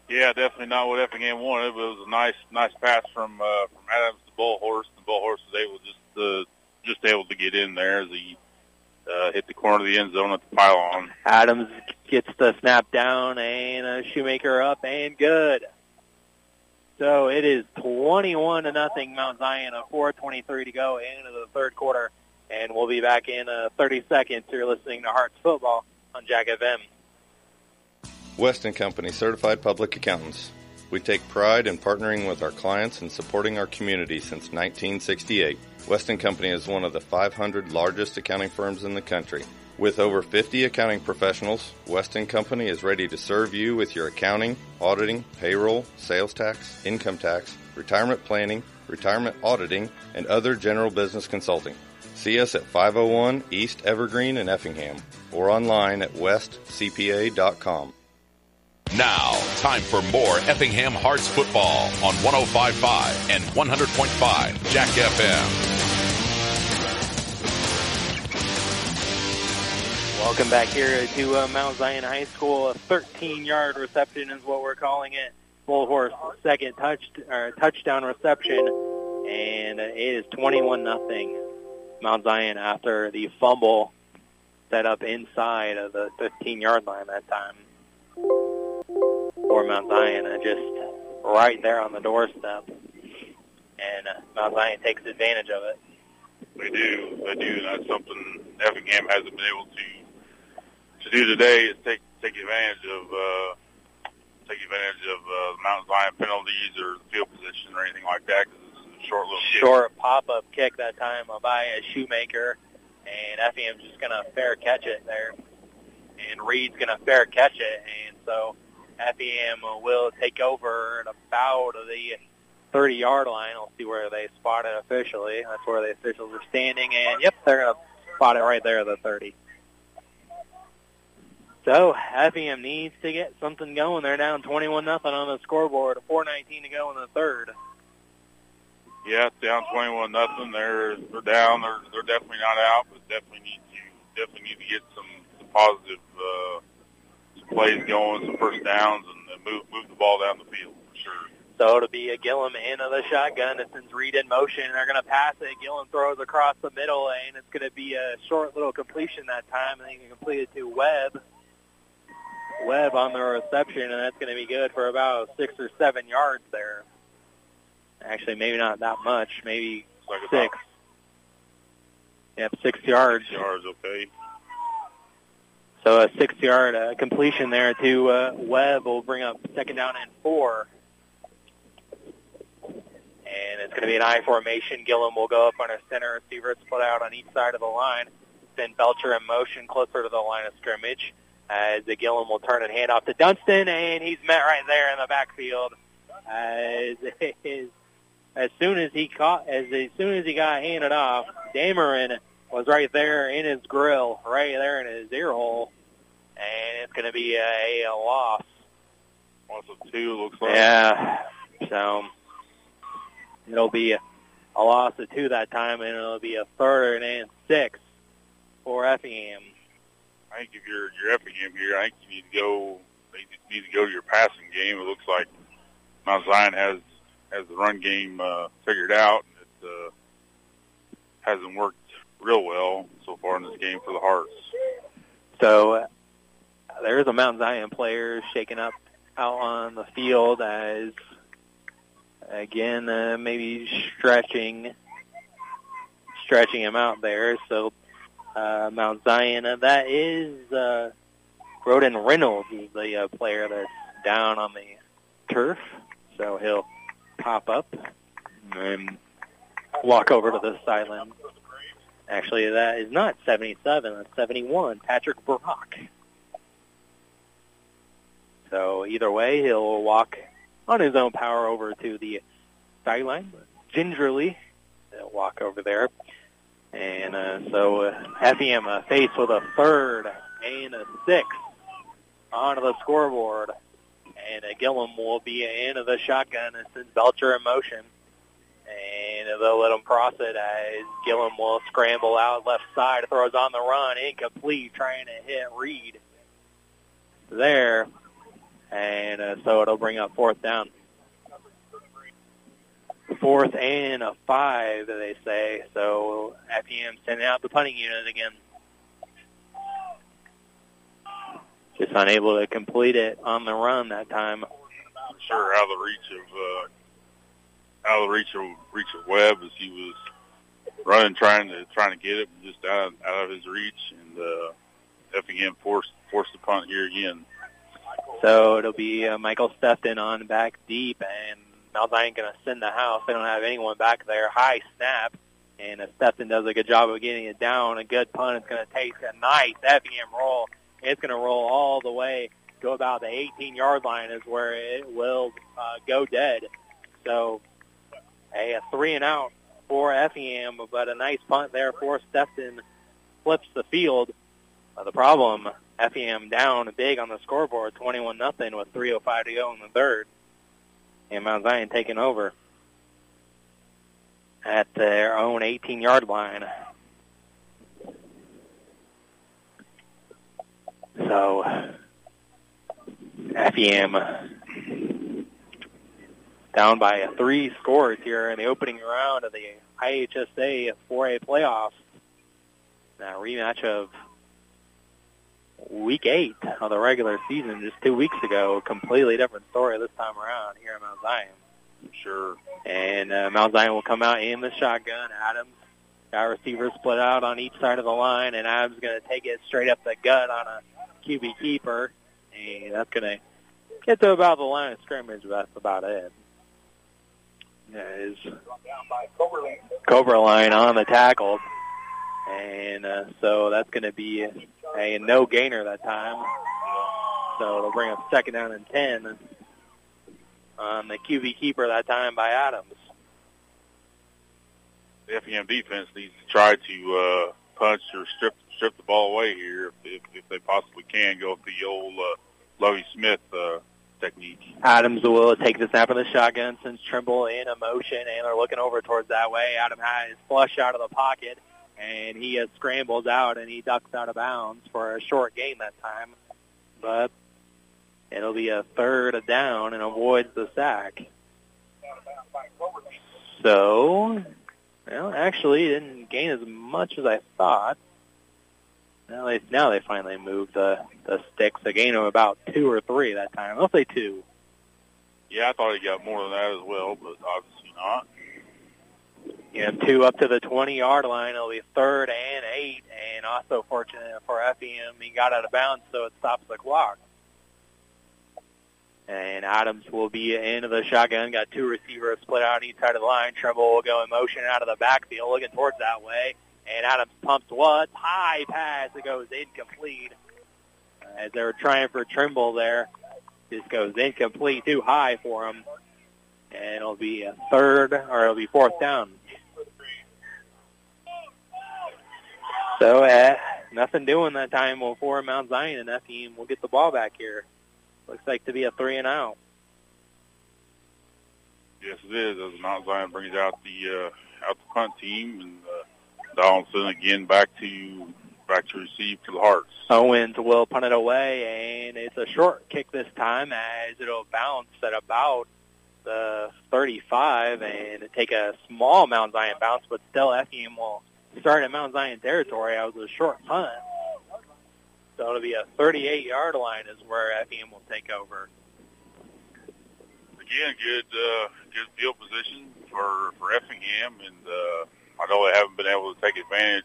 Yeah, definitely not what Effingham wanted, but it was a nice, nice pass from uh, from Adams to Bullhorse, and Bullhorse was able just uh, just able to get in there as he uh, hit the corner of the end zone at the pylon. Adams gets the snap down, and a Shoemaker up and good. So it is 21 to nothing Mount Zion, a 4:23 to go into the third quarter, and we'll be back in uh, 30 seconds. You're listening to Hearts Football on Jack FM. Weston Company Certified Public Accountants. We take pride in partnering with our clients and supporting our community since 1968. Weston Company is one of the 500 largest accounting firms in the country. With over 50 accounting professionals, Weston Company is ready to serve you with your accounting, auditing, payroll, sales tax, income tax, retirement planning, retirement auditing, and other general business consulting. See us at 501 East Evergreen in Effingham or online at westcpa.com. Now, time for more Effingham Hearts football on 105.5 and 100.5 Jack FM. Welcome back here to uh, Mount Zion High School. A 13-yard reception is what we're calling it. Bull Horse second touch or touchdown reception, and it is 21 nothing. Mount Zion after the fumble set up inside of the 15-yard line that time for Mount Zion, and just right there on the doorstep. And uh, Mount Zion takes advantage of it. They do. They do. That's something Effingham hasn't been able to to do today is take take advantage of uh, take advantage of uh, Mount Zion penalties or field position or anything like that. Cause short little. Short pop-up kick that time by a Shoemaker, and Effingham's just to fair catch it there. And Reed's to fair catch it, and so Effingham will take over at about the 30-yard line. I'll see where they spot it officially. That's where the officials are standing, and yep, they're to spot it right there at the 30. So Effingham needs to get something going. They're down 21 nothing on the scoreboard. 4:19 to go in the third. Yeah, down 21 nothing. They're they're down. They're they're definitely not out, but definitely need to definitely need to get some some positive uh, some plays going, some first downs, and, and move move the ball down the field for sure. So it'll be a Gillum in of the shotgun. It sends Reed in motion. They're going to pass it. Gillum throws across the middle, and it's going to be a short little completion that time. And they can complete it to Webb. Webb on the reception, and that's going to be good for about six or seven yards there. Actually, maybe not that much. Maybe like six. Yep, six yards. Six yards, okay. So a six-yard uh, completion there to uh, Webb will bring up second down and four. And it's going to be an I formation. Gillum will go up on a center receiver split out on each side of the line. Then Belcher in motion closer to the line of scrimmage as the Gillum will turn and hand off to Dunston, and he's met right there in the backfield. As his, as soon as he caught, as, as soon as he got handed off, Dameron was right there in his grill, right there in his ear hole, and it's going to be a, a loss. Loss of two, looks like. Yeah, so it'll be a, a loss of two that time, and it'll be a third and six for Effingham. I think if you're you're Effingham here, I think you need to go. They need to go to your passing game. It looks like Mount Zion has has the run game uh, figured out. It uh, hasn't worked real well so far in this game for the Hearts. So uh, there's a Mount Zion player shaking up out on the field as again uh, maybe stretching stretching him out there. So uh, Mount Zion. Uh, that is uh, Roden Reynolds, is the uh, player that's down on the turf. So he'll pop up and walk over to the sideline. Actually, that is not 77. That's 71. Patrick Brock. So either way, he'll walk on his own power over to the sideline. Gingerly, he'll walk over there. And uh, so uh, Effingham uh, faced with a third and a six onto the scoreboard. And uh, Gillum will be into the shotgun and sends Belcher in motion. And they'll let him cross it as Gillum will scramble out left side, throws on the run, incomplete, trying to hit Reed there. And uh, so it'll bring up fourth down fourth and a five, they say. So Effingham sending out the punting unit again. Just unable to complete it on the run that time. Sure how the reach of uh, how the reach of reach of Webb as he was running, trying to trying to get it, just out out of his reach, and uh, Effingham forced forced the punt here again. So it'll be uh, Michael Stefton on back deep, and Mount Zion going to send the house. They don't have anyone back there. High snap, and uh, Stefton does a good job of getting it down. A good punt. It's going to take a nice Effingham roll. It's going to roll all the way, go about the 18-yard line is where it will uh, go dead. So a, a three and out for Effingham, but a nice punt there for Stepton flips the field. Uh, the problem, Effingham down big on the scoreboard, 21 nothing with 3:05 to go in the third, and Mount Zion taking over at their own 18-yard line. So, Effingham down by three scores here in the opening round of the IHSA 4A playoffs. Now, rematch of week eight of the regular season just two weeks ago. Completely different story this time around here in Mount Zion. Sure. And uh, Mount Zion will come out in the shotgun. Adams got receivers split out on each side of the line, and Adams going to take it straight up the gut on a QB keeper, and that's going to get to about the line of scrimmage. That's about is Coberline on the tackle, and uh, so that's going to be a, no gainer that time. So it'll bring up second down and ten on the QB keeper that time by Adams. The Effingham defense needs to try to uh, punch or strip strip the ball away here if, if, if they possibly can. Go with the old uh, Lovie Smith uh, technique. Adams will take the snap of the shotgun, sends Trimble in a motion, and they're looking over towards that way. Adam has flush out of the pocket, and he has scrambles out, and he ducks out of bounds for a short gain that time. But it'll be a third down and avoids the sack. So, well, actually, didn't gain as much as I thought. Now they now they finally moved the the sticks. A gain of about two or three that time. I'll say two. Yeah, I thought he got more than that as well, but obviously not. You have two up to the 20-yard line. It'll be third and eight, and also fortunate for Effingham, he got out of bounds, so it stops the clock. And Adams will be into the shotgun. Got two receivers split out on each side of the line. Trimble will go in motion out of the backfield, looking towards that way. And Adams pumps what? High pass. It goes incomplete. As they were trying for Trimble there, this goes incomplete, too high for him. And it'll be a third, or it'll be fourth down. So uh, nothing doing that time for Mount Zion, and that team will get the ball back here. Looks like to be a three and out. Yes, it is. As Mount Zion brings out the uh, out the punt team, and uh, Donaldson again back to back to receive to the Hearts. Owens will punt it away, and it's a short kick this time as it'll bounce at about the 35 and take a small Mount Zion bounce, but still Effingham will start at Mount Zion territory. It was a short punt. So it'll be a 38-yard line is where Effingham will take over. Again, good uh, good field position for for Effingham, and uh, I know they haven't been able to take advantage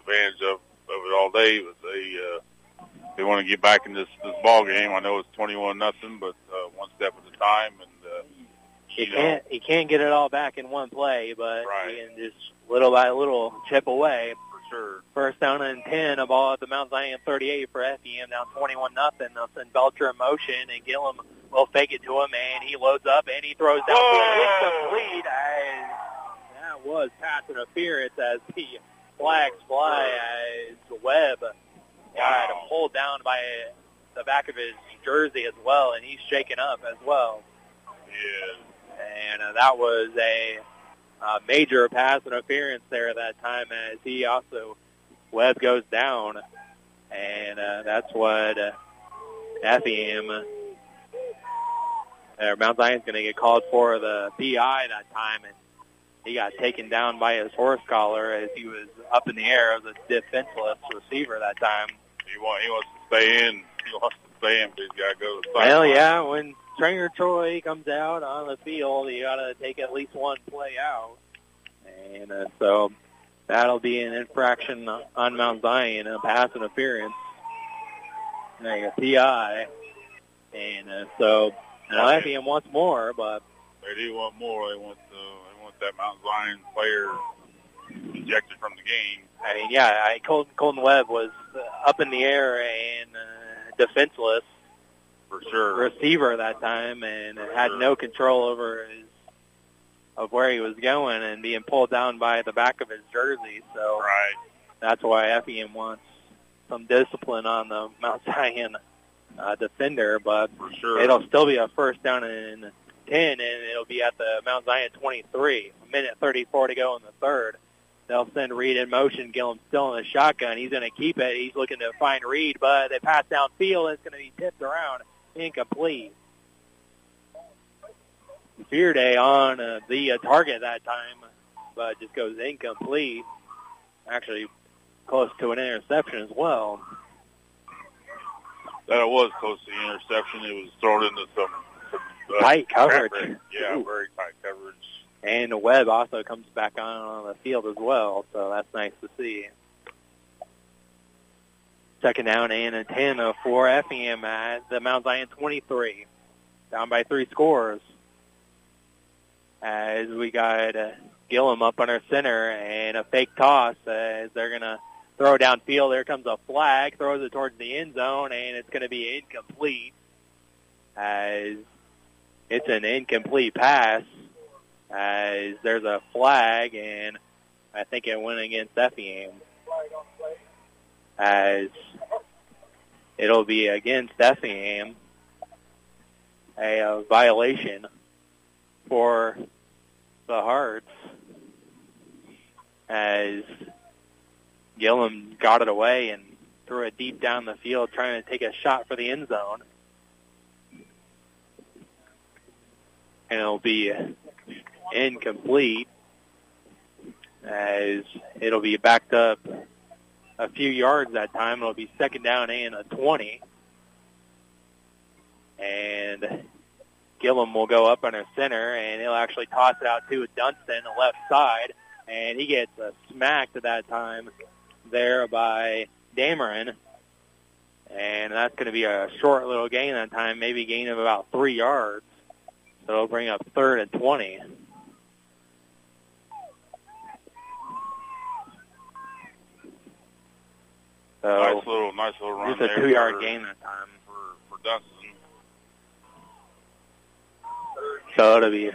advantage of, of it all day, but they uh, they want to get back in this this ball game. I know it's 21 nothing, but uh, one step at a time, and uh, He you can't he can't get it all back in one play, but Right. he can just little by little chip away. for sure. First down and 10, a ball at the Mount Zion 38 for Effingham, down 21 nothing. They'll send Belcher in motion, and Gillum will fake it to him, and he loads up, and he throws down incomplete. As that was pass interference as the flags fly as Webb got pulled down by the back of his jersey as well, and he's shaken up as well. Yeah. And uh, that was a uh, major pass interference there at that time as he also Webb goes down, and uh, that's what uh, Effingham or Mount Zion's going to get called for the PI that time, and he got taken down by his horse collar as he was up in the air as a defenseless receiver that time. He want he wants to stay in. He wants to stay in, but he's got to go to the Well, sideline. yeah, when Trainer Troy comes out on the field, you got to take at least one play out, and uh, so that'll be an infraction on Mount Zion, a pass interference, like a PI, and uh, so now Effingham wants more, but They do want more. They want want that Mount Zion player ejected from the game. I mean, yeah, I, Colton, Colton Webb was uh, up in the air and uh, defenseless for sure receiver that time, and had no control over his of where he was going and being pulled down by the back of his jersey. So right. that's why Effingham wants some discipline on the Mount Zion uh, defender, but For sure. it'll still be a first down and 10, and it'll be at the Mount Zion 23. A minute 34 to go in the third. They'll send Reed in motion. Gillum still in the shotgun. He's going to keep it. He's looking to find Reed, but they pass downfield. It's going to be tipped around. Incomplete. Fear Day on uh, the uh, target that time, but just goes incomplete. Actually, close to an interception as well. That was close to the interception. It was thrown into some, Tight coverage. Yeah, Ooh. very tight coverage. And the Webb also comes back on on the field as well, so that's nice to see. Second down and a 10 for Effingham at the Mount Zion 23. Down by three scores. As we got uh, Gillum up on our center and a fake toss as they're going to throw downfield. There comes a flag, throws it towards the end zone, and it's going to be incomplete as it's an incomplete pass as there's a flag, and I think it went against Effingham. As it'll be against Effingham, a, uh violation for the Hearts, as Gillum got it away and threw it deep down the field, trying to take a shot for the end zone. And it'll be incomplete as it'll be backed up a few yards that time. It'll be second down and a 20. And Gillum will go up under center, and he'll actually toss it out to Dunstan, the left side, and he gets uh, smacked at that time there by Dameron. And that's going to be a short little gain that time, maybe gain of about three yards. So it'll bring up third and 20. So nice little, nice little run just a two-yard for- gain that time. for for Dunstan. So it'll be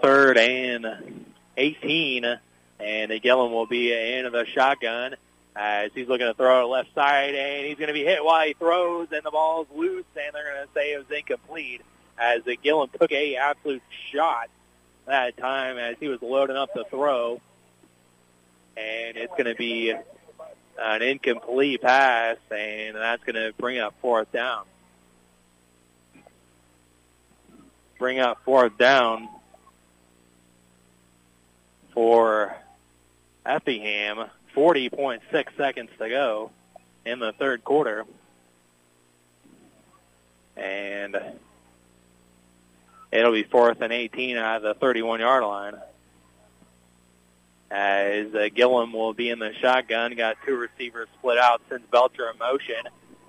third and 18, and Gillum will be in the shotgun as he's looking to throw to the left side, and he's going to be hit while he throws, and the ball's loose, and they're going to say it was incomplete as Gillum took a absolute shot that time as he was loading up the throw, and it's going to be an incomplete pass, and that's going to bring up fourth down. Bring up fourth down for Effingham. 40.6 seconds to go in the third quarter. And it'll be fourth and 18 out of the 31-yard line. As uh, Gillum will be in the shotgun, got two receivers split out, sends Belcher in motion.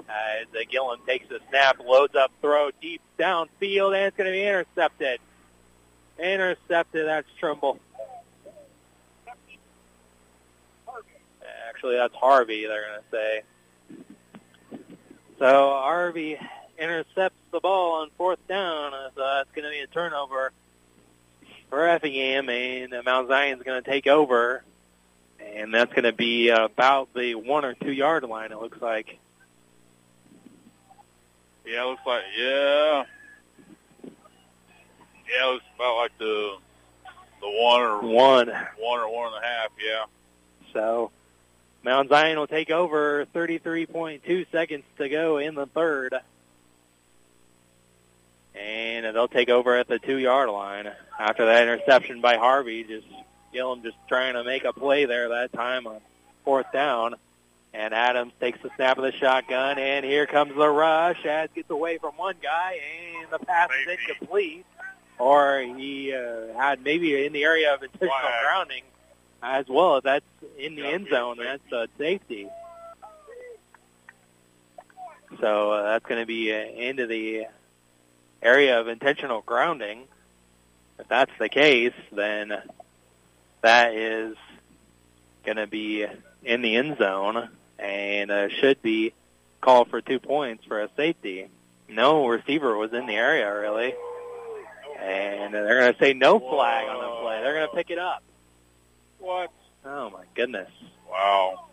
As uh, Gillum takes the snap, loads up, throw deep downfield, and it's going to be intercepted. Intercepted. That's Trimble. Actually, that's Harvey. They're going to say. So Harvey intercepts the ball on fourth down. Uh, so that's going to be a turnover for Effingham, and uh, Mount Zion's going to take over, and that's going to be about the one or two yard line. It looks like. Yeah, it looks like yeah. Yeah, it looks about like the the one or One. one or one and a half. Yeah. So Mount Zion will take over. 33.2 seconds to go in the third. And they'll take over at the two-yard line. After that interception by Harvey, just Gillum just trying to make a play there that time on fourth down. And Adams takes the snap of the shotgun, and here comes the rush. As gets away from one guy, and the pass is incomplete. Or he uh, had maybe in the area of intentional grounding as well. That's in the end zone, that's a safety. So uh, that's going to be uh, into the area of intentional grounding. If that's the case, then that is going to be in the end zone and uh, should be called for two points for a safety. No receiver was in the area really, And they're going to say no flag on the play. They're going to pick it up. What? Oh, my goodness. Wow.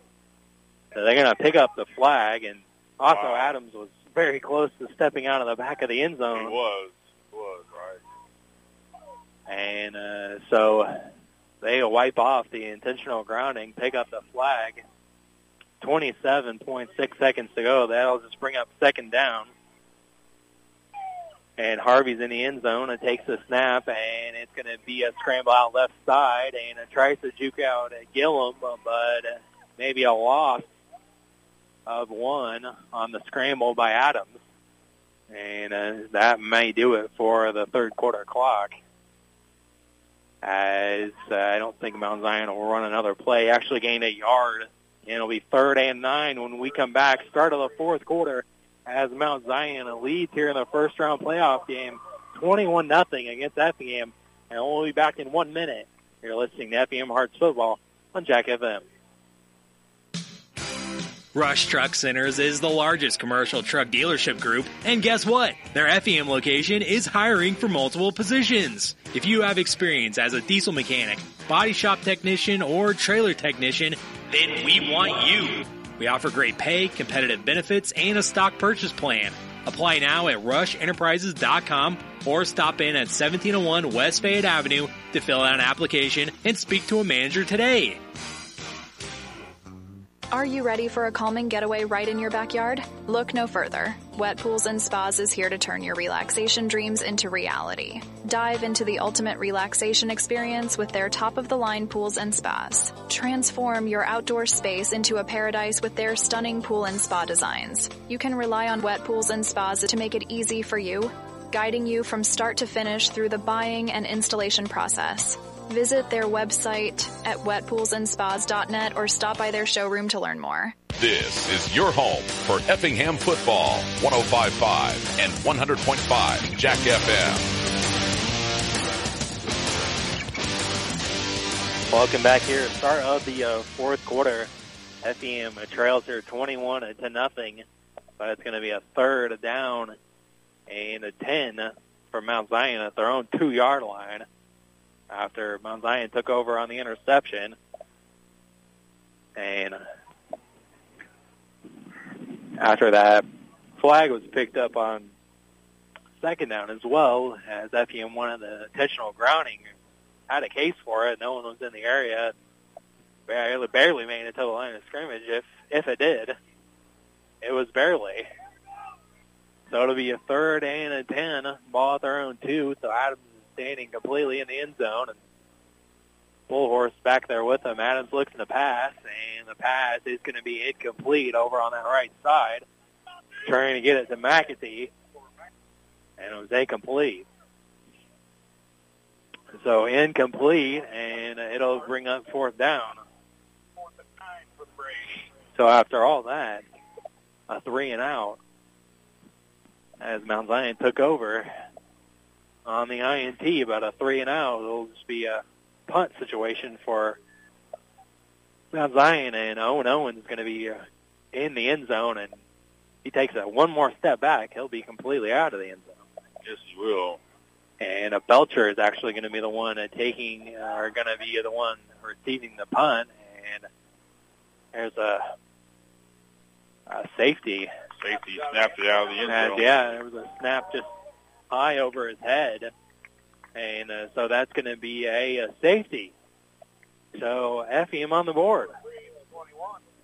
So they're going to pick up the flag, and also Adams was very close to stepping out of the back of the end He zone. was. It was, right. And uh, so they wipe off the intentional grounding, pick up the flag. 27.6 seconds to go. That'll just bring up second down. And Harvey's in the end zone and takes the snap, and it's going to be a scramble out left side, and it tries to juke out at Gillum, but maybe a loss of one on the scramble by Adams. And uh, that may do it for the third quarter clock. As uh, I don't think Mount Zion will run another play. Actually gained a yard, and it'll be third and nine when we come back. Start of the fourth quarter as Mount Zion leads here in the first round playoff game, 21 nothing against Effingham. And we'll be back in one minute. You're listening to Effingham Hearts football on Jack FM. Rush Truck Centers is the largest commercial truck dealership group, and guess what? Their FEM location is hiring for multiple positions. If you have experience as a diesel mechanic, body shop technician, or trailer technician, then we want you. We offer great pay, competitive benefits, and a stock purchase plan. Apply now at rushenterprises.com or stop in at 1701 West Fayette Avenue to fill out an application and speak to a manager today. Are you ready for a calming getaway right in your backyard? Look no further. Wet Pools and Spas is here to turn your relaxation dreams into reality. Dive into the ultimate relaxation experience with their top of the line pools and spas. Transform your outdoor space into a paradise with their stunning pool and spa designs. You can rely on Wet Pools and Spas to make it easy for you, guiding you from start to finish through the buying and installation process. Visit their website at wetpoolsandspas.net or stop by their showroom to learn more. This is your home for Effingham football, 1055 and 100.5 Jack FM. Welcome back here. Start of the uh, fourth quarter. FEM trails here 21 to nothing, but it's going to be a third down and a 10 for Mount Zion at their own two-yard line after Mount Zion took over on the interception. And after that, flag was picked up on second down as well as FEM wanted the intentional grounding. Had a case for it. No one was in the area. Barely, barely made it to the line of scrimmage. If if it did, it was barely. So it'll be a third and a ten. Ball at their own two. So Adams standing completely in the end zone, and Bullhorse back there with him. Adams looks in the pass, and the pass is going to be incomplete over on that right side, trying to get it to McAtee, and it was incomplete. So incomplete, and it'll bring up fourth down. So after all that, a three and out as Mount Zion took over on the INT, about a three and out. It'll just be a punt situation for Mount Zion, and Owen Owens is going to be uh, in the end zone, and he takes a one more step back, he'll be completely out of the end zone. Yes, he will. And a Belcher is actually going to be the one uh, taking, uh, or going to be the one receiving the punt, and there's a, a safety. Safety snapped it out of the end And, zone. yeah, there was a snap just high over his head, and uh, so that's going to be a, a safety. So FEM on the board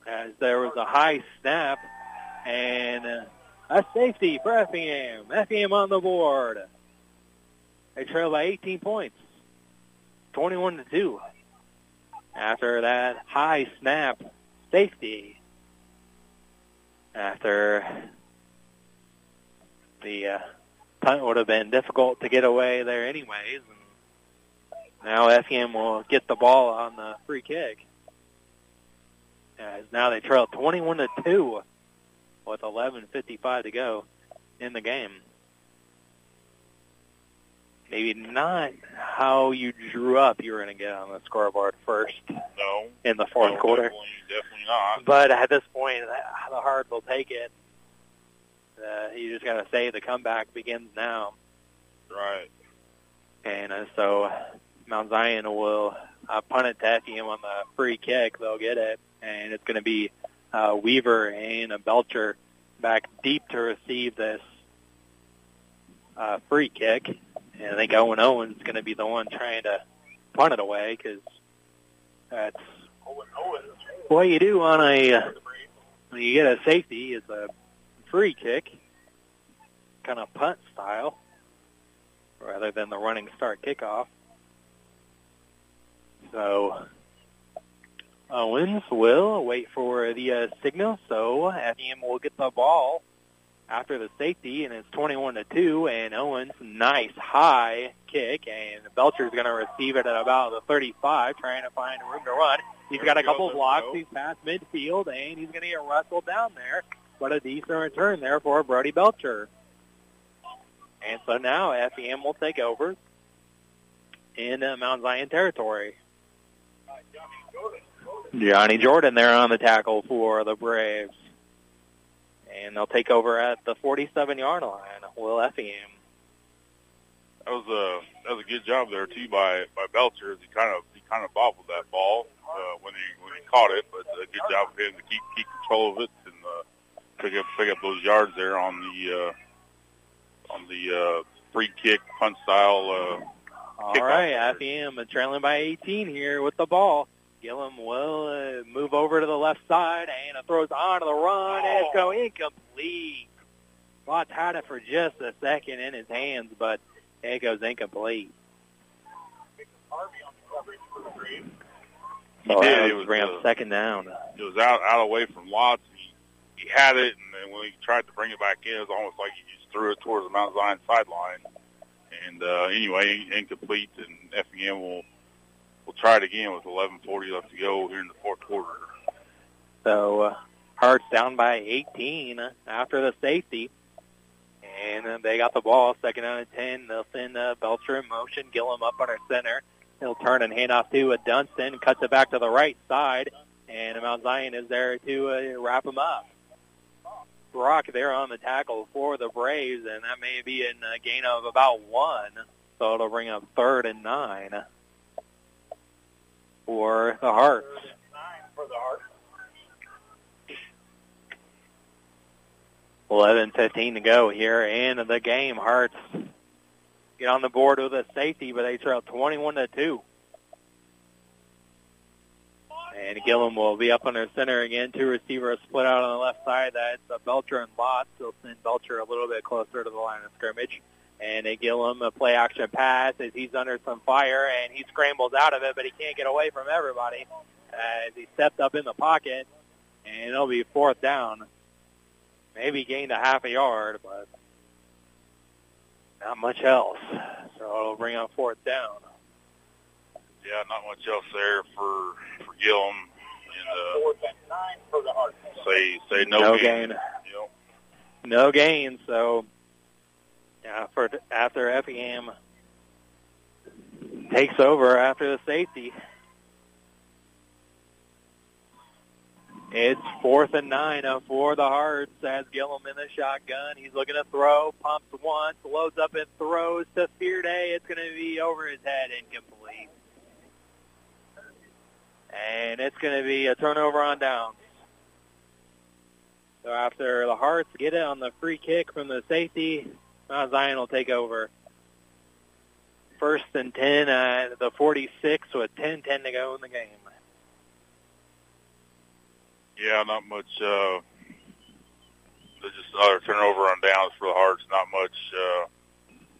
as there was a high snap and uh, a safety for Effingham. Effingham on the board. They trail by 18 points, 21 to two. After that high snap, safety. After the uh, punt would have been difficult to get away there anyways. And now Effingham will get the ball on the free kick. As now they trail 21 to 2 with 11:55 to go in the game. Maybe not how you drew up you were going to get on the scoreboard first No. in the fourth no, quarter. Definitely, definitely not. But at this point, the the hard will take it. Uh, you just got to say the comeback begins now. Right. And uh, so Mount Zion will uh, punt it to Effingham on the free kick. They'll get it, and it's going to be uh, Weaver and a Belcher back deep to receive this uh, free kick. And I think Owen Owens is going to be the one trying to punt it away because that's what you do on a when you get a safety is a free kick, kind of punt style, rather than the running start kickoff. So Owens will wait for the uh, signal, so Effingham will get the ball after the safety, and it's 21 to two. And Owens, nice high kick, and Belcher's going to receive it at about the 35, trying to find room to run. He's got a couple blocks. He's past midfield, and he's going to get wrestled down there. But a decent return there for Brody Belcher. And so now FEM will take over in uh, Mount Zion territory. Johnny Jordan there on the tackle for the Braves. And they'll take over at the 47-yard line. Will Effingham. That was a that was a good job there too by by Belcher. He kind of he kind of bobbled that ball uh, when he when he caught it, but a good job of him to keep keep control of it and uh, pick up pick up those yards there on the uh, on the uh, free kick punt style. Uh, All right, Effingham trailing by 18 here with the ball. Gillum will uh, move over to the left side and throws on to the run. And it's go incomplete. Watts had it for just a second in his hands, but it goes incomplete. He So did. It was uh, second down. it was out out away from Watts. He had it, and then when he tried to bring it back in, it was almost like he just threw it towards the Mount Zion sideline. And uh, anyway, incomplete, and Effingham will will try it again with 11:40 left to go here in the fourth quarter. So uh, Hearts down by 18 after the safety. And uh, they got the ball, second out of 10. They'll send uh, Belcher in motion, Gillum up on our center. He'll turn and hand off to a Dunston, cuts it back to the right side, and Mount Zion is there to uh, wrap him up. Brock there on the tackle for the Braves, and that may be in a gain of about one. So it'll bring up third and nine for the Hearts. For the Heart. 11, 15 to go here in the game. Hearts get on the board with a safety, but they trail 21 to 2. And Gillum will be up under center again. Two receivers split out on the left side. That's uh, Belcher and Lotz. They'll send Belcher a little bit closer to the line of scrimmage. And a Gillum a play action pass as he's under some fire and he scrambles out of it, but he can't get away from everybody as he stepped up in the pocket. And it'll be fourth down maybe gained a half a yard, but not much else. So it'll bring up fourth down. Yeah, not much else there for for Gillum. And, uh, Fourth and nine for the Heart. Say say no, No gain. gain. Yep. No gain. So yeah, for after Effingham takes over after the safety. It's fourth and nine uh, for the Hearts as Gillum in the shotgun. He's looking to throw, pumps once, loads up and throws to Fear Day. It's going to be over his head, incomplete. And it's going to be a turnover on downs. So after the Hearts get it on the free kick from the safety, Mount Zion will take over. First and 10 at the 46 with 10-10 to go in the game. Yeah, not much. Uh, just another turnover on downs for the Hearts. Not much. Uh,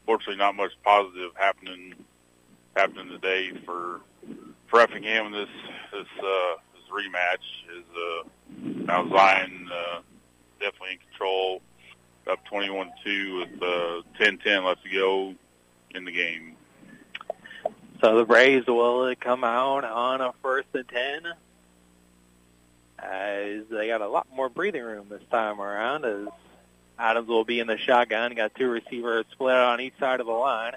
fortunately, not much positive happening happening today for for Effingham. This this uh, this rematch is uh, Mount Zion uh, definitely in control, up 21-2 with uh, 10-10 left to go in the game. So the Braves will come out on a first and 10 as they got a lot more breathing room this time around as Adams will be in the shotgun. Got two receivers split on each side of the line.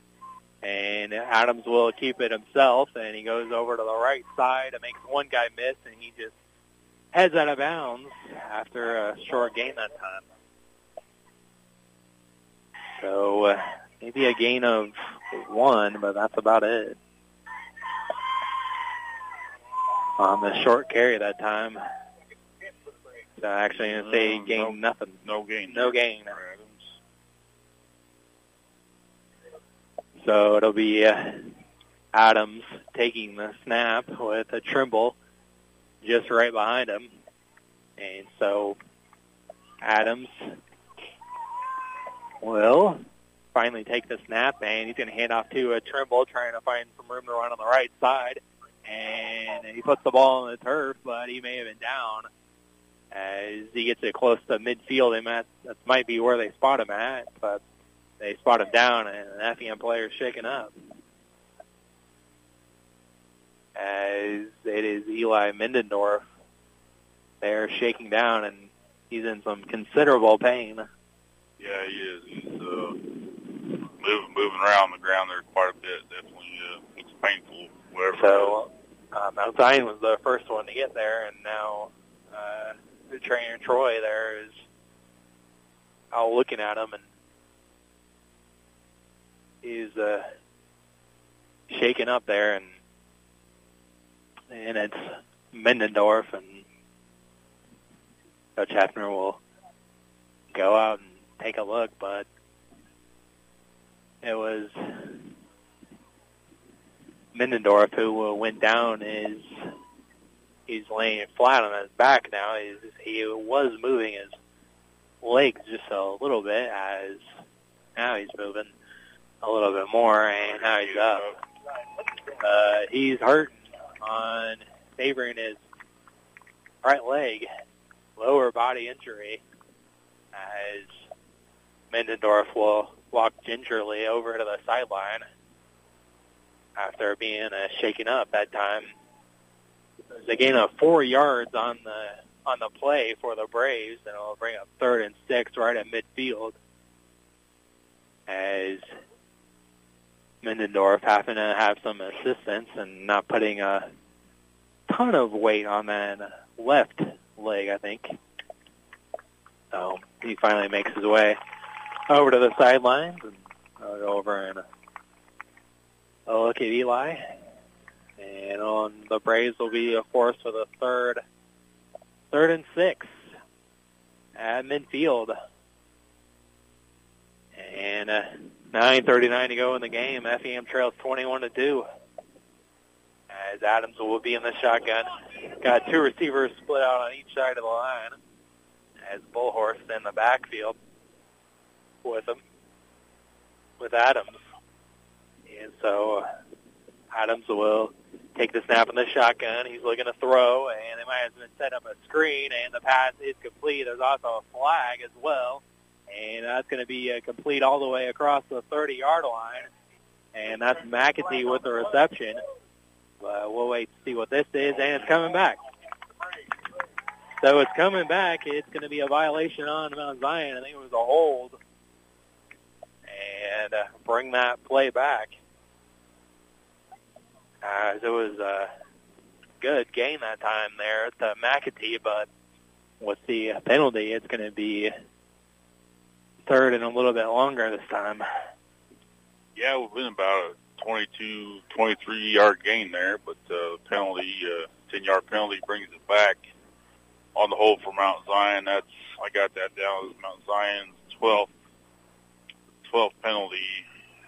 And Adams will keep it himself, and he goes over to the right side and makes one guy miss, and he just heads out of bounds after a short gain that time. So uh, maybe a gain of one, but that's about it. On the short carry that time. So actually, going to say gain no- nothing. No gain. No gain Adams. So it'll be uh, Adams taking the snap with a Trimble just right behind him. And so Adams will finally take the snap, and he's going to hand off to a Trimble, trying to find some room to run on the right side. And he puts the ball on the turf, but he may have been down as he gets it close to midfield. And that, that might be where they spot him at, but they spot him down, and an Effingham player is shaken up. As it is Eli Mindendorf. They're shaking down, and he's in some considerable pain. Yeah, he is. He's uh, moving moving around the ground there quite a bit. Definitely, uh, it's painful. Whatever. So uh, Mount Zion was the first one to get there, and now uh, the trainer Troy there is out looking at him, and he's uh, shaking up there, and and it's Mendendorf, and Coach Hefner will go out and take a look, but it was Mindendorf, who uh, went down, is he's laying flat on his back now. He's, he was moving his legs just a little bit, as now he's moving a little bit more, and now he's up. Uh, he's hurt on favoring his right leg, lower body injury, as Mindendorf will walk gingerly over to the sideline after being uh, shaken up that time. There's a gain of four yards on the on the play for the Braves, and it'll bring up third and six right at midfield. As Mindendorf having to have some assistance and not putting a ton of weight on that left leg, I think. So he finally makes his way over to the sidelines and I'll go over and I'll look at Eli. And on the Braves will be a force for the third, third and six at midfield. And uh, 9:39 to go in the game. FEM trails 21 to two. As Adams will be in the shotgun, got two receivers split out on each side of the line. As Bullhorse in the backfield with him, with Adams. And so uh, Adams will take the snap in the shotgun. He's looking to throw, and it might have been set up a screen, and the pass is complete. There's also a flag as well, and that's going to be uh, complete all the way across the 30-yard line. And that's McAtee with the reception. But we'll wait to see what this is, and it's coming back. So it's coming back. It's going to be a violation on Mount Zion. I think it was a hold. And uh, bring that play back. Uh, it was a good gain that time there to McAtee, but with the penalty, it's going to be third and a little bit longer this time. Yeah, we've been about a 22, 23 yard gain there, but uh, penalty, uh, 10 yard penalty brings it back on the hold for Mount Zion. That's I got that down as Mount Zion's 12th 12th penalty.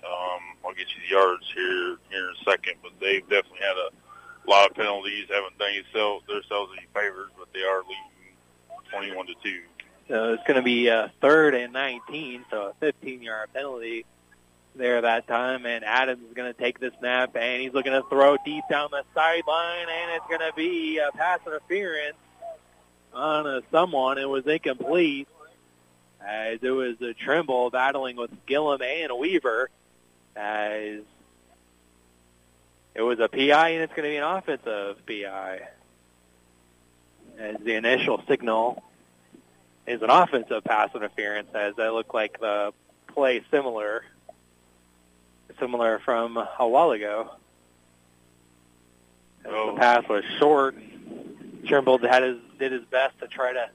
Um, I'll get you the yards here here in a second, but they've definitely had a lot of penalties. Haven't done themselves themselves any favors, but they are leading 21 to two. So it's going to be uh, third and 19, so a 15-yard penalty there that time. And Adams is going to take the snap, and he's looking to throw deep down the sideline, and it's going to be a pass interference on uh, someone. It was incomplete as it was a Trimble battling with Gillum and Weaver as it was a PI and it's going to be an offensive PI as the initial signal is an offensive pass interference as that looked like the play similar similar from a while ago. As The pass was short. Trimble had his did his best to try to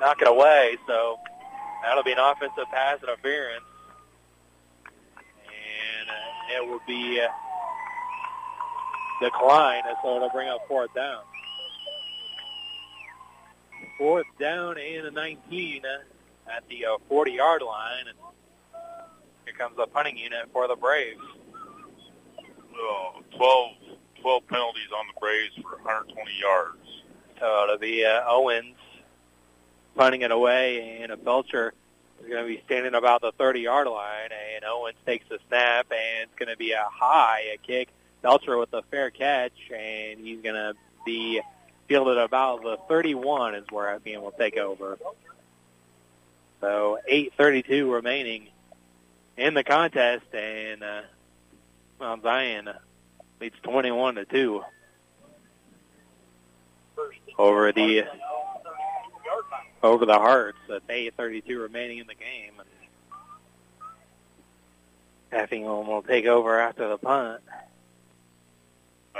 knock it away, so that'll be an offensive pass interference. And it will be uh, declined, so it'll bring up fourth down. Fourth down and a 19 at the 40-yard line. And here comes the punting unit for the Braves. Uh, 12, 12 penalties on the Braves for 120 yards. So it'll be uh, Owens punting it away, and a Belcher is going to be standing about the 30-yard line, and Owens takes the snap, and it's going to be a high a kick. Belcher with a fair catch, and he's going to be fielded about the 31 is where FEM will take over. So 8:32 remaining in the contest, and uh, Mount Zion leads 21 to two over the over the Hearts at 8:32 remaining in the game. Effingham will take over after the punt.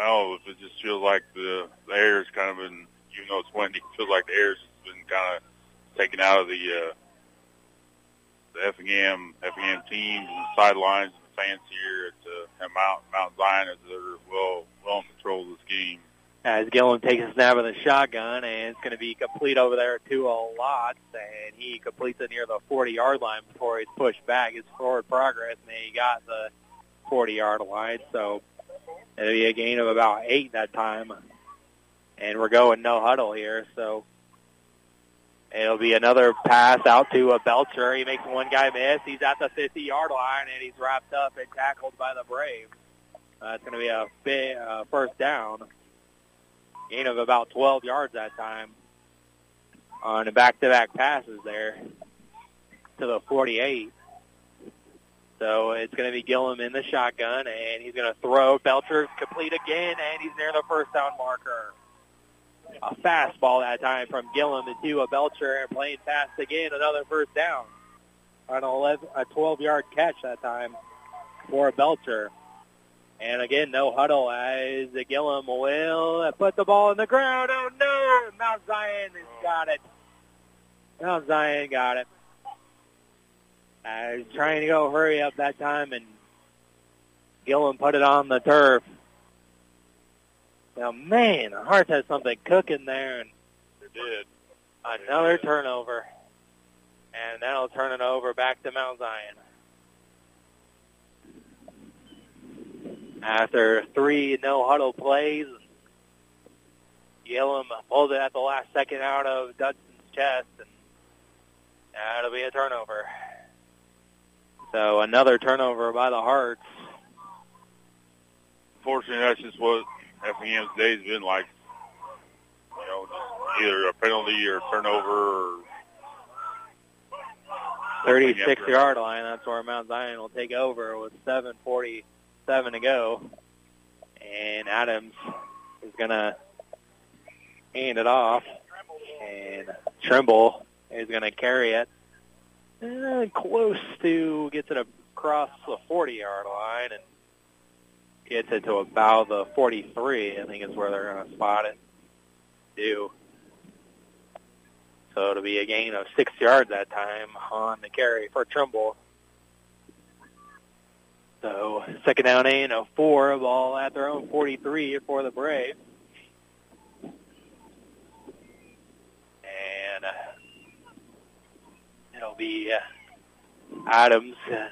Oh, if it just feels like the, the air's kind of been, even though it's windy, it feels like the air's been kind of taken out of the uh, the Effingham Effingham teams and the sidelines and the fans here at, uh, Mount Mount Zion as they're well well in control of this game. As Gillum takes a snap of the shotgun, and it's going to be complete over there to a lot, and he completes it near the 40-yard line before he's pushed back. His forward progress, and he got the 40-yard line, so it'll be a gain of about eight that time. And we're going no huddle here, so it'll be another pass out to a Belcher. He makes one guy miss. He's at the 50-yard line, and he's wrapped up and tackled by the Braves. Uh, it's going to be a big, uh, first down gain of about 12 yards that time on the back-to-back passes there to the 48. So it's going to be Gillum in the shotgun, and he's going to throw. Belcher complete again, and he's near the first down marker. A fastball that time from Gillum to a Belcher, and playing fast again, another first down. On 11, a 12-yard catch that time for Belcher. And again, no huddle as Gillum will put the ball in the ground. Oh no! Mount Zion has got it. Mount Zion got it. I was trying to go hurry up that time, and Gillum put it on the turf. Now, man, the Hearts has something cooking there, and They did. another turnover. And that'll turn it over back to Mount Zion. After three no huddle plays, Gillum pulled it at the last second out of Dudson's chest, and that'll be a turnover. So another turnover by the Hearts. Fortunately, that's just what Effingham's day's been like. You know, just either a penalty or turnover or 36 yard line. That's where Mount Zion will take over with 7:47 to go, and Adams is gonna hand it off, and Trimble is gonna carry it uh, close to gets it across the 40 yard line and gets it to about the 43. I think is where they're gonna spot it. Do. So it'll be a gain of six yards that time on the carry for Trimble. So second down and a four, ball at their own 43 for the Braves. And uh, it'll be uh, Adams uh,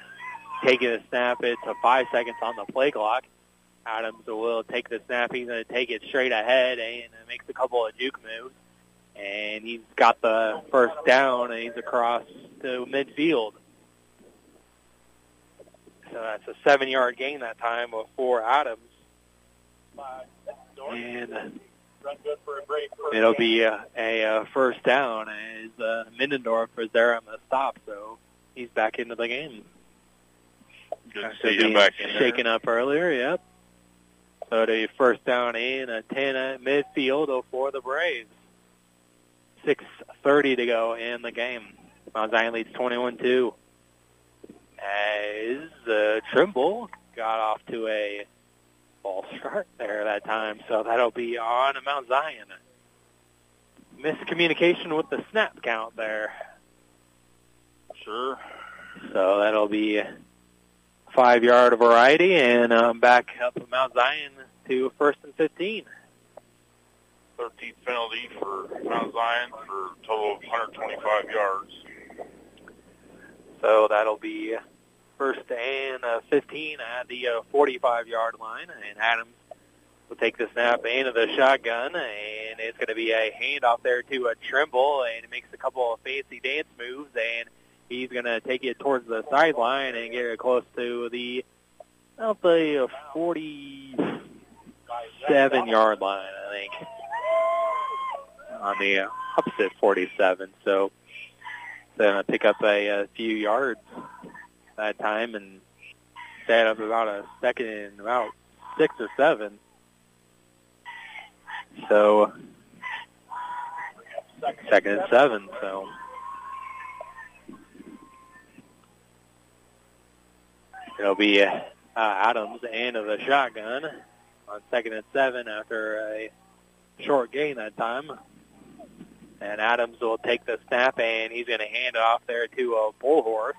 taking the snap. It's a five seconds on the play clock. Adams will take the snap. He's going to take it straight ahead and makes a couple of juke moves and he's got the first down, and he's across to midfield. So that's a seven-yard gain that time for Adams. And it'll be a, a, a first down as uh, Mindendorf is there on the stop, so he's back into the game. good to see him back in there. shaken up earlier, yep. So the first down and a 10 at midfield for the Braves. 6.30 to go in the game. Mount Zion leads 21-2. As uh, Trimble got off to a false start there that time, so that'll be on Mount Zion. Miscommunication with the snap count there. Sure. So that'll be five-yard variety, and um, back up Mount Zion to first and 15. 13th penalty for Mount Zion for a total of 125 yards. So that'll be first and uh, 15 at the uh, 45-yard line, and Adams will take the snap into the shotgun, and it's going to be a handoff there to a Trimble, and he makes a couple of fancy dance moves, and he's going to take it towards the sideline and get it close to the, I'll say, a 47-yard line, I think, on the opposite 47. So going to pick up a, a few yards that time and set up about a second and about six or seven. So second and seven. So it'll be uh, Adams and the shotgun on second and seven after a short gain that time. And Adams will take the snap and he's going to hand it off there to a bullhorse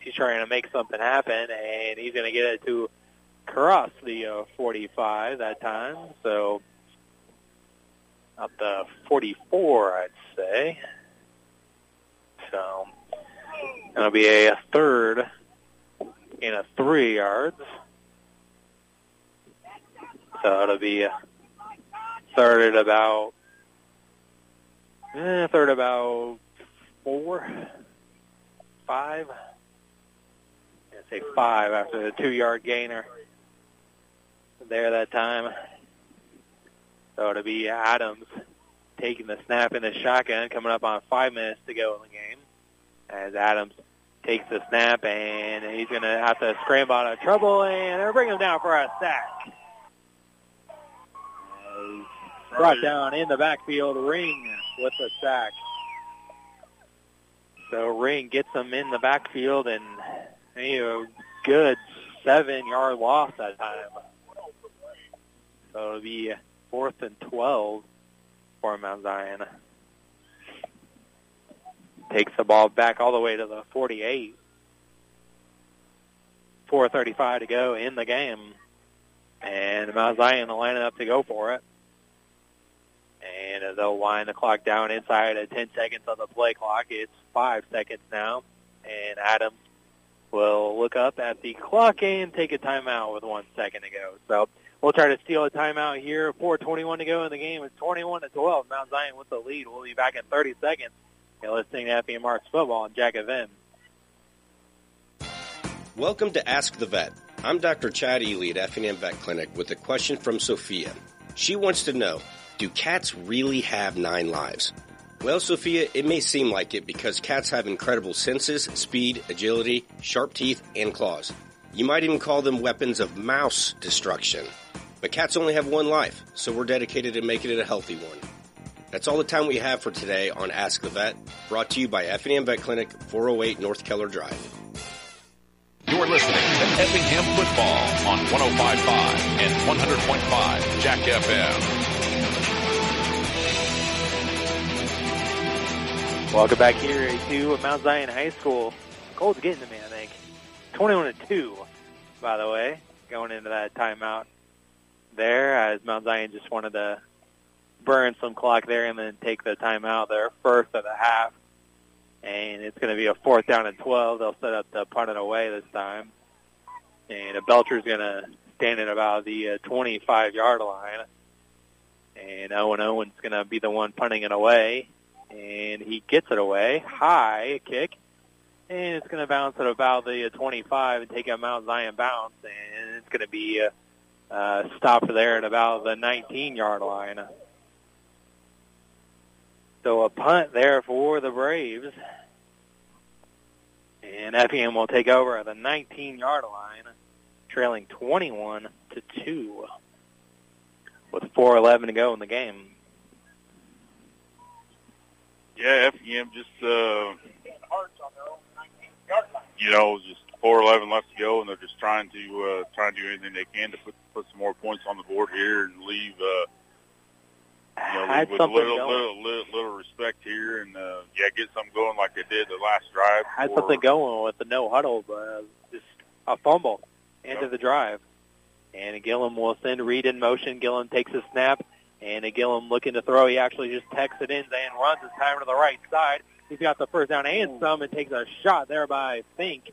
he's trying to make something happen, and he's going to get it to cross the uh, 45 that time. So up the 44, I'd say. So it'll be a third in a three yards. So it'll be a third at about eh, third about four, five. Say five after the two-yard gainer there that time. So it'll be Adams taking the snap in the shotgun, coming up on five minutes to go in the game. As Adams takes the snap, and he's going to have to scramble out of trouble, and they're bringing him down for a sack. Brought down in the backfield, Ring with the sack. So Ring gets him in the backfield, and a good seven-yard loss that time. So it'll be fourth and 12 for Mount Zion. Takes the ball back all the way to the 48. 4.35 to go in the game. And Mount Zion will line up to go for it. And they'll wind the clock down inside of 10 seconds of the play clock. It's five seconds now. And Adams will look up at the clock and take a timeout with one second to go. So we'll try to steal a timeout here. 4:21 to go in the game. It's 21 to 12. Mount Zion with the lead. We'll be back in 30 seconds. You're listening to FEM Marks Football on Jack FM. Welcome to Ask the Vet. I'm Dr. Chad Ely at Effingham Vet Clinic with a question from Sophia. She wants to know, do cats really have nine lives? Well, Sophia, it may seem like it because cats have incredible senses, speed, agility, sharp teeth, and claws. You might even call them weapons of mouse destruction. But cats only have one life, so we're dedicated to making it a healthy one. That's all the time we have for today on Ask the Vet, brought to you by Effingham Vet Clinic, 408 North Keller Drive. You're listening to Effingham Football on 105.5 and 100.5 Jack FM. Welcome back here to Mount Zion High School. Cold's getting to me, I think. 21 to 2, by the way, going into that timeout there, as Mount Zion just wanted to burn some clock there and then take the timeout there first of the half. And it's going to be a fourth down and 12. They'll set up the punt it away this time. And Belcher's going to stand at about the uh, 25-yard line. And oh Owen Owen's oh, going to be the one punting it away and he gets it away. High kick, and it's going to bounce at about the 25 and take a Mount Zion bounce, and it's going to be uh, uh, stopped there at about the 19-yard line. So a punt there for the Braves. And Effingham will take over at the 19-yard line, trailing 21 to 2 with 4:11 to go in the game. Yeah, FEM just uh, you know just four eleven left to go, and they're just trying to uh, trying to do anything they can to put put some more points on the board here and leave. Uh, you know, Had with a little, little, little, little respect here, and uh, yeah, get something going like they did the last drive. Had for- something going with the no huddle, but uh, just a fumble into the drive. And Gillum will send Reed in motion. Gillum takes a snap, and Gillum looking to throw. He actually just texts it in and runs his timer to the right side. He's got the first down and some, and takes a shot there by Fink.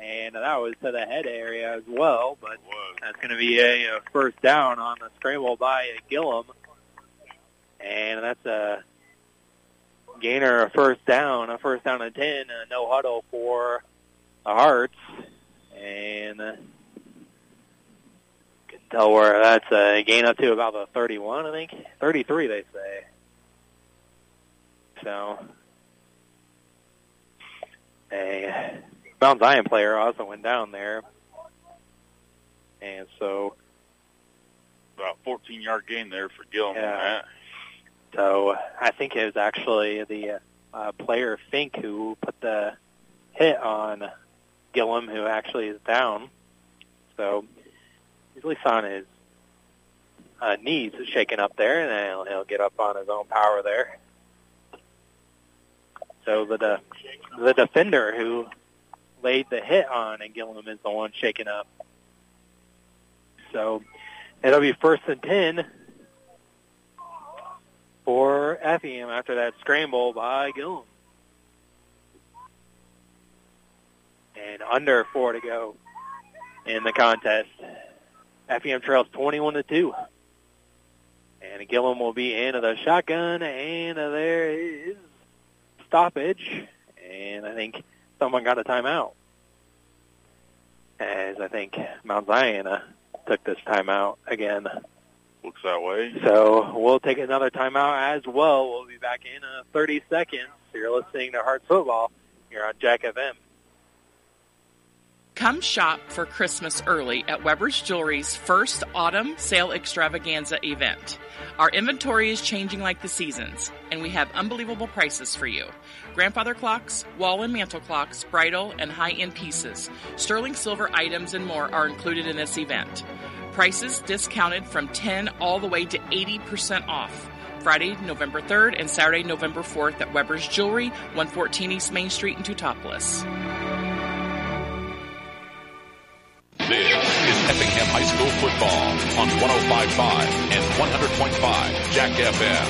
And that was to the head area as well, but that's going to be a, a first down on the scramble by Gillum. And that's a gainer, a first down, a first down and 10, a no huddle for the Hearts. And tell where that's a gain up to about the 31, I think. 33, they say. So, a Mount Zion player also went down there. And so, About 14 yard gain there for Gillum. on Yeah. so I think it was actually the uh, player Fink who put the hit on Gillum, who actually is down. So he's at least on his uh, knees shaking up there, and he'll, he'll get up on his own power there. So the de- the defender who laid the hit on and Gillum is the one shaking up. So it'll be first and ten for Effingham after that scramble by Gillum. And under four to go in the contest. Effingham trails 21 to 2. And Gillum will be into the shotgun, and there is stoppage. And I think someone got a timeout. As I think Mount Zion uh, took this timeout again. Looks that way. So we'll take another timeout as well. We'll be back in uh, 30 seconds. You're listening to Hearts Football here on Jack FM. Come shop for Christmas early at Weber's Jewelry's first autumn sale extravaganza event. Our inventory is changing like the seasons, and we have unbelievable prices for you. Grandfather clocks, wall and mantel clocks, bridal and high end pieces, sterling silver items, and more are included in this event. Prices discounted from 10 all the way to 80% off. Friday, November 3rd and Saturday, November 4th at Weber's Jewelry, 114 East Main Street in Teutopolis. This is Effingham High School football on 105.5 and 100.5 Jack FM.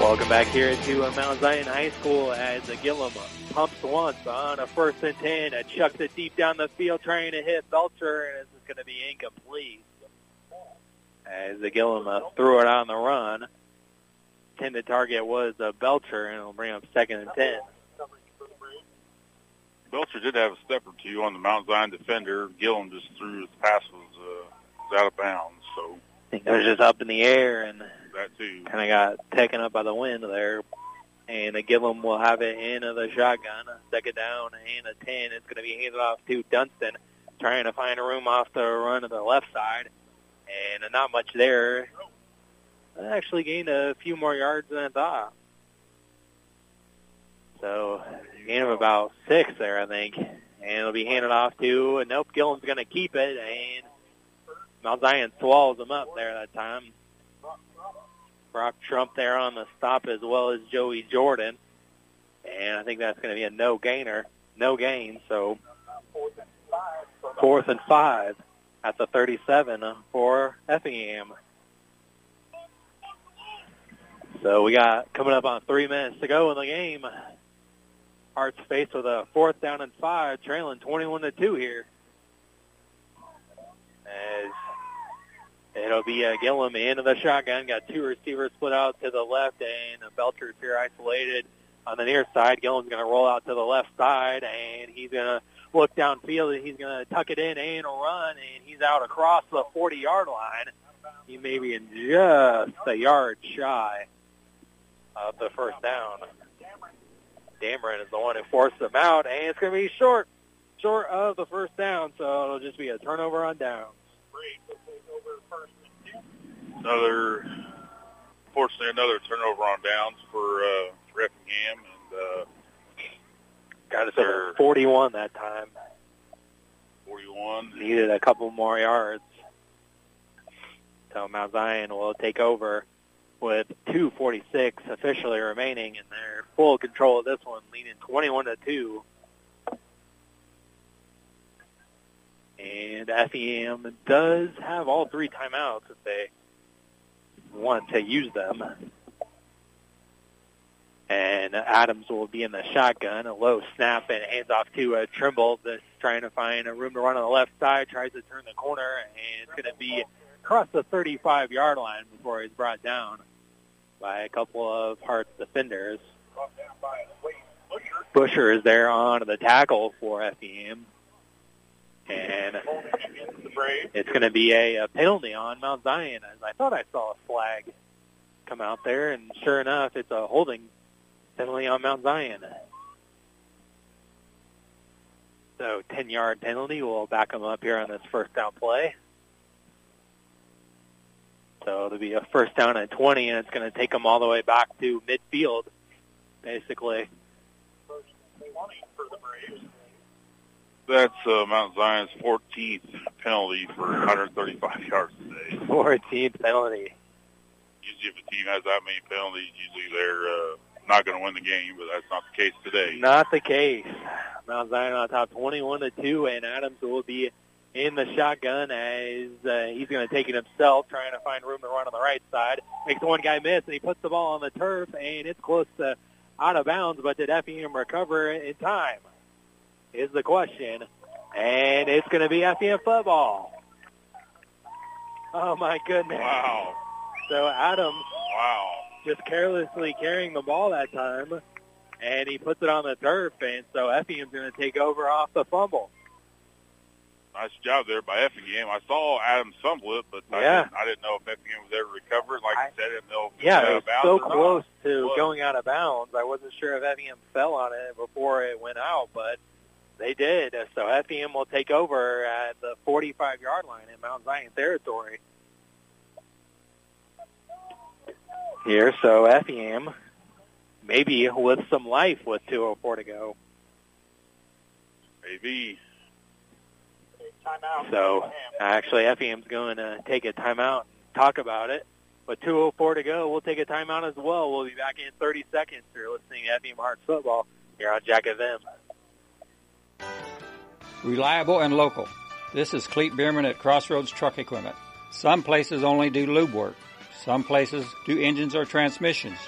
Welcome back here to uh, Mount Zion High School as the Gillum pumps once on a first and 10. Uh, chucks it deep down the field trying to hit Belcher, and this is going to be incomplete. As the Gillum uh, threw it on the run. Intended target was uh, Belcher, and it'll bring up second and 10. Belcher did have a step or two on the Mount Zion defender. Gillum just threw his pass was, uh, was out of bounds. So I think it was just up in the air, and that too. kind of got taken up by the wind there. And the Gillum will have it in of the shotgun. Second down and a 10. It's going to be handed off to Dunston, trying to find a room off the run to the left side. And not much there. Actually gained a few more yards than I thought. So gain of about six there, I think. And it'll be handed off to, and nope, Gillum's going to keep it. And Mount Zion swallows them up there that time. Brock Trump there on the stop as well as Joey Jordan. And I think that's going to be a no gainer, no gain. So fourth and five at the 37 for Effingham. So we got coming up on three minutes to go in the game. Hearts faced with a fourth down and five, trailing 21 to two here. As It'll be uh, Gillum into the shotgun. Got two receivers split out to the left, and Belcher's here isolated on the near side. Gillum's going to roll out to the left side, and he's going to look downfield, and he's going to tuck it in and run, and he's out across the 40-yard line. He may be in just a yard shy of the first down. Dameron is the one who forced him out, and it's going to be short, short of the first down, so it'll just be a turnover on downs. Another, fortunately, another turnover on downs for uh, for Effingham, and uh, Got over 41 that time. 41. Needed a couple more yards. So Mount Zion will take over with 2:46 officially remaining, and they're full control of this one, leading 21 to two. And FEM does have all three timeouts if they want to use them. And Adams will be in the shotgun, a low snap, and hands off to uh, Trimble. This trying to find a room to run on the left side, tries to turn the corner, and it's going to be across the 35-yard line before he's brought down by a couple of Hearts defenders. Busher is there on the tackle for FEM. And it's going to be a, a penalty on Mount Zion. As I thought I saw a flag come out there, and sure enough, it's a holding penalty on Mount Zion. So 10-yard penalty. We'll back them up here on this first down play. So it'll be a first down at 20, and it's going to take them all the way back to midfield, basically. That's uh, Mount Zion's 14th penalty for 135 yards today. 14th penalty. Usually, if a team has that many penalties, usually they're uh, not going to win the game, but that's not the case today. Not the case. Mount Zion on top, 21 to two, and Adams will be in the shotgun as uh, he's going to take it himself, trying to find room to run on the right side. Makes one guy miss, and he puts the ball on the turf, and it's close to out of bounds. But did FEM recover in time? Is the question, and it's going to be FEM football. Oh my goodness! Wow. So Adams, wow, just carelessly carrying the ball that time, and he puts it on the turf, and so FEM's going to take over off the fumble. Nice job there by Effingham. I saw Adam fumble it, but I, didn't, I didn't know if Effingham was ever recovered. Like I, said, I didn't Yeah, it was was out of so or not. close to going out of bounds. I wasn't sure if FEM fell on it before it went out, but they did. So FEM will take over at the 45-yard line in Mount Zion territory. Here, so FEM maybe with some life with 2.04 to go. Maybe. So actually, FEM's going to take a timeout and talk about it. But 2.04 to go, we'll take a timeout as well. We'll be back in 30 seconds. You're listening to FEM Hearts Football here on Jack FM. Reliable and local. This is Cleet Bierman at Crossroads Truck Equipment. Some places only do lube work. Some places do engines or transmissions.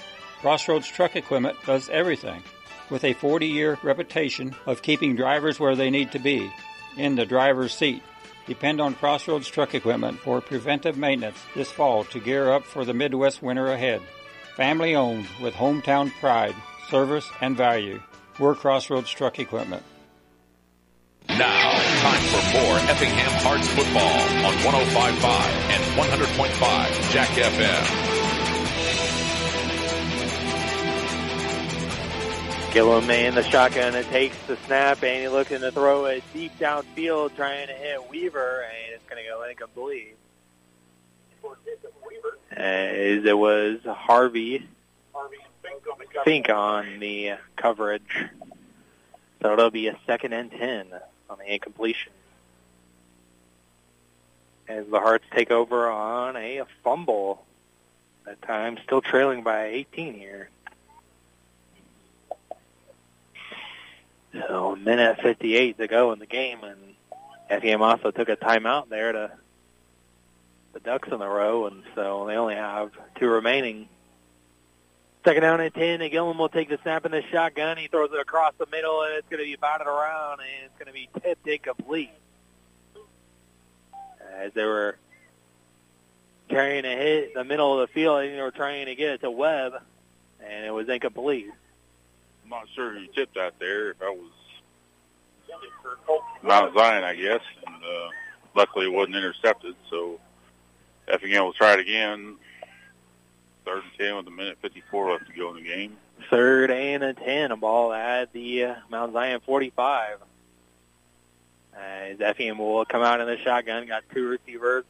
Crossroads Truck Equipment does everything. With a 40-year reputation of keeping drivers where they need to be, in the driver's seat. Depend on Crossroads Truck Equipment for preventive maintenance this fall to gear up for the Midwest winter ahead. Family owned with hometown pride, service, and value. We're Crossroads Truck Equipment. Now, time for more Effingham Hearts football on 105.5 and 100.5 Jack FM. Gillum in the shotgun and takes the snap and he looking to throw it deep downfield trying to hit Weaver and it's going to go incomplete. As it was Harvey Harvey, Fink on the coverage. So it'll be a second and 10 on the incompletion. As the Hearts take over on a fumble. That time still trailing by 18 here. So a minute 58 to go in the game, and FEM also took a timeout there to the Ducks in a row, and so they only have two remaining. Second down and 10, and Gillum will take the snap in the shotgun. He throws it across the middle, and it's going to be batted around, and it's going to be tipped incomplete. As they were carrying a hit in the middle of the field, and they were trying to get it to Webb, and it was incomplete. I'm not sure who tipped that there. If I was Mount Zion, I guess. And uh, luckily, it wasn't intercepted. So Effingham will try it again. Third and ten with a minute 54 left to go in the game. Third and a 10, a ball at the uh, Mount Zion 45. As FEM will come out in the shotgun, got two receivers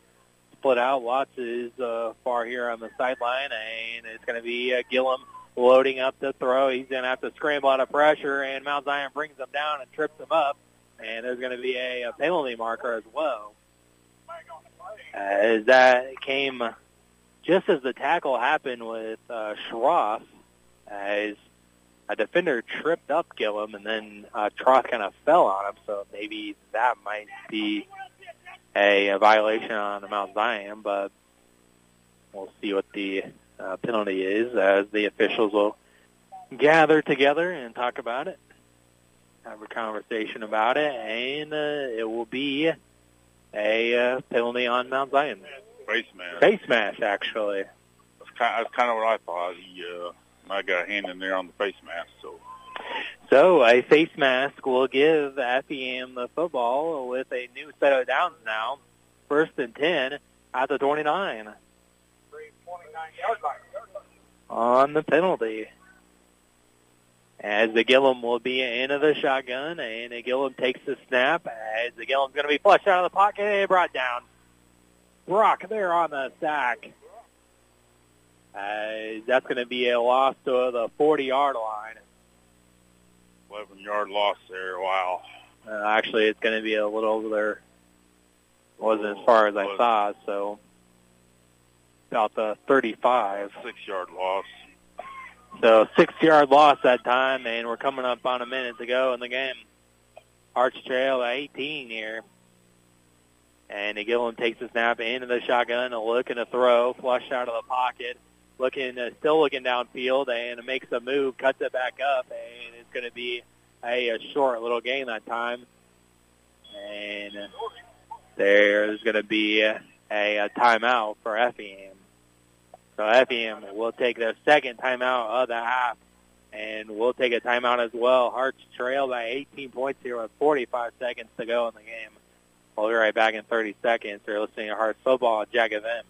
split out. Watts is uh, far here on the sideline, and it's going to be uh, Gillum loading up the throw. He's going to have to scramble out of pressure, and Mount Zion brings him down and trips him up. And there's going to be a, a penalty marker as well. As that came just as the tackle happened with uh, Schroff, as a defender tripped up Gillum, and then uh, Troth kind of fell on him. So maybe that might be a, a violation on Mount Zion, but we'll see what the uh, penalty is as the officials will gather together and talk about it, have a conversation about it, and uh, it will be a uh, penalty on Mount Zion. Face mask. Face mask, actually. That's kind, that's kind of what I thought. He uh, might got a hand in there on the face mask. So So a face mask will give Effingham the football with a new set of downs now. First and 10 at the 29 on the penalty. As the Gillum will be into the shotgun, and the Gillum takes the snap. As the Gillum's going to be flushed out of the pocket and brought down. Brock there on the sack. Uh, that's going to be a loss to the 40-yard line. 11 yard loss there. Wow. Uh, actually, it's going to be a little over there. Wasn't as far as I thought, so about the 35. Six yard loss. So six-yard loss that time, and we're coming up on a minute to go in the game. Arch Trail 18 here. And Gillum takes the snap into the shotgun, looking to throw, flush out of the pocket, looking, uh, still looking downfield, and makes a move, cuts it back up, and it's going to be a, a short little game that time. And there's going to be a, a timeout for Effingham. So Effingham will take their second timeout of the half, and we'll take a timeout as well. Hearts trail by 18 points here with 45 seconds to go in the game. We'll be right back in 30 seconds. You're listening to Hearts Football at Jack FM.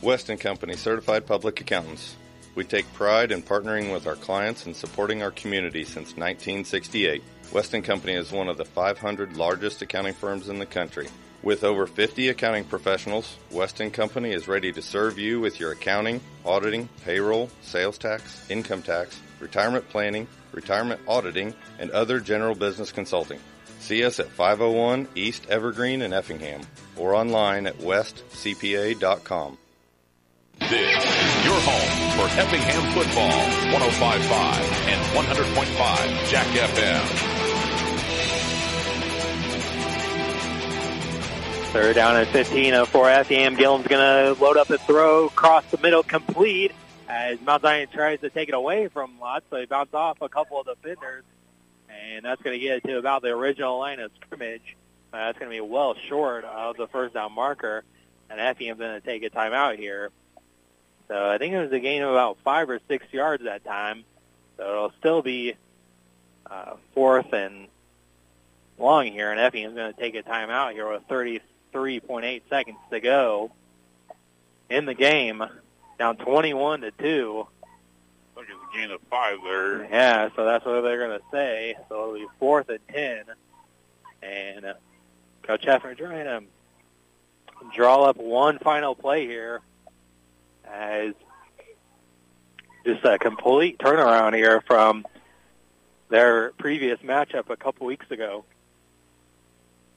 West & Company Certified Public Accountants. We take pride in partnering with our clients and supporting our community since 1968. West & Company is one of the 500 largest accounting firms in the country. With over 50 accounting professionals, West & Company is ready to serve you with your accounting, auditing, payroll, sales tax, income tax, retirement planning, retirement auditing, and other general business consulting. See us at 501 East Evergreen in Effingham or online at westcpa.com. This is your home for Effingham football, 105.5 and 100.5 Jack FM. Third down at 15 for Effingham. Gillum's going to load up and throw across the middle, complete as Mount Zion tries to take it away from Lott, So he bounced off a couple of defenders, and that's going to get it to about the original line of scrimmage. Uh, that's going to be well short of the first down marker, and Effingham's going to take a timeout here. So I think it was a gain of about five or six yards that time. So it'll still be uh, fourth and long here, and Effingham's going to take a timeout here with 33.8 seconds to go in the game, down 21 to two. Look, it's a gain of five there. Yeah, so that's what they're going to say. So it'll be fourth and ten, and Coach Hefner trying to draw up one final play here as just a complete turnaround here from their previous matchup a couple weeks ago.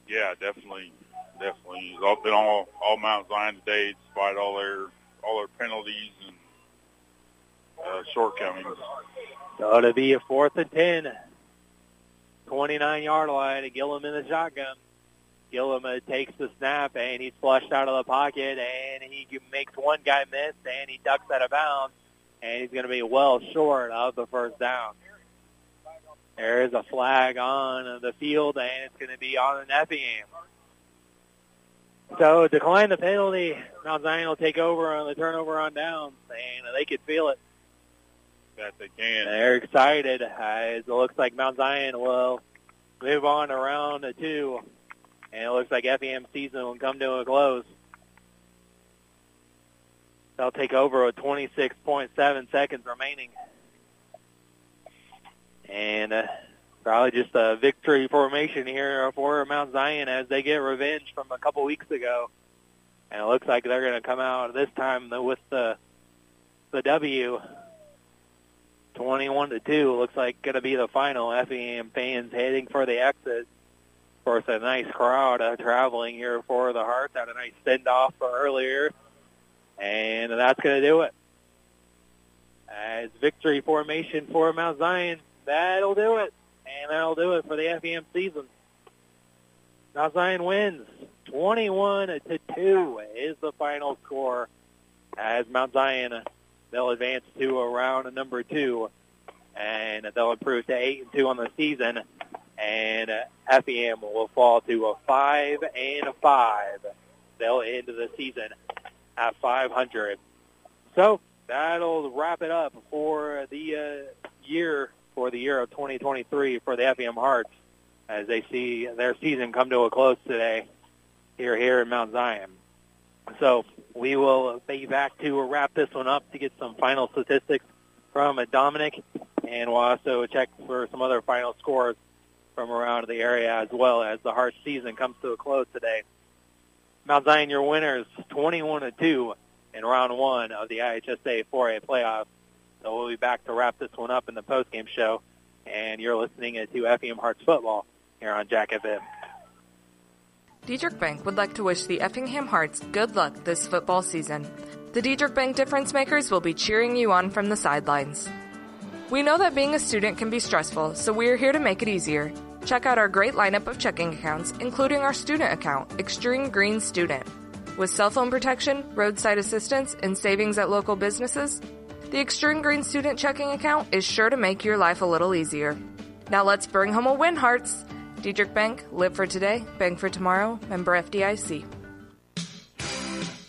Yeah, definitely, definitely. It's all been all all Mount Zion today, despite all their all their penalties and uh, shortcomings. It'll be a fourth and ten. 29-yard line. Gillum in the shotgun. Gillum uh, takes the snap, and he's flushed out of the pocket, and he makes one guy miss, and he ducks out of bounds, and he's going to be well short of the first down. There is a flag on the field, and it's going to be on an Effingham. So decline the penalty. Mount Zion will take over on the turnover on downs, and they could feel it. That they can. They're excited as it looks like Mount Zion will move on around round two, and it looks like Effingham season will come to a close. They'll take over with 26.7 seconds remaining. And uh, probably just a victory formation here for Mount Zion as they get revenge from a couple weeks ago. And it looks like they're going to come out this time with the the W. 21 to 2 looks like going to be the final. Effingham fans heading for the exit. Of course, a nice crowd uh, traveling here for the Hearts. Had a nice send off earlier And that's going to do it. As victory formation for Mount Zion, that'll do it. And that'll do it for the FEM season. Zion wins 21 to 2 is the final score as Mount Zion they'll advance to a round number 2 and they'll improve to 8 and 2 on the season and FEM will fall to a 5 and a 5. They'll end the season at 500. So that'll wrap it up for the uh, year for the year of 2023 for the FEM Hearts as they see their season come to a close today here here in Mount Zion. So we will be back to wrap this one up to get some final statistics from Dominic, and we'll also check for some other final scores from around the area as well as the Hearts season comes to a close today. Mount Zion, your winners, 21 to 2 in round one of the IHSA 4A playoffs. So we'll be back to wrap this one up in the postgame show. And you're listening to FEM Hearts football here on Jack FM. Dieterich Bank would like to wish the Effingham Hearts good luck this football season. The Dieterich Bank difference makers will be cheering you on from the sidelines. We know that being a student can be stressful, so we are here to make it easier. Check out our great lineup of checking accounts, including our student account, Extreme Green Student. With cell phone protection, roadside assistance, and savings at local businesses, the Extreme Green Student checking account is sure to make your life a little easier. Now let's bring home a win, Hearts! Dieterich Bank, live for today, bank for tomorrow, member FDIC.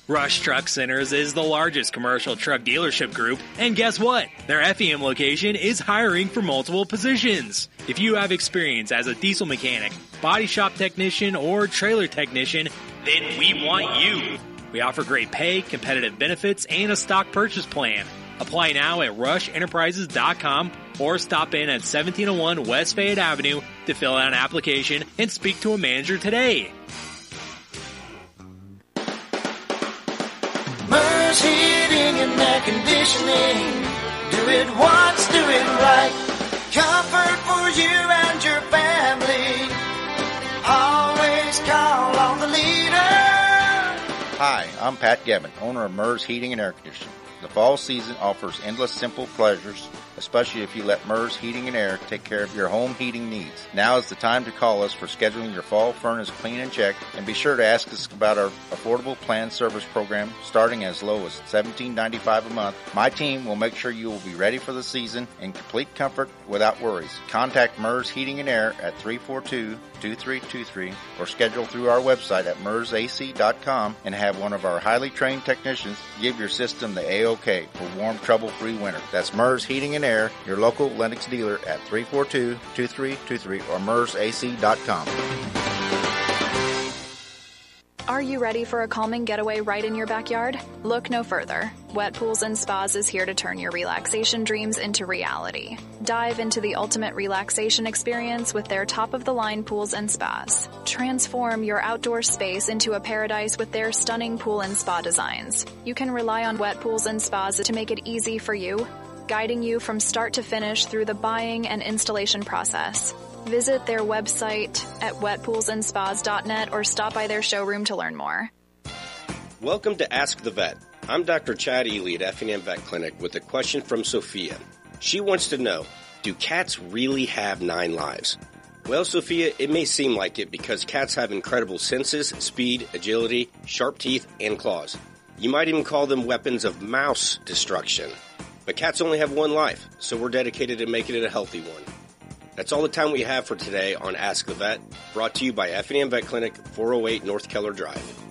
Rush Truck Centers is the largest commercial truck dealership group, and guess what? Their FEM location is hiring for multiple positions. If you have experience as a diesel mechanic, body shop technician, or trailer technician, then we want you. We offer great pay, competitive benefits, and a stock purchase plan. Apply now at rushenterprises.com or stop in at 1701 West Fayette Avenue to fill out an application and speak to a manager today. Mers Heating and Air Conditioning. Do it once, do it right. Comfort for you and your family. Always call on the leader. Hi, I'm Pat Gavin, owner of Mers Heating and Air Conditioning. The fall season offers endless simple pleasures, especially if you let Mers Heating and Air take care of your home heating needs. Now is the time to call us for scheduling your fall furnace clean and check, and be sure to ask us about our affordable plan service program starting as low as $17.95 a month. My team will make sure you will be ready for the season in complete comfort without worries. Contact Mers Heating and Air at 342 2323 or schedule through our website at mersac.com and have one of our highly trained technicians give your system the A-OK for warm, trouble-free winter. That's MERS Heating and Air, your local Lennox dealer at 342-2323 or mersac.com. Are you ready for a calming getaway right in your backyard? Look no further. Wet Pools and Spas is here to turn your relaxation dreams into reality. Dive into the ultimate relaxation experience with their top of the line pools and spas. Transform your outdoor space into a paradise with their stunning pool and spa designs. You can rely on Wet Pools and Spas to make it easy for you, guiding you from start to finish through the buying and installation process. Visit their website at wetpoolsandspas.net or stop by their showroom to learn more. Welcome to Ask the Vet. I'm Dr. Chad Ely at Effingham Vet Clinic with a question from Sophia. She wants to know, do cats really have nine lives? Well, Sophia, it may seem like it because cats have incredible senses, speed, agility, sharp teeth, and claws. You might even call them weapons of mouse destruction. But cats only have one life, so we're dedicated to making it a healthy one. That's all the time we have for today on Ask the Vet, brought to you by Effingham Vet Clinic, 408 North Keller Drive.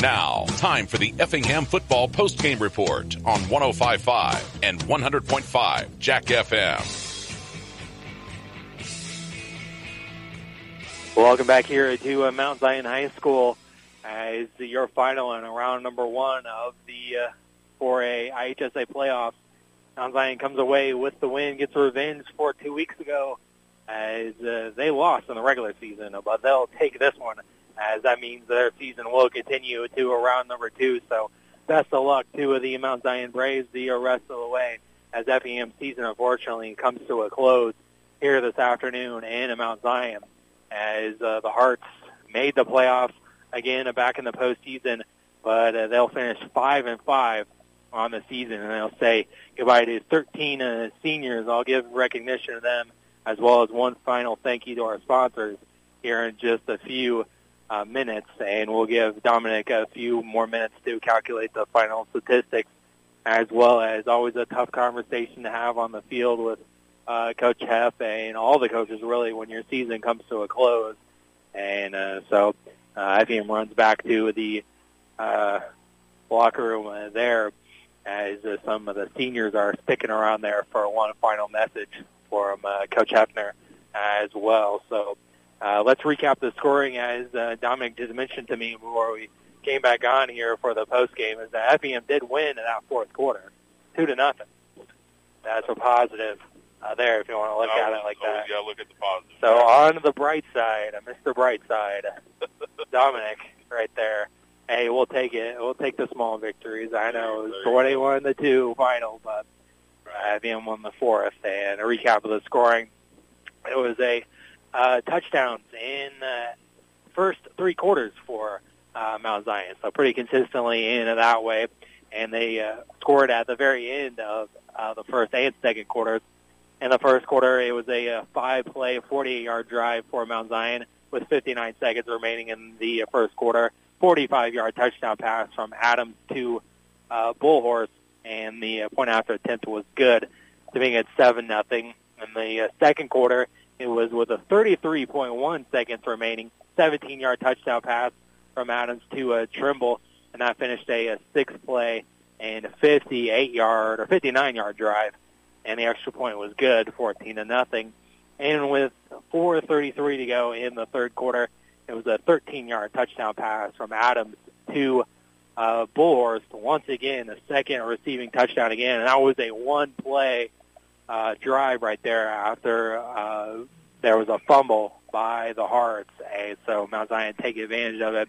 Now, time for the Effingham Football Postgame Report on 1055 and 100.5 Jack FM. Welcome back here to uh, Mount Zion High School as your final and round number one of the uh, 4A IHSA playoffs. Mount Zion comes away with the win, gets revenge for two weeks ago as uh, they lost in the regular season, but they'll take this one as that means their season will continue to around number two. So best of luck to the Mount Zion Braves the rest of the way as FEM season unfortunately comes to a close here this afternoon in Mount Zion as uh, the Hearts made the playoffs again back in the postseason but uh, they'll finish five and five on the season, and they'll say goodbye to 13 uh, seniors. I'll give recognition to them as well as one final thank you to our sponsors here in just a few uh, minutes, and we'll give Dominic a few more minutes to calculate the final statistics, as well as always a tough conversation to have on the field with uh, Coach Heff and all the coaches really when your season comes to a close. And uh, so uh, FEM runs back to the uh, locker room uh, there as uh, some of the seniors are sticking around there for one final message for him, uh, Coach Hefner as well. So uh, let's recap the scoring as uh, Dominic just mentioned to me before we came back on here for the post game is that FEM did win in that fourth quarter, two to nothing. That's a positive uh, there if you want to look at it like that. Yeah, look at the positive. So on the bright side, uh, Mr. Brightside, Dominic, right there. Hey, we'll take it. We'll take the small victories. I know it was 21 to two final, but uh, FEM won the fourth. And a recap of the scoring: it was a uh, touchdowns in uh, first three quarters for uh, Mount Zion, so pretty consistently in that way. And they uh, scored at the very end of uh, the first and second quarters. In the first quarter, it was a, uh five-play, 48-yard drive for Mount Zion with 59 seconds remaining in the uh, first quarter. 45-yard touchdown pass from Adams to uh, Bullhorst, and the uh, point after attempt was good being at 7 nothing. In the uh, second quarter, it was with a 33.1 seconds remaining, 17-yard touchdown pass from Adams to uh, Trimble, and that finished a, a six-play and 58-yard or 59-yard drive, and the extra point was good, 14 to nothing. And with 4:33 to go in the third quarter, it was a 13-yard touchdown pass from Adams to uh, Bullhorst. Once again, a second receiving touchdown again, and that was a one-play uh, drive right there after uh, there was a fumble by the Hearts, and so Mount Zion take advantage of it,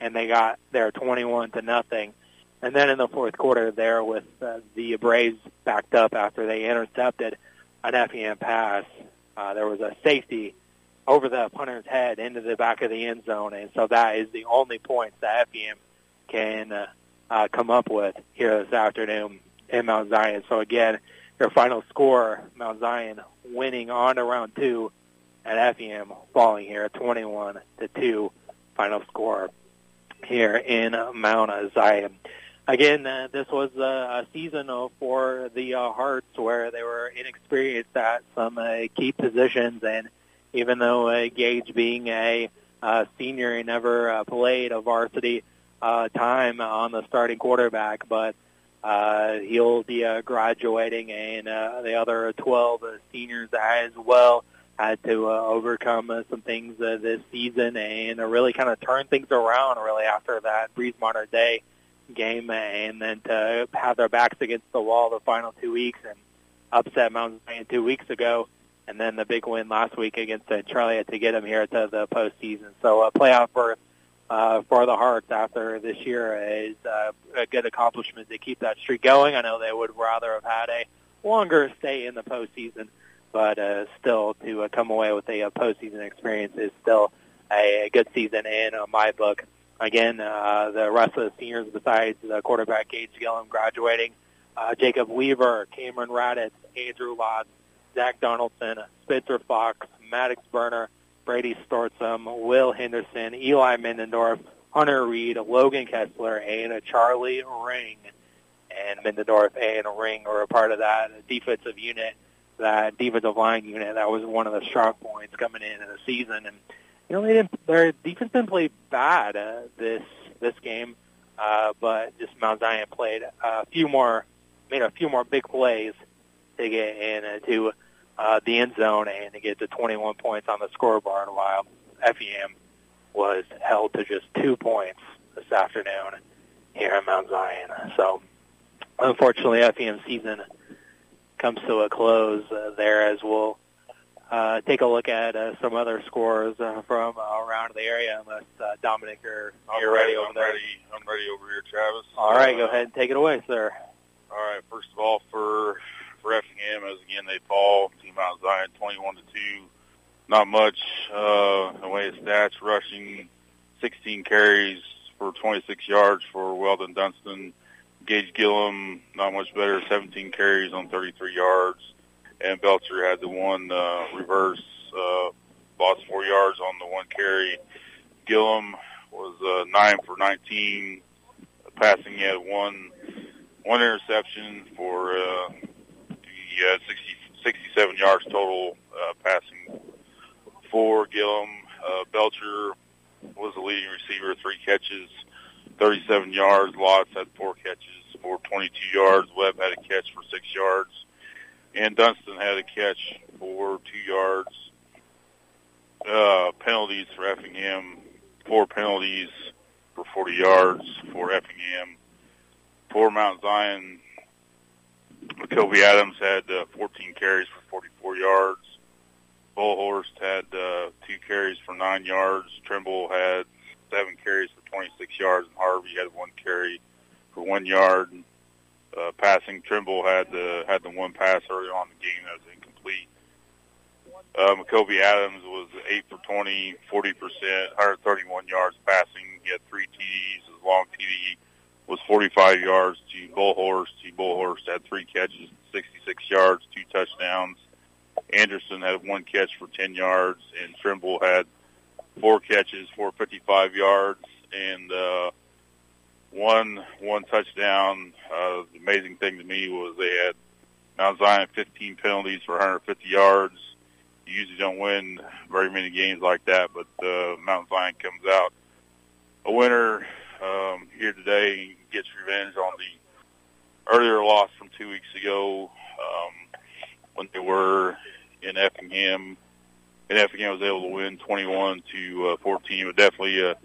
and they got there 21 to nothing. And then in the fourth quarter, there with uh, the Braves backed up after they intercepted an FEM pass, uh, there was a safety over the punter's head into the back of the end zone, and so that is the only points that FEM can uh, uh, come up with here this afternoon in Mount Zion. So again, your final score, Mount Zion winning on to round two, and FEM falling here at 21 to two. Final score here in Mount Zion. Again, uh, this was uh, a season for the uh, Hearts where they were inexperienced at some uh, key positions, and even though uh, Gage, being a uh, senior, he never uh, played a varsity uh, time on the starting quarterback, but uh, he'll be uh, graduating, and uh, the other 12 uh, seniors as well had to uh, overcome uh, some things uh, this season and uh, really kind of turn things around really after that Breese Mater Dei game and then to have their backs against the wall the final two weeks and upset Mount Zion two weeks ago and then the big win last week against uh, to get them here to the postseason. So a playoff berth uh, for the Hearts after this year is uh, a good accomplishment to keep that streak going. I know they would rather have had a longer stay in the postseason, but uh, still to uh, come away with a, a postseason experience is still a, a good season in uh, my book. Again, uh, the rest of the seniors besides the quarterback Gage Gillum graduating, uh, Jacob Weaver, Cameron Raditz, Andrew Lotz, Zach Donaldson, Spencer Fox, Maddox Burner, Brady Stortzum, Will Henderson, Eli Mendendorf, Hunter Reed, Logan Kessler, and Charlie Ring. And Mendendorf and Ring are a part of that defensive unit, that defensive line unit. That was one of the strong points coming in in the season. And you know, they didn't, their defense didn't play bad uh, this this game, uh, but just Mount Zion played a few more, made a few more big plays to get into uh, the end zone and to get to 21 points on the scoreboard, while FEM was held to just two points this afternoon here in Mount Zion. So, unfortunately, FEM season comes to a close uh, there as we'll uh, take a look at uh, some other scores uh, from uh, around the area. Unless uh, Dominic or I'm you're ready, over I'm there. ready. I'm ready over here, Travis. All right, Uh, go ahead and take it away, sir. All right. First of all, for for Effingham, as again they fall to Mount Zion, twenty-one to two. Not much uh, in the way of stats. Rushing, sixteen carries for twenty-six yards for Weldon Dunston. Gage Gillum, not much better, 17 carries on 33 yards. And Belcher had the one uh, reverse, uh, lost four yards on the one carry. Gillum was uh, nine for 19 passing. He had one one interception for uh, he had 60, 67 yards total uh, passing for Gillum. Uh, Belcher was the leading receiver, three catches, 37 yards. Lotz had four catches for 22 yards. Webb had a catch for six yards. And Dunston had a catch for two yards. Uh, penalties for Effingham, four penalties for 40 yards for Effingham. For Mount Zion, Kobe Adams had uh, 14 carries for 44 yards. Bullhorst had uh, two carries for nine yards. Trimble had seven carries for 26 yards, and Harvey had one carry for one yard. Uh, passing, Trimble had the had the one pass early on in the game that was incomplete. Uh, McCoby Adams was 8 for 20, 40 percent, 131 yards passing. He had three TDs. His long TD was 45 yards to Bullhorst. He Bullhorst had three catches, 66 yards, two touchdowns. Anderson had one catch for 10 yards, and Trimble had four catches for 55 yards and uh, one one touchdown. Uh, the amazing thing to me was they had Mount Zion 15 penalties for 150 yards. You usually don't win very many games like that, but uh, Mount Zion comes out a winner um, here today gets revenge on the earlier loss from two weeks ago um, when they were in Effingham, and Effingham was able to win 21 to uh, 14. But definitely a,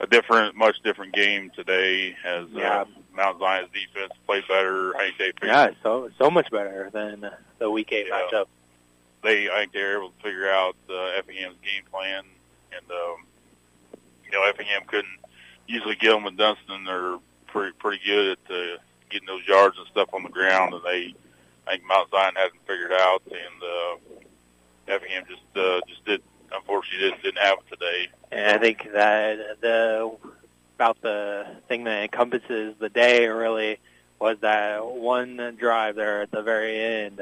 a different, much different game today as Yeah. uh, Mount Zion's defense played better. I think they figured, Yeah, so so much better than the Week Eight Yeah. matchup. they I think they were able to figure out uh, Effingham's game plan, and um, you know Effingham couldn't usually Gillum and Dunston are pretty pretty good at uh, getting those yards and stuff on the ground, and they I think Mount Zion hasn't figured out, and uh, Effingham just uh, just did unfortunately didn't, didn't have it today. And I think that the about the thing that encompasses the day really was that one drive there at the very end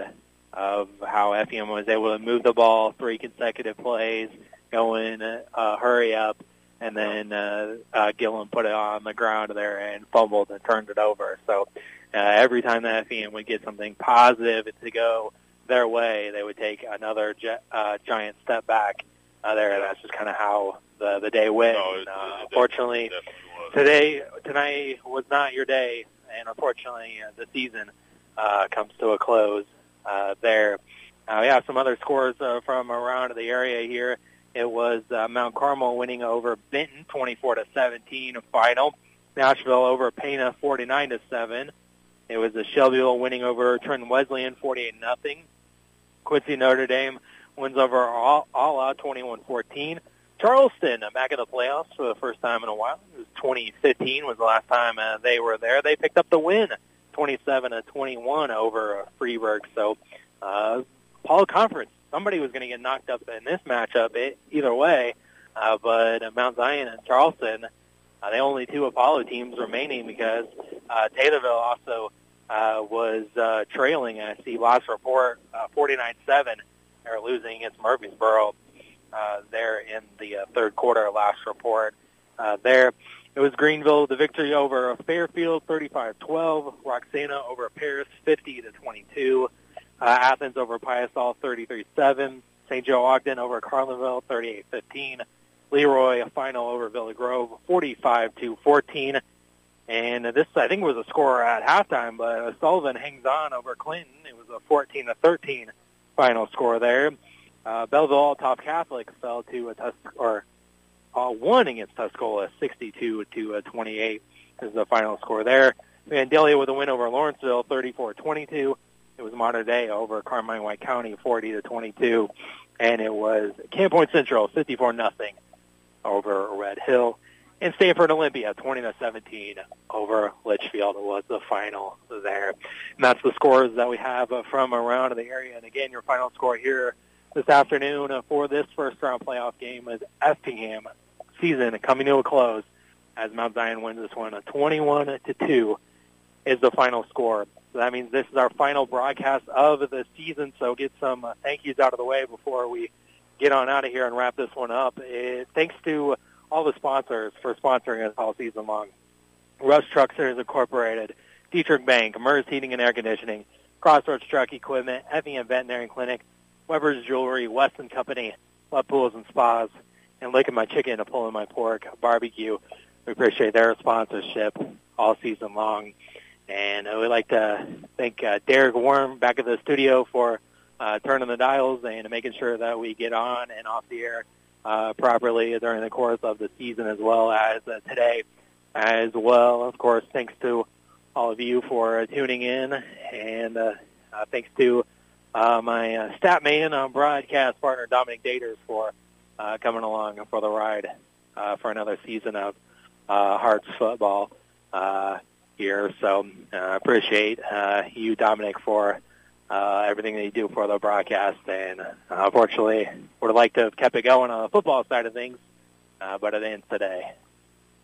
of how Effingham was able to move the ball three consecutive plays, go in, uh, hurry up, and then uh, uh, Gillum put it on the ground there and fumbled and turned it over. So uh, every time that Effingham would get something positive to go their way, they would take another gi- uh, giant step back uh, there. And that's just kind of how the the day went. No, it- And, uh, it unfortunately, today tonight was not your day, and unfortunately, uh, the season uh, comes to a close uh, there. Uh, we have some other scores uh, from around the area here. It was uh, Mount Carmel winning over Benton, 24 to 17 final. Nashville over Pana, 49 to 7. It was the Shelbyville winning over Trenton Wesclin, 48 nothing. Quincy Notre Dame wins over Alla, 21-14. Charleston uh, back in the playoffs for the first time in a while. It was 2015 was the last time uh, they were there. They picked up the win, 27 to 21 over uh, Freeburg. So, uh, Apollo Conference, somebody was going to get knocked up in this matchup it, either way. Uh, but uh, Mount Zion and Charleston, uh, the only two Apollo teams remaining because uh, Taylorville also uh, was uh, trailing. I see last report uh, 49-7. They're losing against Murphysboro uh, there in the uh, third quarter. Last report uh, there. It was Greenville, the victory over Fairfield, 35-12. Roxana over Paris, 50 to 22. Uh, Athens over Piasol, 33-7. St. Joe Ogden over Carlinville, 38-15. Leroy, a final over Villa Grove, 45 to 14. And this, I think, was a score at halftime, but Sullivan hangs on over Clinton. It was a 14 to 13 final score there. Uh, Belleville Althoff Catholic fell to a Tus- or uh, won against Tuscola, 62 to uh, 28 is the final score there. Vandalia with a win over Lawrenceville, 34-22. It was Day over Carmi White County, 40 to 22, and it was Camp Point Central, 54 nothing over Red Hill. And Stanford Olympia, 20 to 17 over Litchfield was the final there. And that's the scores that we have from around the area. And again, your final score here this afternoon for this first round playoff game is Effingham season coming to a close as Mount Zion wins this one, 21 to two is the final score. So that means this is our final broadcast of the season. So get some uh, thank yous out of the way before we get on out of here and wrap this one up. It, thanks to all the sponsors for sponsoring us all season long. Rush Truck Centers Incorporated, Dieterich Bank, Mers Heating and Air Conditioning, Crossroads Truck Equipment, Effingham Veterinary Clinic, Weber's Jewelry, West & Company, Love Pools and Spas, and Licking My Chicken and Pulling My Pork Barbecue. We appreciate their sponsorship all season long. And uh, we'd like to thank uh, Derek Worm back at the studio for uh, turning the dials and making sure that we get on and off the air uh, properly during the course of the season as well as uh, today as well. Of course, thanks to all of you for uh, tuning in and uh, uh, thanks to uh, my uh, stat man, uh, broadcast partner Dominic Daters for uh, coming along for the ride uh, for another season of uh, Hearts football uh, here. So uh, appreciate uh, you, Dominic, for uh, everything that you do for the broadcast. And uh, unfortunately, would have liked to have kept it going on the football side of things, uh, but it ends today.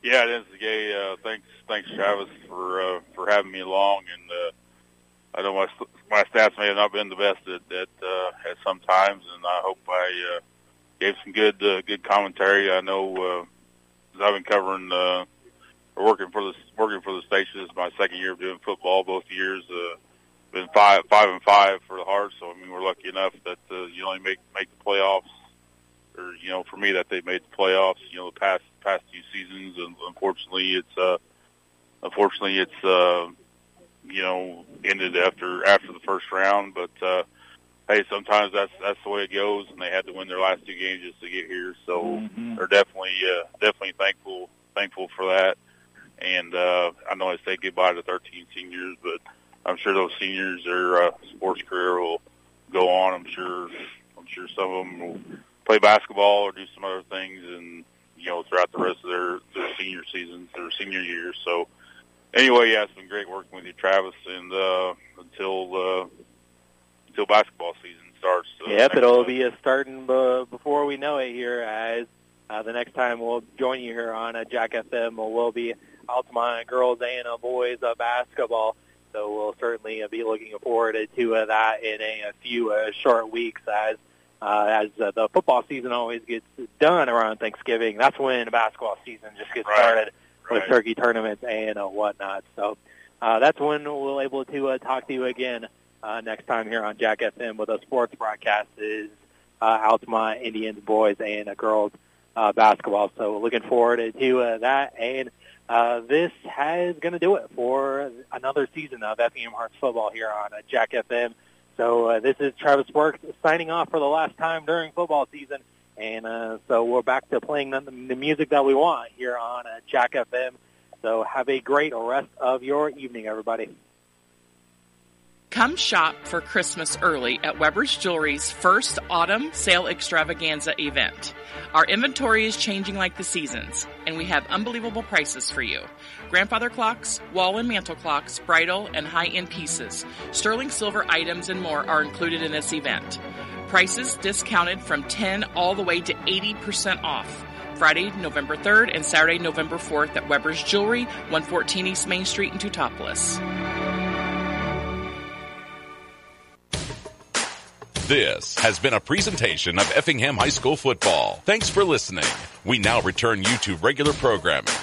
Yeah, it ends today. Uh, thanks, thanks, Travis, for uh, for having me along. And uh, I know my my stats may have not been the best at at, uh, at some times, and I hope I uh, gave some good uh, good commentary. I know uh, I've been covering uh, working for the working for the station. Is my second year of doing football. Both years, uh, been five five and five for the Hearts. So I mean, we're lucky enough that uh, you only make make the playoffs, or you know, for me that they made the playoffs. You know, the past past few seasons, and unfortunately, it's uh, unfortunately it's uh, you know ended after after the first round. But uh, hey, sometimes that's that's the way it goes, and they had to win their last two games just to get here. So Mm-hmm. they're definitely uh, definitely thankful thankful for that. And uh, I know I say goodbye to 13 seniors, but I'm sure those seniors, their uh, sports career will go on. I'm sure I'm sure some of them will play basketball or do some other things, and you know throughout the rest of their their senior seasons, their senior years. So anyway, yeah, it's been great working with you, Travis, and uh, until uh, until basketball season starts. Uh, Yep, it'll month. be a starting b- before we know it here. As uh, the next time we'll join you here on uh, Jack FM, will be Altamont girls and uh, boys uh, basketball. So we'll certainly uh, be looking forward to uh, that in a, a few uh, short weeks as uh, as uh, the football season always gets done around Thanksgiving. That's when the basketball season just gets Right. started with Right. turkey tournaments and uh, whatnot. So uh, that's when we'll able to uh, talk to you again uh, next time here on Jack FM with a sports broadcast is uh, Altamont Indians boys and uh, girls uh, basketball. So looking forward to uh, that. And uh, this has going to do it for another season of Effingham Hearts football here on uh, Jack FM. So uh, this is Travis Burke signing off for the last time during football season. And uh, so we're back to playing the, the music that we want here on uh, Jack FM. So have a great rest of your evening, everybody. Come shop for Christmas early at Weber's Jewelry's first autumn sale extravaganza event. Our inventory is changing like the seasons, and we have unbelievable prices for you. Grandfather clocks, wall and mantel clocks, bridal and high-end pieces, sterling silver items, and more are included in this event. Prices discounted from 10 all the way to 80% off. Friday, November 3rd and Saturday, November 4th at Weber's Jewelry, 114 East Main Street in Teutopolis. This has been a presentation of Effingham High School football. Thanks for listening. We now return you to regular programming.